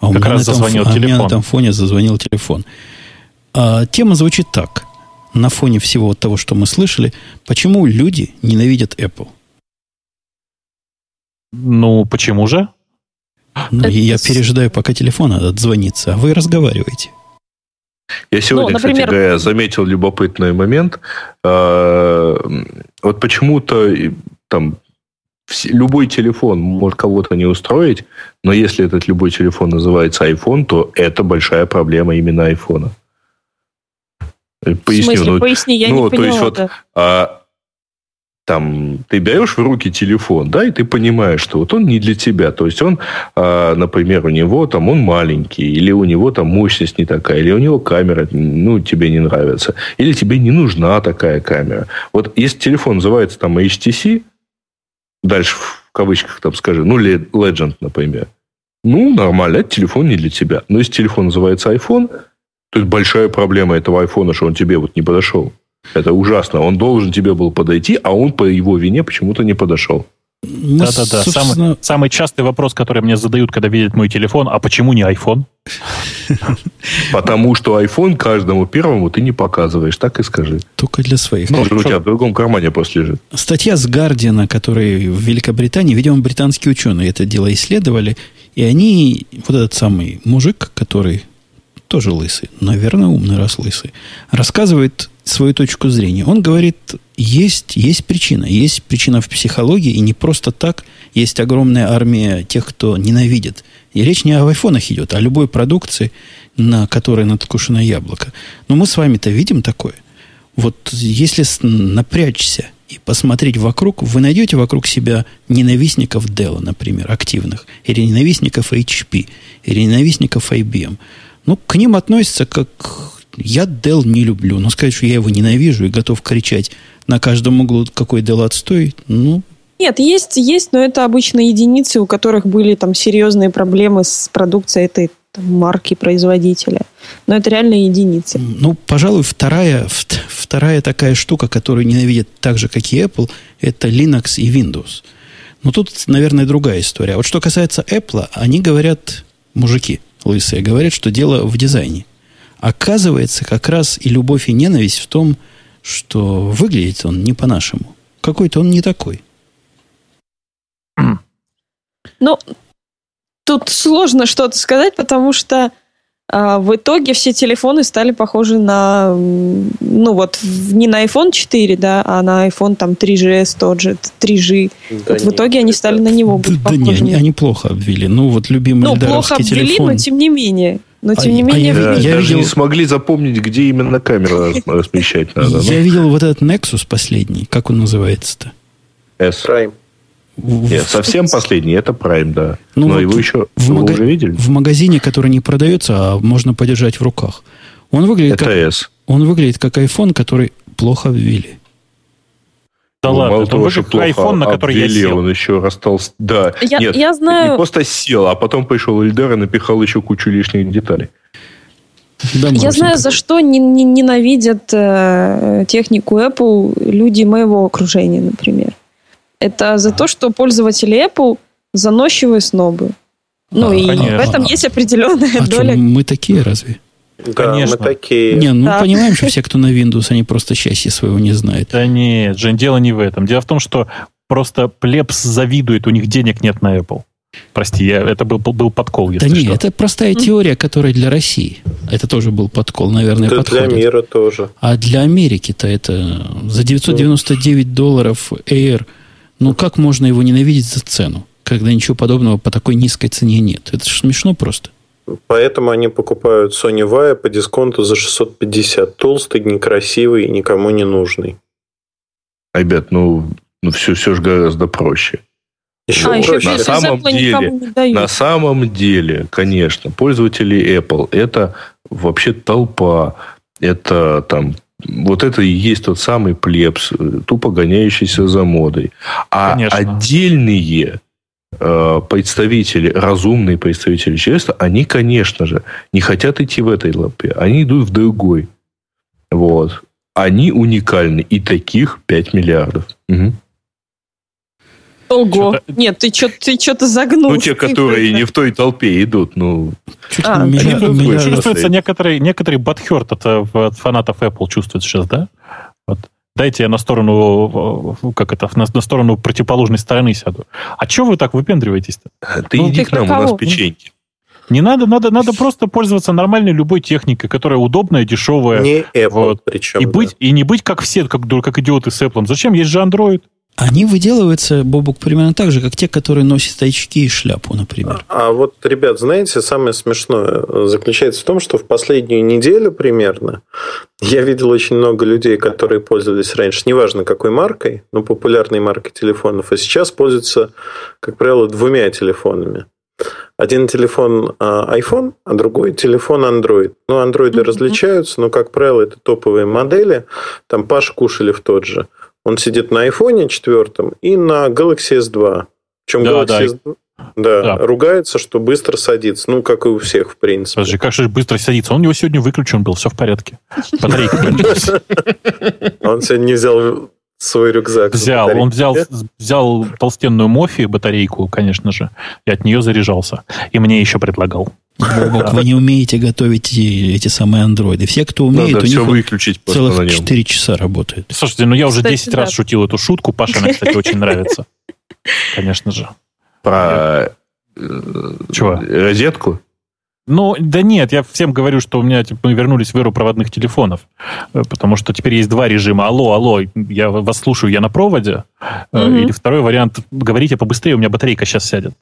А у как меня раз зазвонил а телефон. У меня на этом фоне зазвонил телефон. А, тема звучит так. На фоне всего того, что мы слышали, почему люди ненавидят Apple? Ну, почему же? Ну, я пережидаю, пока телефон отзвонится, а вы разговариваете. Я сегодня, ну, например... кстати говоря, заметил любопытный момент. А, вот почему-то там любой телефон может кого-то не устроить, но если этот любой телефон называется iPhone, то это большая проблема именно айфона. Поясню. В смысле? Ну, Поясни, я ну, не поняла. То есть, вот, а, там, ты берешь в руки телефон, да, и ты понимаешь, что вот он не для тебя. То есть, он, э, например, у него там, он маленький, или у него там мощность не такая, или у него камера, ну, тебе не нравится, или тебе не нужна такая камера. Вот если телефон называется там HTC, дальше в кавычках там скажи, ну, Legend, например, ну, нормально, это телефон не для тебя. Но если телефон называется iPhone, то это большая проблема этого iPhone, что он тебе вот не подошел. Это ужасно. Он должен тебе был подойти, а он по его вине почему-то не подошел. Да-да-да. Собственно... Самый, самый частый вопрос, который мне задают, когда видят мой телефон, а почему не iPhone? (laughs) Потому что iPhone каждому первому ты не показываешь, так и скажи. Только для своих. Ну, у тебя в другом кармане просто лежит. Статья с Гардиана, который в Великобритании, видимо, британские ученые это дело исследовали, и они, вот этот самый мужик, который тоже лысый, наверное, умный, раз лысый, рассказывает свою точку зрения. Он говорит, есть, есть причина. Есть причина в психологии, и не просто так. Есть огромная армия тех, кто ненавидит. И речь не о айфонах идет, а о любой продукции, на которой надкушено яблоко. Но мы с вами-то видим такое. Вот если напрячься и посмотреть вокруг, вы найдете вокруг себя ненавистников Dell, например, активных, или ненавистников HP, или ненавистников IBM. Ну, к ним относятся как я Dell не люблю, но сказать, что я его ненавижу и готов кричать на каждом углу, какой Dell отстой, ну... Нет, есть, есть, но это обычно единицы, у которых были там серьезные проблемы с продукцией этой там, марки производителя. Но это реально единицы. Ну, пожалуй, вторая, вторая такая штука, которую ненавидят так же, как и Apple, это Linux и Windows. Но тут, наверное, другая история. Вот что касается Apple, они говорят, мужики лысые, говорят, что дело в дизайне. Оказывается, как раз и любовь, и ненависть в том, что выглядит он не по-нашему. Какой-то он не такой. Ну, тут сложно что-то сказать, потому что а, в итоге все телефоны стали похожи на, ну вот, не на iPhone 4, да, а на iPhone там 3GS тот же, 3G. Да вот в итоге они стали на него быть да, похожими. Да не, они, они плохо обвели. Ну вот любимый ну, плохо обвели, телефон. но тем не менее. Но тем а, не менее... А я, я даже видел... не смогли запомнить, где именно камеру размещать надо. Я видел вот этот Nexus последний. Как он называется-то? S. Prime. Нет, совсем последний, это Prime, да. Ну, Но вот его еще в мага... уже видели? В магазине, который не продается, а можно подержать в руках. Он выглядит это как... S. Он выглядит как iPhone, который плохо ввели. Да ну, ладно, мало того, что плохо iPhone, на который обвели, я сел. он еще расстался. Да, я, нет, я знаю... не просто сел, а потом пришел Эльдер и напихал еще кучу лишних деталей. Да, я знаю, за что не, не, ненавидят э, технику Apple люди моего окружения, например. Это за то, что пользователи Apple заносчивые снобы. Ну, а, и конечно. в этом есть определенная а доля. Что, мы такие разве? Да, Конечно. мы такие. Не, ну да. понимаем, что все, кто на Windows, они просто счастья своего не знают. Да нет, Жень, дело не в этом. Дело в том, что просто плебс завидует, у них денег нет на Apple. Прости, я, это был, был подкол, если Да нет, что. это простая теория, которая для России. Это тоже был подкол, наверное, это подходит. для мира тоже. А для Америки-то это за 999 долларов Air, ну как можно его ненавидеть за цену, когда ничего подобного по такой низкой цене нет? Это же смешно просто. Поэтому они покупают Sony Vaio по дисконту за 650. Толстый, некрасивый и никому не нужный. Ребят, ну, ну все, все же гораздо проще. Еще а, проще. На самом, деле, на самом деле, конечно, пользователи Apple это вообще толпа. Это там вот это и есть тот самый плебс, тупо гоняющийся за модой. А Конечно. отдельные Э, представители, разумные представители человечества, они, конечно же, не хотят идти в этой лапе. Они идут в другой. Вот. Они уникальны. И таких 5 миллиардов. Угу. Ого. Что-то... Нет, ты что ты что-то загнул. Ну, те, которые не в той толпе идут, ну... А, меня, меня чувствуется некоторый, некоторый батхерт от, от фанатов Apple чувствуется сейчас, да? Вот дайте я на сторону, как это, на, на сторону противоположной стороны сяду. А что вы так выпендриваетесь-то? Ты ну, иди к нам, у нас печеньки. Не надо, надо, надо просто пользоваться нормальной любой техникой, которая удобная, дешевая. Не Apple, вот. причем. И, да. быть, и не быть как все, как, как идиоты с Apple. Зачем? Есть же Android. Они выделываются, Бобук, примерно так же, как те, которые носят очки и шляпу, например. А, а вот, ребят, знаете, самое смешное заключается в том, что в последнюю неделю примерно я видел очень много людей, которые пользовались раньше, неважно какой маркой, но популярной маркой телефонов, а сейчас пользуются, как правило, двумя телефонами. Один телефон а, iPhone, а другой телефон Android. Ну, андроиды mm-hmm. различаются, но, как правило, это топовые модели. Там Паш Кушелев тот же. Он сидит на iPhone 4 и на Galaxy S2. Причем да, Galaxy да. S2... Да, да, ругается, что быстро садится. Ну, как и у всех, в принципе. Подожди, как же быстро садится? Он у него сегодня выключен был, все в порядке. Батарейка (laughs) Он сегодня не взял свой рюкзак. Взял. Он взял, взял толстенную мофи, батарейку, конечно же, и от нее заряжался. И мне еще предлагал. Бобок, вы не умеете готовить эти, самые андроиды. Все, кто умеет, Надо у все них выключить целых 4 часа работает. Слушайте, ну я уже кстати, 10 да. раз шутил эту шутку. Паша мне, кстати, очень нравится. (laughs) Конечно же. Про Чего? розетку? Ну, да нет, я всем говорю, что у меня типа, мы вернулись в эру проводных телефонов, э, потому что теперь есть два режима. Алло, алло, я вас слушаю, я на проводе. Mm-hmm. Или второй вариант, говорите побыстрее, у меня батарейка сейчас сядет.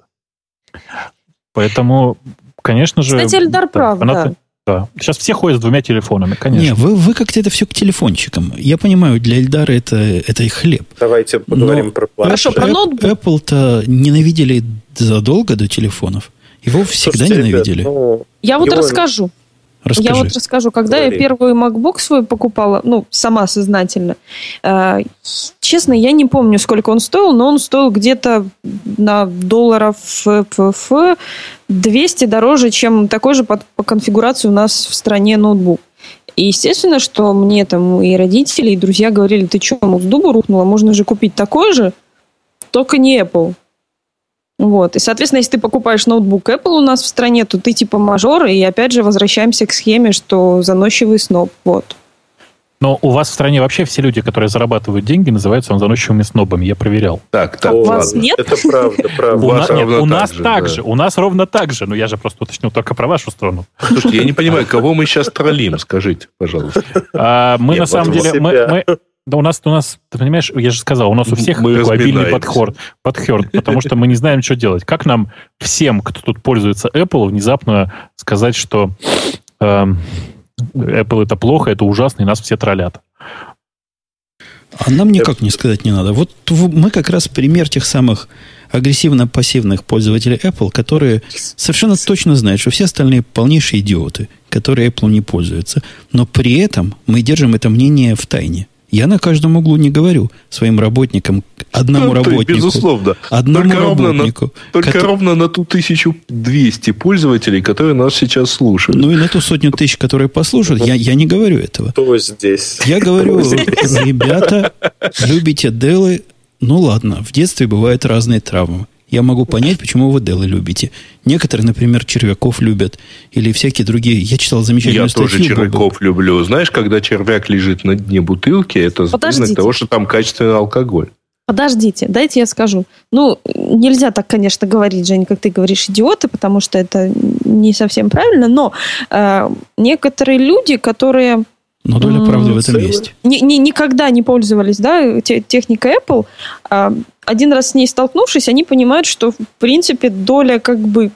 Поэтому, конечно же... Кстати, Эльдар да, прав, да. Да. Сейчас все ходят с двумя телефонами, конечно. Не, вы, вы как-то это все к телефончикам. Я понимаю, для Эльдара это, это и хлеб. Давайте поговорим Но про Хорошо, про ноутбук. Apple-то ненавидели задолго до телефонов. Его всегда Слушайте, ненавидели. Ребят, ну, я вот его... расскажу. Расскажи. Я вот расскажу, когда Говори. я первый MacBook свой покупала, ну, сама сознательно, э, честно, я не помню, сколько он стоил, но он стоил где-то на долларов ф, 200 дороже, чем такой же по, по конфигурации у нас в стране ноутбук. И естественно, что мне там и родители, и друзья говорили, ты что, с дуба рухнула, можно же купить такой же, только не Apple. Вот. И, соответственно, если ты покупаешь ноутбук Apple у нас в стране, то ты типа мажор, и опять же возвращаемся к схеме, что заносчивый сноб. Вот. Но у вас в стране вообще все люди, которые зарабатывают деньги, называются он заносчивыми снобами. Я проверял. Так, так. у вас нет? Это правда, правда. У, нас, нет, у нас так, так же. У нас ровно так же. Но я же просто уточнил только про вашу страну. Слушайте, я не понимаю, кого мы сейчас троллим, скажите, пожалуйста. А, мы на самом деле... Мы, да у нас, у нас, ты понимаешь, я же сказал, у нас у всех мы такой обильный подхорд, подхерт, потому что мы не знаем, что делать. Как нам всем, кто тут пользуется Apple, внезапно сказать, что э, Apple это плохо, это ужасно, и нас все троллят? А нам никак не сказать не надо. Вот мы как раз пример тех самых агрессивно-пассивных пользователей Apple, которые совершенно точно знают, что все остальные полнейшие идиоты, которые Apple не пользуются. Но при этом мы держим это мнение в тайне. Я на каждом углу не говорю своим работникам, одному ну, работнику. Безусловно. Одному только работнику. Ровно на, только который... ровно на ту 1200 пользователей, которые нас сейчас слушают. Ну и на ту сотню тысяч, которые послушают, я, я не говорю этого. Кто здесь? Я говорю, ребята, любите Делы, ну ладно, в детстве бывают разные травмы. Я могу понять, почему вы Делы любите. Некоторые, например, червяков любят. Или всякие другие. Я читал замечательную Я статью. Я тоже червяков Боба. люблю. Знаешь, когда червяк лежит на дне бутылки, это Подождите. знак того, что там качественный алкоголь. Подождите, дайте я скажу. Ну, нельзя так, конечно, говорить, Жень, как ты говоришь, идиоты, потому что это не совсем правильно, но э, некоторые люди, которые... Но доля правды в этом есть. Ни, ни, никогда не пользовались да, техникой Apple, э, один раз с ней столкнувшись, они понимают, что, в принципе, доля как бы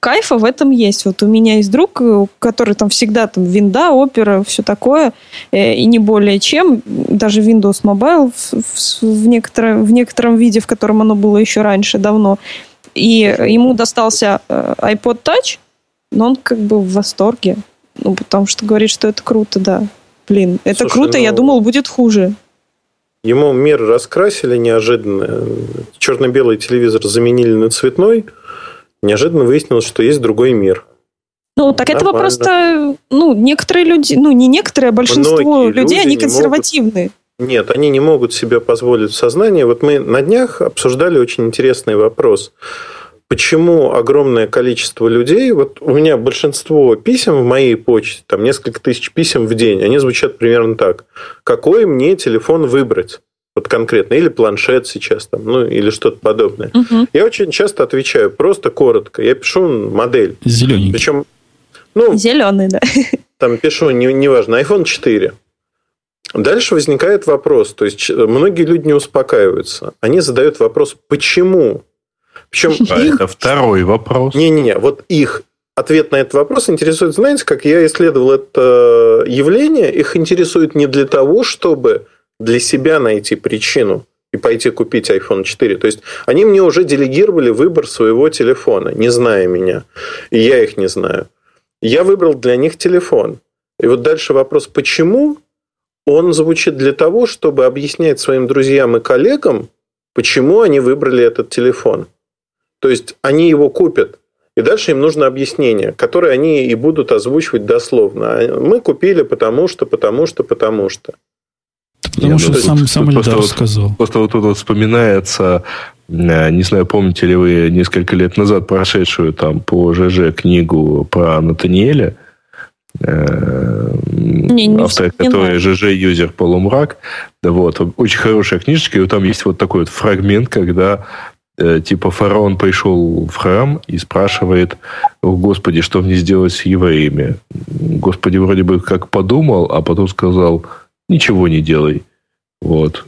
кайфа в этом есть. Вот у меня есть друг, который там всегда там винда, опера, все такое, э, и не более чем. Даже Windows Mobile в, в, в, некотором, в некотором виде, в котором оно было еще раньше, давно. И ему достался э, iPod Touch, но он как бы в восторге. Ну, потому что говорит, что это круто, да. Блин, это Слушай, круто, ну... я думал, будет хуже. Ему мир раскрасили неожиданно. Черно-белый телевизор заменили на цветной. Неожиданно выяснилось, что есть другой мир. Ну, так Нормально. этого просто, ну, некоторые люди, ну, не некоторые, а большинство Многие людей, они консервативные. Могут, нет, они не могут себе позволить в сознании. Вот мы на днях обсуждали очень интересный вопрос почему огромное количество людей, вот у меня большинство писем в моей почте, там несколько тысяч писем в день, они звучат примерно так. Какой мне телефон выбрать? Вот конкретно, или планшет сейчас, там, ну, или что-то подобное. Угу. Я очень часто отвечаю просто коротко. Я пишу модель. Зелененький. Причем, ну, Зеленый, да. (laughs) Там пишу, не, неважно, iPhone 4. Дальше возникает вопрос. То есть, многие люди не успокаиваются. Они задают вопрос, почему причем (laughs) а их... это второй вопрос. Не-не-не, вот их ответ на этот вопрос интересует, знаете, как я исследовал это явление, их интересует не для того, чтобы для себя найти причину и пойти купить iPhone 4. То есть они мне уже делегировали выбор своего телефона, не зная меня. И я их не знаю. Я выбрал для них телефон. И вот дальше вопрос, почему? Он звучит для того, чтобы объяснять своим друзьям и коллегам, почему они выбрали этот телефон. То есть они его купят, и дальше им нужно объяснение, которое они и будут озвучивать дословно. А мы купили потому что, потому что, потому что. Потому что сам, сам Эльдар вот, сказал. Просто вот тут вот вспоминается, э, не знаю, помните ли вы несколько лет назад прошедшую там по ЖЖ книгу про Натаниэля, э, не, не автор, который ЖЖ-юзер полумрак. Да, вот, очень хорошая книжечка, и вот там есть вот такой вот фрагмент, когда типа фараон пришел в храм и спрашивает, Господи, что мне сделать с евреями? Господи вроде бы как подумал, а потом сказал, ничего не делай. Вот.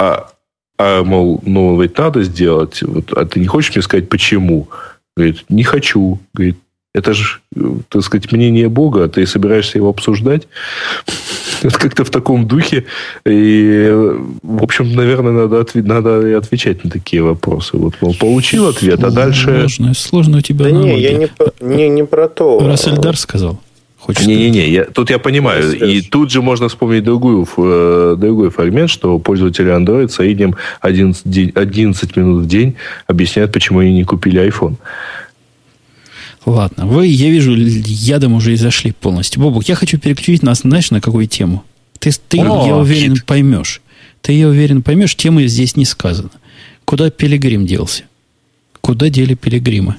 А, а мол, ну, ведь надо сделать. Вот, а ты не хочешь мне сказать, почему? Говорит, не хочу. Говорит, это же, так сказать, мнение Бога, а ты собираешься его обсуждать? (laughs) Это как-то в таком духе. И, в общем, наверное, надо, отв... надо и отвечать на такие вопросы. Вот, мол, получил ответ, а дальше... Сложно, сложно у тебя Да не, я не, не, не про то. Рассельдар сказал. Не-не-не, тут я понимаю. И тут же можно вспомнить другую, э, другой фрагмент, что пользователи Android среднем 11, 11 минут в день объясняют, почему они не купили iPhone. Ладно, вы, я вижу, ядом уже и зашли полностью. Бобук, я хочу переключить нас, знаешь, на какую тему? Ты, ты О, я уверен, щит. поймешь. Ты, я уверен, поймешь, темы здесь не сказано. Куда Пилигрим делся? Куда дели Пилигрима?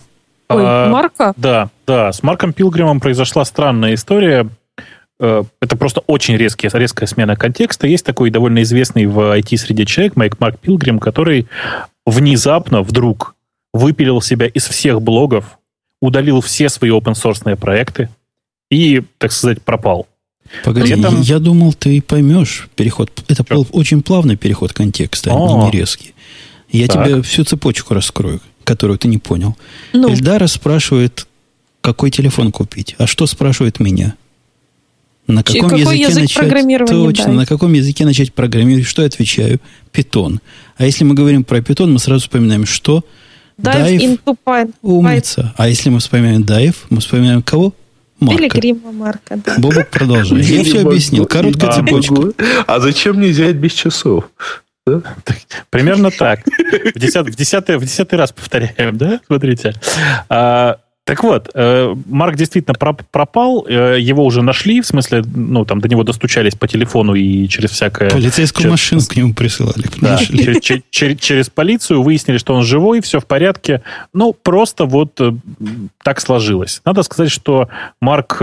Ой, а, Марка? Да, да. С Марком Пилгримом произошла странная история. Э, это просто очень резкий, резкая смена контекста. Есть такой довольно известный в IT-среде человек, Майк Марк Пилгрим, который внезапно, вдруг выпилил себя из всех блогов, удалил все свои open-source проекты и, так сказать, пропал. Погоди, этом... я думал, ты поймешь переход. Это Что? очень плавный переход контекста, а не резкий. Я так. тебе всю цепочку раскрою, которую ты не понял. Ну. Эльдара спрашивает, какой телефон купить. А что спрашивает меня? На каком какой языке язык начать? программирования? Точно, да. на каком языке начать программировать? Что я отвечаю? Питон. А если мы говорим про питон, мы сразу вспоминаем, что Dive, dive into Python. Умница. А если мы вспоминаем Dive, мы вспоминаем кого? Марка. Пилигрима Марка, да. Бобок продолжай. Я все объяснил. Короткая цепочка. А зачем нельзя взять без часов? Да? Примерно так. В, десятый, в десятый раз повторяем, да? Смотрите. А, так вот, э, Марк действительно пропал, э, его уже нашли, в смысле, ну, там до него достучались по телефону и через всякое... Полицейскую через, машину к нему присылали. Да, через, через, через полицию выяснили, что он живой, все в порядке. Ну, просто вот э, так сложилось. Надо сказать, что Марк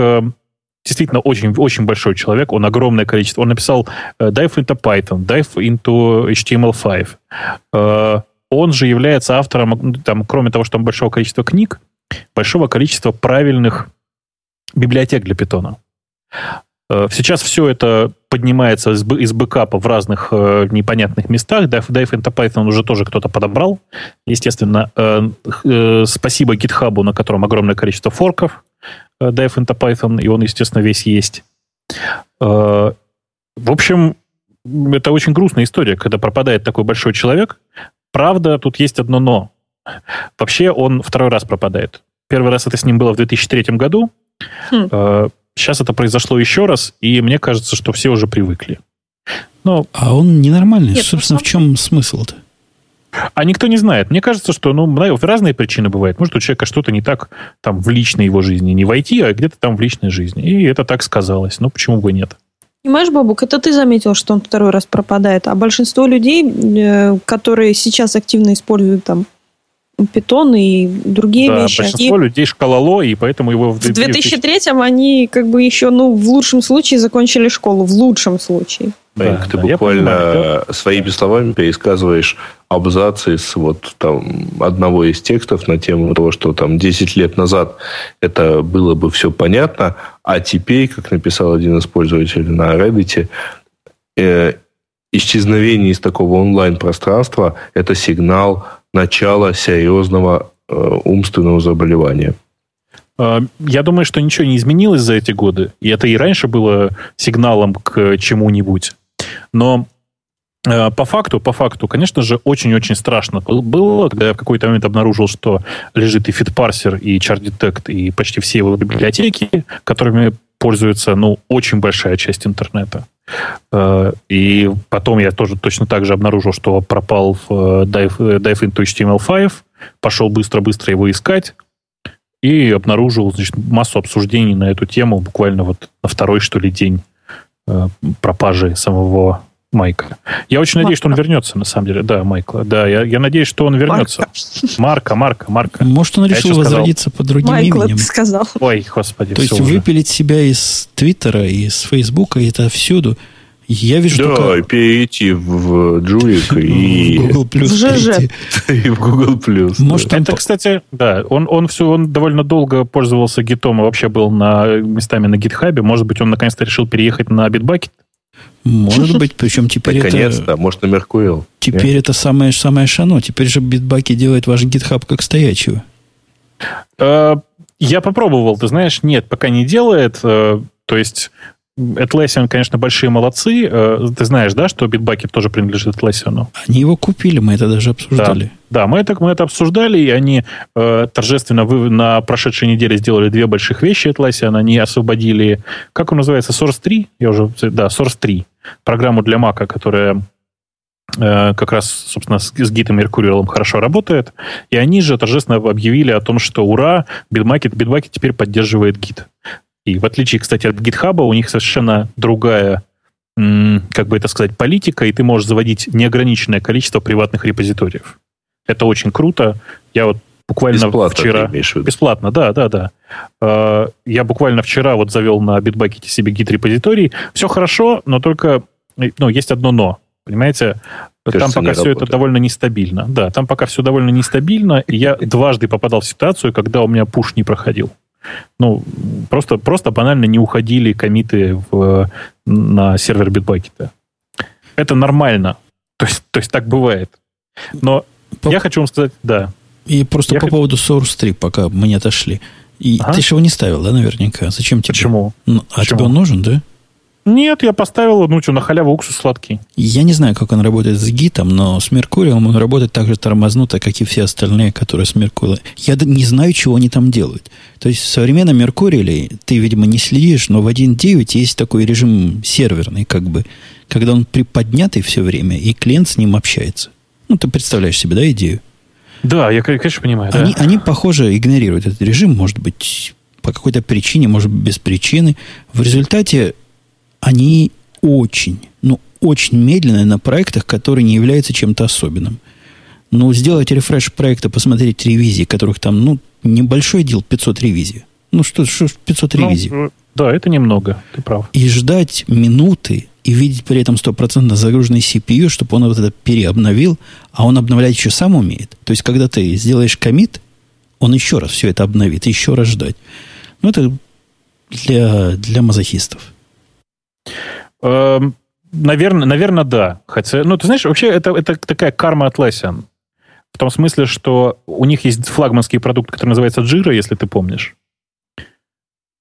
действительно очень, очень большой человек, он огромное количество. Он написал Dive into Python, Dive into HTML5. Он же является автором, там, кроме того, что там большого количества книг, большого количества правильных библиотек для питона. Э, сейчас все это поднимается из, из бэкапа в разных э, непонятных местах. Dive, Dive into Python уже тоже кто-то подобрал. Естественно, э, э, спасибо GitHub, на котором огромное количество форков э, Dive into Python, и он, естественно, весь есть. Э, в общем, это очень грустная история, когда пропадает такой большой человек. Правда, тут есть одно но. Вообще он второй раз пропадает. Первый раз это с ним было в 2003 году. Хм. Сейчас э, это произошло еще раз, и мне кажется, что все уже привыкли. Но... А он ненормальный. Нет, Собственно, в чем смысл-то? А никто не знает. Мне кажется, что ну, разные причины бывают. Может, у человека что-то не так там в личной его жизни. Не войти, а где-то там в личной жизни. И это так сказалось. Ну, почему бы нет? Понимаешь, Бабук, это ты заметил, что он второй раз пропадает. А большинство людей, э, которые сейчас активно используют там питон и другие да, вещи. большинство они... людей шкалало, и поэтому его... В 2003-м они как бы еще, ну, в лучшем случае закончили школу. В лучшем случае. Да, ты да, буквально понимаю, своими словами пересказываешь абзацы из вот там одного из текстов на тему того, что там 10 лет назад это было бы все понятно, а теперь, как написал один из пользователей на Reddit, э, исчезновение из такого онлайн-пространства – это сигнал начала серьезного э, умственного заболевания. А, я думаю, что ничего не изменилось за эти годы, и это и раньше было сигналом к чему-нибудь. Но э, по факту, по факту, конечно же, очень-очень страшно было, когда я в какой-то момент обнаружил, что лежит и FitParser, и ChartDetect, и почти все его библиотеки, которыми пользуется, ну, очень большая часть интернета. Э, и потом я тоже точно так же обнаружил, что пропал в Dive, Dive into HTML5, пошел быстро-быстро его искать и обнаружил значит, массу обсуждений на эту тему буквально вот на второй, что ли, день э, пропажи самого Майка. Я очень надеюсь, что он вернется, на самом деле. Да, Майкла. Да, я, я надеюсь, что он вернется. Марка, Марка, Марка. Может, он решил возродиться под другим Майкла именем. сказал. Ой, господи. То есть уже. выпилить себя из Твиттера, из Фейсбука, и это всюду. Я вижу да, только... перейти в Джулик (laughs) и... В Google Plus (laughs) И в Google Plus. Может, Это, кстати, да, он, он все, он довольно долго пользовался гитом и вообще был на местами на гитхабе. Может быть, он наконец-то решил переехать на Bitbucket? Может быть, причем теперь Наконец-то, это... может, на Меркурил. Теперь Нет? это самое, самое шано. Теперь же битбаки делает ваш GitHub как стоячего. Э, я попробовал, ты знаешь, нет, пока не делает. Э, то есть Atlassian, конечно, большие молодцы. Э, ты знаешь, да, что Bitbucket тоже принадлежит Atlassian? Они его купили, мы это даже обсуждали. Да, да мы, это, мы это обсуждали, и они э, торжественно вы, на прошедшей неделе сделали две больших вещи Atlassian. Они освободили, как он называется, Source 3? Я уже, да, Source 3. Программу для Mac, которая э, как раз, собственно, с, с гитом Mercurial хорошо работает. И они же торжественно объявили о том, что ура, Bitbucket, Bitbucket теперь поддерживает гит. И в отличие, кстати, от GitHub, у них совершенно другая, как бы это сказать, политика, и ты можешь заводить неограниченное количество приватных репозиториев. Это очень круто. Я вот буквально бесплатно вчера... Бесплатно, да, да, да. А, я буквально вчера вот завел на Bitbucket себе гид-репозиторий. Все хорошо, но только... Ну, есть одно но. Понимаете? Кажется, там пока все работает. это довольно нестабильно. Да, там пока все довольно нестабильно. И я (laughs) дважды попадал в ситуацию, когда у меня пуш не проходил. Ну, просто, просто банально не уходили комиты в, на сервер Bitbucket. Это нормально. То есть, то есть так бывает. Но по... я хочу вам сказать, да. И просто я по х... поводу Source 3, пока мы не отошли. И ага. ты же его не ставил, да, наверняка? Зачем тебе? Почему? Ну, а Почему? тебе он нужен, да? Нет, я поставил, ну что, на халяву уксус сладкий. Я не знаю, как он работает с гитом, но с Меркурием он работает так же тормознуто, как и все остальные, которые с Меркурием. Я не знаю, чего они там делают. То есть в современном Меркурии ты, видимо, не следишь, но в 1.9 есть такой режим серверный, как бы, когда он приподнятый все время, и клиент с ним общается. Ну, ты представляешь себе, да, идею? Да, я, конечно, понимаю. Они, да. они, похоже, игнорируют этот режим, может быть, по какой-то причине, может быть, без причины. В результате они очень, ну, очень медленные на проектах, которые не являются чем-то особенным. Ну, сделать рефреш проекта, посмотреть ревизии, которых там, ну, небольшой дел 500 ревизий. Ну, что, что 500 ну, ревизий? Ну, да, это немного, ты прав. И ждать минуты и видеть при этом стопроцентно загруженный CPU, чтобы он вот это переобновил, а он обновлять еще сам умеет. То есть, когда ты сделаешь комит, он еще раз все это обновит, еще раз ждать. Ну, это для, для мазохистов. Эм, наверное, наверное, да. Хотя, ну, ты знаешь, вообще это, это такая карма Atlassian. В том смысле, что у них есть флагманский продукт, который называется Jira, если ты помнишь.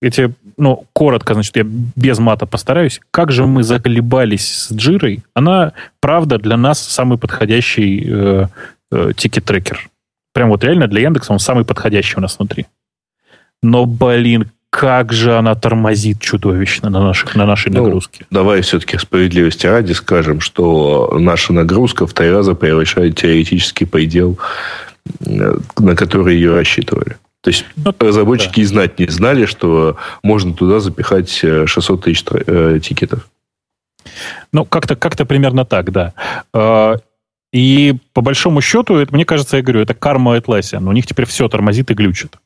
Эти, ну, коротко, значит, я без мата постараюсь. Как же мы заколебались с Джирой? Она, правда, для нас самый подходящий э, э, ticket-tracker. Прям вот реально для Яндекса он самый подходящий у нас внутри. Но, блин, как же она тормозит чудовищно на, наших, на нашей ну, нагрузке. Давай все-таки справедливости ради скажем, что наша нагрузка в три раза превышает теоретический предел, э, на который ее рассчитывали. То есть ну, разработчики да. и знать не знали, что можно туда запихать 600 э, тысяч э, тикетов. Ну, как-то как примерно так, да. И по большому счету, это, мне кажется, я говорю, это карма Atlassian. У них теперь все тормозит и глючит.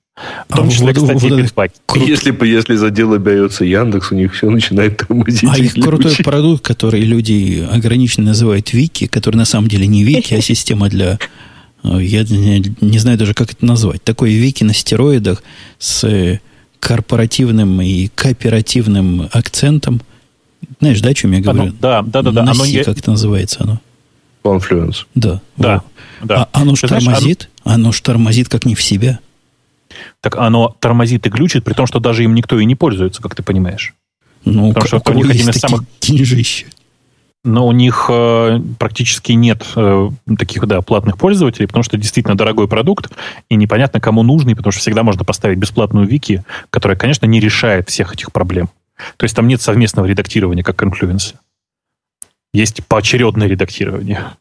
В том а числе, вот, кстати, вот, Bitbucket. Крут... Если, если за дело берется Яндекс, у них все начинает тормозить. А их крутой продукт, который люди ограниченно называют Вики, который на самом деле не Вики, а (laughs) система для... Э, я не, не знаю даже, как это назвать. Такой Вики на стероидах с корпоративным и кооперативным акцентом. Знаешь, да, о чем я говорю? Оно, да, да, да. да. оно не... как это называется оно? Confluence. Да. Да. да. А оно ж тормозит, оно... оно ж тормозит как не в себя так оно тормозит и глючит, при том, что даже им никто и не пользуется, как ты понимаешь. Ну, Потому что у, у них один из самых... деньжища. Но у них э, практически нет э, таких да, платных пользователей, потому что действительно дорогой продукт, и непонятно, кому нужный, потому что всегда можно поставить бесплатную вики, которая, конечно, не решает всех этих проблем. То есть там нет совместного редактирования, как Confluence. Есть поочередное редактирование.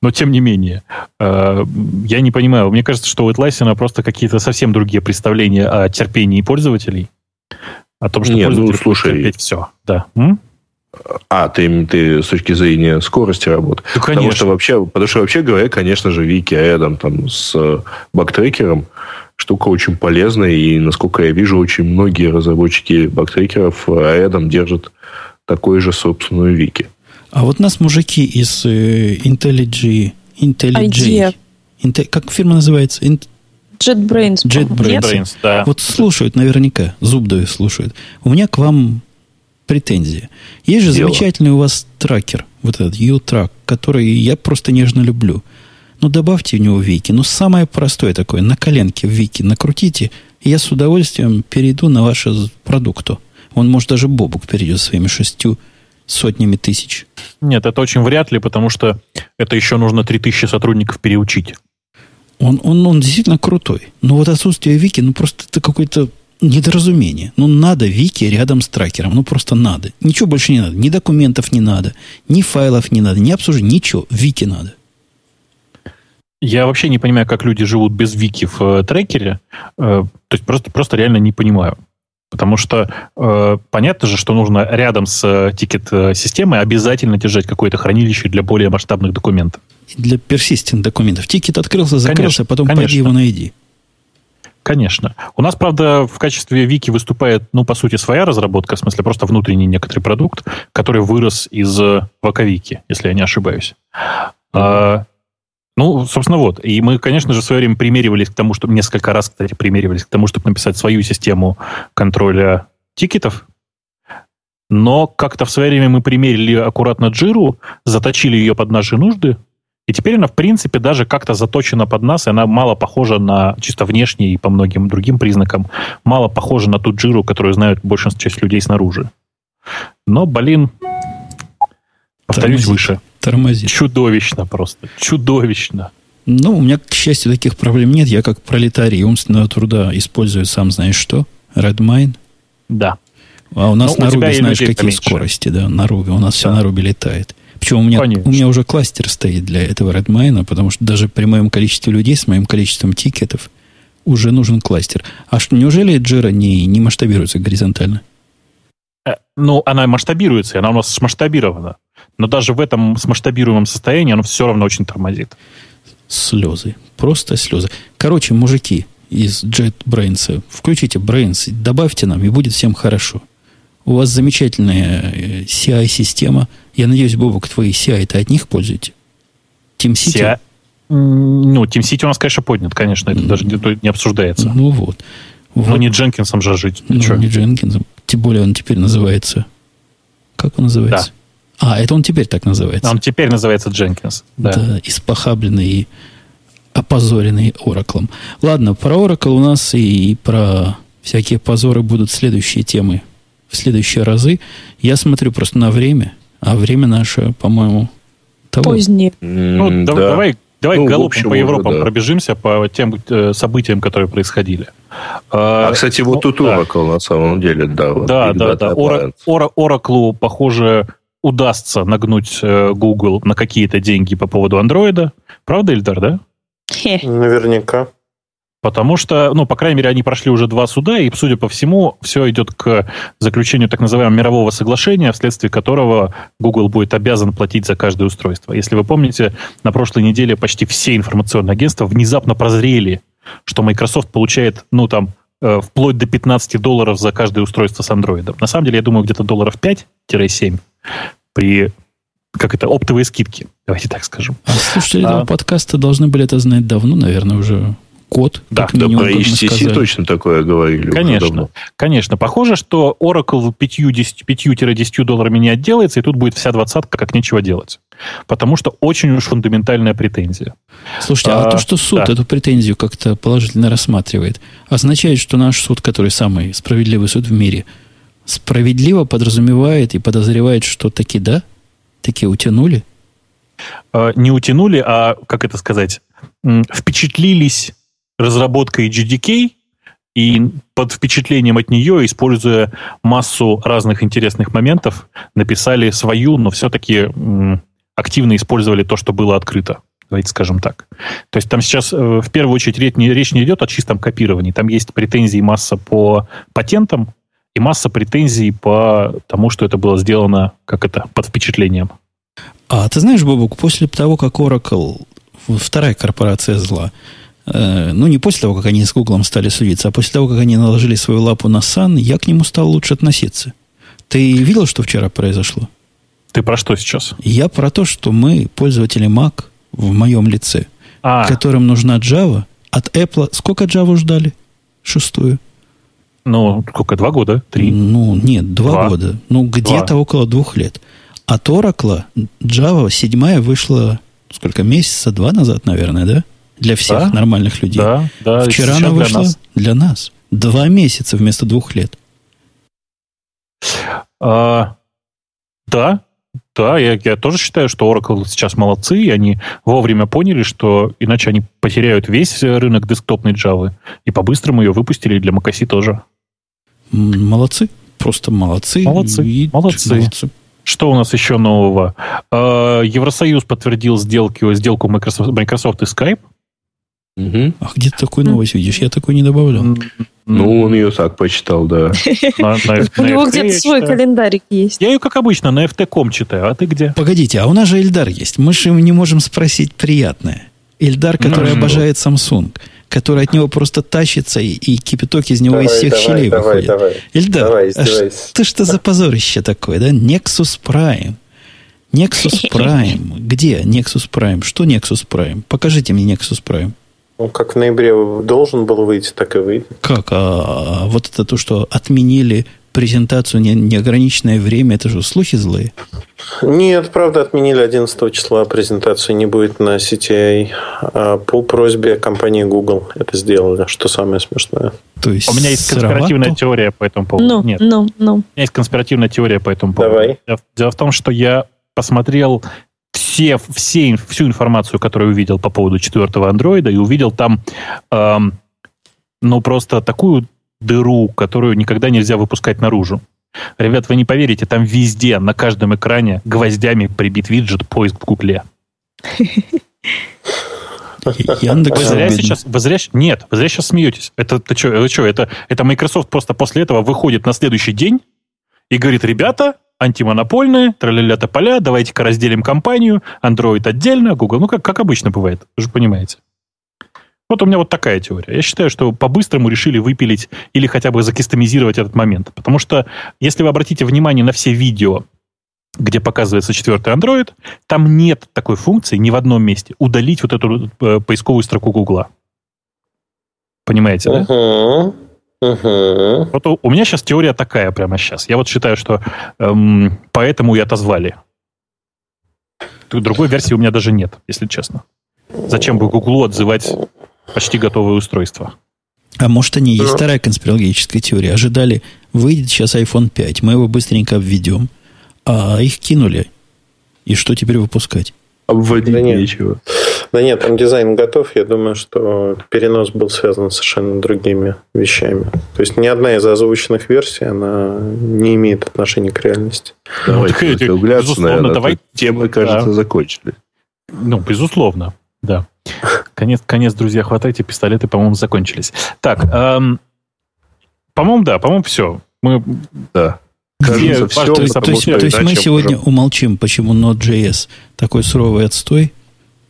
Но тем не менее, э, я не понимаю. Мне кажется, что у Atlassian просто какие-то совсем другие представления о терпении пользователей. О том, что Нет, ну, пользователь слушай, будет терпеть все. Да. М? А, ты, ты с точки зрения скорости работы. Ну, Потому конечно. что вообще, потому что вообще говоря, конечно же, Вики рядом там с э, бактрекером штука очень полезная, и, насколько я вижу, очень многие разработчики бактрекеров э, рядом держат такой же собственную Вики. А вот нас мужики из э, IntelliJ, IntelliJ, IDEA. Inte- как фирма называется? JetBrains. JetBrains. JetBrains, да. Вот слушают наверняка, зуб даю слушают. У меня к вам претензия. Есть же Дело. замечательный у вас тракер, вот этот U-Track, который я просто нежно люблю. Ну, добавьте в него вики. Ну, самое простое такое, на коленке в вики накрутите, и я с удовольствием перейду на ваше продукту. Он, может, даже Бобук перейдет своими шестью сотнями тысяч. Нет, это очень вряд ли, потому что это еще нужно 3000 сотрудников переучить. Он, он, он действительно крутой. Но вот отсутствие вики, ну, просто это какое-то недоразумение. Ну, надо вики рядом с тракером. Ну, просто надо. Ничего больше не надо. Ни документов не надо, ни файлов не надо, ни обсуждения, ничего. Вики надо. Я вообще не понимаю, как люди живут без вики в э, трекере. Э, то есть просто, просто реально не понимаю. Потому что э, понятно же, что нужно рядом с э, тикет-системой обязательно держать какое-то хранилище для более масштабных документов. И для persistent документов. Тикет открылся, закрылся, Конечно, потом конечно. пойди его найди. Конечно. У нас, правда, в качестве вики выступает, ну, по сути, своя разработка, в смысле, просто внутренний некоторый продукт, который вырос из э, Ваковики, если я не ошибаюсь. А, ну, собственно, вот. И мы, конечно же, в свое время примеривались к тому, что несколько раз, кстати, примеривались к тому, чтобы написать свою систему контроля тикетов. Но как-то в свое время мы примерили аккуратно джиру, заточили ее под наши нужды, и теперь она, в принципе, даже как-то заточена под нас, и она мало похожа на, чисто внешне и по многим другим признакам, мало похожа на ту джиру, которую знают большинство часть людей снаружи. Но, блин, повторюсь Тормозит. выше, Тормозит. чудовищно просто, чудовищно. Ну, у меня, к счастью, таких проблем нет. Я как пролетарий умственного труда использую сам знаешь что. Redmine. Да. А у нас Ну, на и знаешь, какие поменьше. скорости, да, на Руби. У нас все Да. на Руби летает. Причем у меня, Конечно. у меня уже кластер стоит для этого Redmine, потому что даже при моем количестве людей, с моим количеством тикетов, уже нужен кластер. А что, неужели Jira не, не масштабируется горизонтально? Э, Ну, она масштабируется, она у нас смасштабирована. Но даже в этом смасштабируемом состоянии оно все равно очень тормозит. Слезы. Просто слезы. Короче, мужики из JetBrains, включите Brains, добавьте нам, и будет всем хорошо. У вас замечательная э, CI-система. Я надеюсь, Бобок, твои CI-то от них пользуете? TeamCity? М, Ну, TeamCity у нас, конечно, поднят, конечно, это даже не, обсуждается. Ну вот. вот. Но не Дженкинсом же жить. Ну, не Дженкинсом. Тем более он теперь называется... Как он называется? А, это он теперь так называется. Он теперь называется Дженкинс. Да. Да, испохабленный и опозоренный Ораклом. Ладно, про Oracle у нас и, и про всякие позоры будут следующие темы в следующие разы. Я смотрю просто на время, а время наше, по-моему, того. Позднее. Ну, М, да- да. давай, давай Ну, галопом общем, по уже, Европам да. пробежимся по тем э, событиям, которые происходили. А, кстати, вот ну, тут да. Oracle на самом деле, да. вот, Да, да, да. Ора-. Ора- Oracle, похоже, удастся нагнуть э, Google на какие-то деньги по поводу андроида. Правда, Ильдар, да? Наверняка. Потому что, ну, по крайней мере, они прошли уже два суда, и, судя по всему, все идет к заключению так называемого мирового соглашения, вследствие которого Google будет обязан платить за каждое устройство. Если вы помните, на прошлой неделе почти все информационные агентства внезапно прозрели, что Microsoft получает, ну, там, э, вплоть до 15 долларов за каждое устройство с андроидом. На самом деле, я думаю, где-то долларов 5-7 при, как это, оптовые скидки, давайте так скажем. А слушатели этого А. подкаста должны были это знать давно, наверное, уже год. Да, Да, про HTC сказали. точно такое говорили. Конечно, конечно. Похоже, что Oracle 5-10 долларами не отделается, и тут будет вся двадцатка как нечего делать. Потому что очень уж фундаментальная претензия. Слушайте, а, А, то, что суд да. эту претензию как-то положительно рассматривает, означает, что наш суд, который самый справедливый суд в мире, справедливо подразумевает и подозревает, что таки да, таки утянули. Э, Не утянули, а, как это сказать, впечатлились разработкой GDK, и под впечатлением от нее, используя массу разных интересных моментов, написали свою, но все-таки активно использовали то, что было открыто. Давайте скажем так. То есть там сейчас э, в первую очередь речь не, речь не идет о чистом копировании. Там есть претензии масса по патентам и масса претензий по тому, что это было сделано, как это, под впечатлением. А ты знаешь, Бобук, после того, как Oracle, вторая корпорация зла, э, ну, не после того, как они с Гуглом стали судиться, а после того, как они наложили свою лапу на Сан, я к нему стал лучше относиться. Ты видел, что вчера произошло? Ты про что сейчас? Я про то, что мы, пользователи Mac, в моем лице, А, которым нужна Java, от Apple... Сколько Java ждали? Шестую? Ну, сколько, два года? Три? Ну, нет, два, Два. года. Ну, где-то Два. около двух лет. От Oracle Java седьмая вышла сколько, месяца два назад, наверное, да? Для всех Да. нормальных людей. Да, да. Вчера она для вышла нас. для нас. Два месяца вместо двух лет. А, да, да, я, я тоже считаю, что Oracle сейчас молодцы, и они вовремя поняли, что иначе они потеряют весь рынок десктопной Java, и по-быстрому ее выпустили для macOS тоже. Молодцы. Просто молодцы. Молодцы, И- молодцы. Что у нас еще нового? А, Евросоюз подтвердил сделки, сделку Microsoft, Microsoft и Skype. Мгм. А где ты такую новость видишь? Я такой не добавлял. Ну, он ее так почитал, да. (laughs) на- на- У него где-то свой читаю. календарик есть. Я ее, как обычно, на FT.com читаю, а ты где? Погодите, а у нас же Эльдар есть. Мы же не можем спросить приятное. Эльдар, который Ну, обожает Samsung, который от него просто тащится, и, и кипяток из него из Давай, всех давай, щелей давай, выходит. давай. Эльдар, Давай, а издевайся. что, что за позорище такое, да? Nexus Prime. Nexus (laughs) Prime. Где Nexus Prime? Что Nexus Prime? Покажите мне Nexus Prime. Ну, как в ноябре должен был выйти, так и выйдет. Как? А, а вот это то, что отменили презентацию не, неограниченное время, это же слухи злые. Нет, правда, отменили 11 числа презентацию не будет на CTI. А по просьбе компании Google это сделали, что самое смешное. То есть У меня есть сыровато? конспиративная теория по этому поводу. Ну, Нет, ну, ну. У меня есть конспиративная теория по этому поводу. Давай. Дело, дело в том, что я посмотрел все, все, всю информацию, которую увидел по поводу четвертого андроида, и увидел там, эм, ну, просто такую дыру, которую никогда нельзя выпускать наружу. Ребят, вы не поверите, там везде, на каждом экране гвоздями прибит виджет поиск в Гугле. (laughs) Яндекс Вы зря сейчас, вы зря, нет, вы зря сейчас смеетесь. Это, это что, это, что, это, это Microsoft просто после этого выходит на следующий день и говорит, ребята, антимонопольные, траля поля, давайте-ка разделим компанию, Android отдельно, Google, ну, как, как обычно бывает, вы же понимаете. Вот у меня вот такая теория. Я считаю, что по-быстрому решили выпилить или хотя бы закистомизировать этот момент. Потому что, если вы обратите внимание на все видео, где показывается четвертый Android, там нет такой функции ни в одном месте удалить вот эту э, поисковую строку Гугла. Понимаете, да? Угу. Угу. Вот у, у меня сейчас теория такая прямо сейчас. Я вот считаю, что эм, поэтому и отозвали. Другой версии у меня даже нет, если честно. Зачем бы Гуглу отзывать почти готовое устройство? А может, они есть Ну. вторая конспирологическая теория. Ожидали, выйдет сейчас iPhone 5, мы его быстренько обведем. А их кинули. И что теперь выпускать? Обводить Да нет. нечего. Да нет, там дизайн готов. Я думаю, что перенос был связан с совершенно другими вещами. То есть ни одна из озвученных версий, она не имеет отношения к реальности. Давайте так, это, углубляться, безусловно, наверное. давай- Темы, кажется, Да. закончили. Ну, безусловно, да. Конец, конец, друзья, хватайте, пистолеты, по-моему, закончились. Так, эм, по-моему, да, по-моему, все. Мы Да. Кажется, все То есть, то есть- то есть мы сегодня умолчим, почему Node.js такой суровый отстой,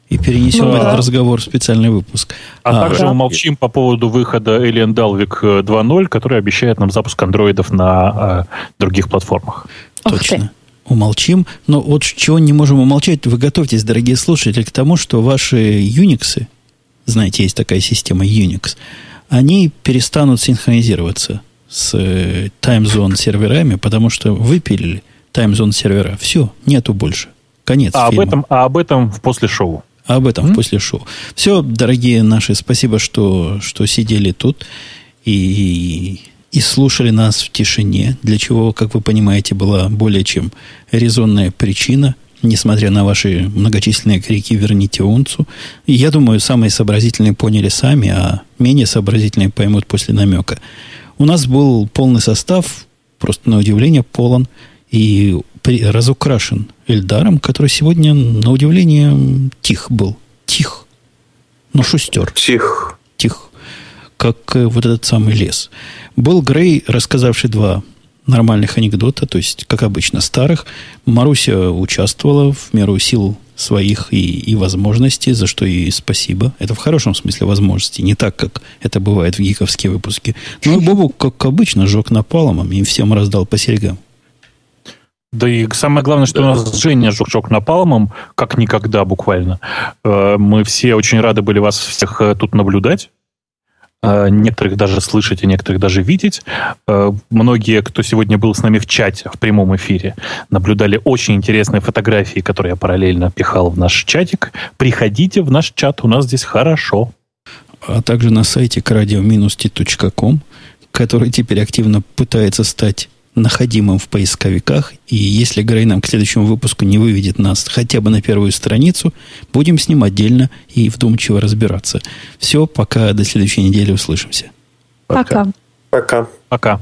и перенесем Ну этот да. разговор в специальный выпуск. А, А, также да. мы молчим по поводу выхода Alien Dalvik 2.0, который обещает нам запуск андроидов на э, других платформах. Ух Точно. Умолчим. Но вот чего не можем умолчать, вы готовьтесь, дорогие слушатели, к тому, что ваши Unix, знаете, есть такая система Unix, они перестанут синхронизироваться с э, таймзон серверами, потому что выпилили таймзон сервера. Все, нету больше. Конец А об, фильма. этом, а об этом в после шоу. А об этом М? после шоу. Все, дорогие наши, спасибо, что, что сидели тут и, и слушали нас в тишине, для чего, как вы понимаете, была более чем резонная причина, несмотря на ваши многочисленные крики «верните унцу». Я думаю, самые сообразительные поняли сами, а менее сообразительные поймут после намека. У нас был полный состав, просто на удивление полон, и при, разукрашен Эльдаром, который сегодня, на удивление, тих был. Тих. Но шустер. Тих. Тих. Как э, вот этот самый лес. Был Грей, рассказавший два нормальных анекдота, то есть, как обычно, старых. Маруся участвовала в меру сил своих и, и возможностей, за что ей спасибо. Это в хорошем смысле возможности, не так, как это бывает в гиковские выпуски. Ну, и Бобу, как обычно, жег напаломом и всем раздал по серьгам. Да и самое главное, что у нас Женя жук напалмом, как никогда буквально. Э, мы все очень рады были вас всех э, тут наблюдать. Э, некоторых даже слышать, и некоторых даже видеть. Многие, кто сегодня был с нами в чате, в прямом эфире, наблюдали очень интересные фотографии, которые я параллельно пихал в наш чатик. Приходите в наш чат, у нас здесь хорошо. А также на сайте краdio-t.com, который теперь активно пытается стать находимым в поисковиках. И если Грей нам к следующему выпуску не выведет нас хотя бы на первую страницу, будем с ним отдельно и вдумчиво разбираться. Все, пока до следующей недели услышимся. Пока. Пока. Пока.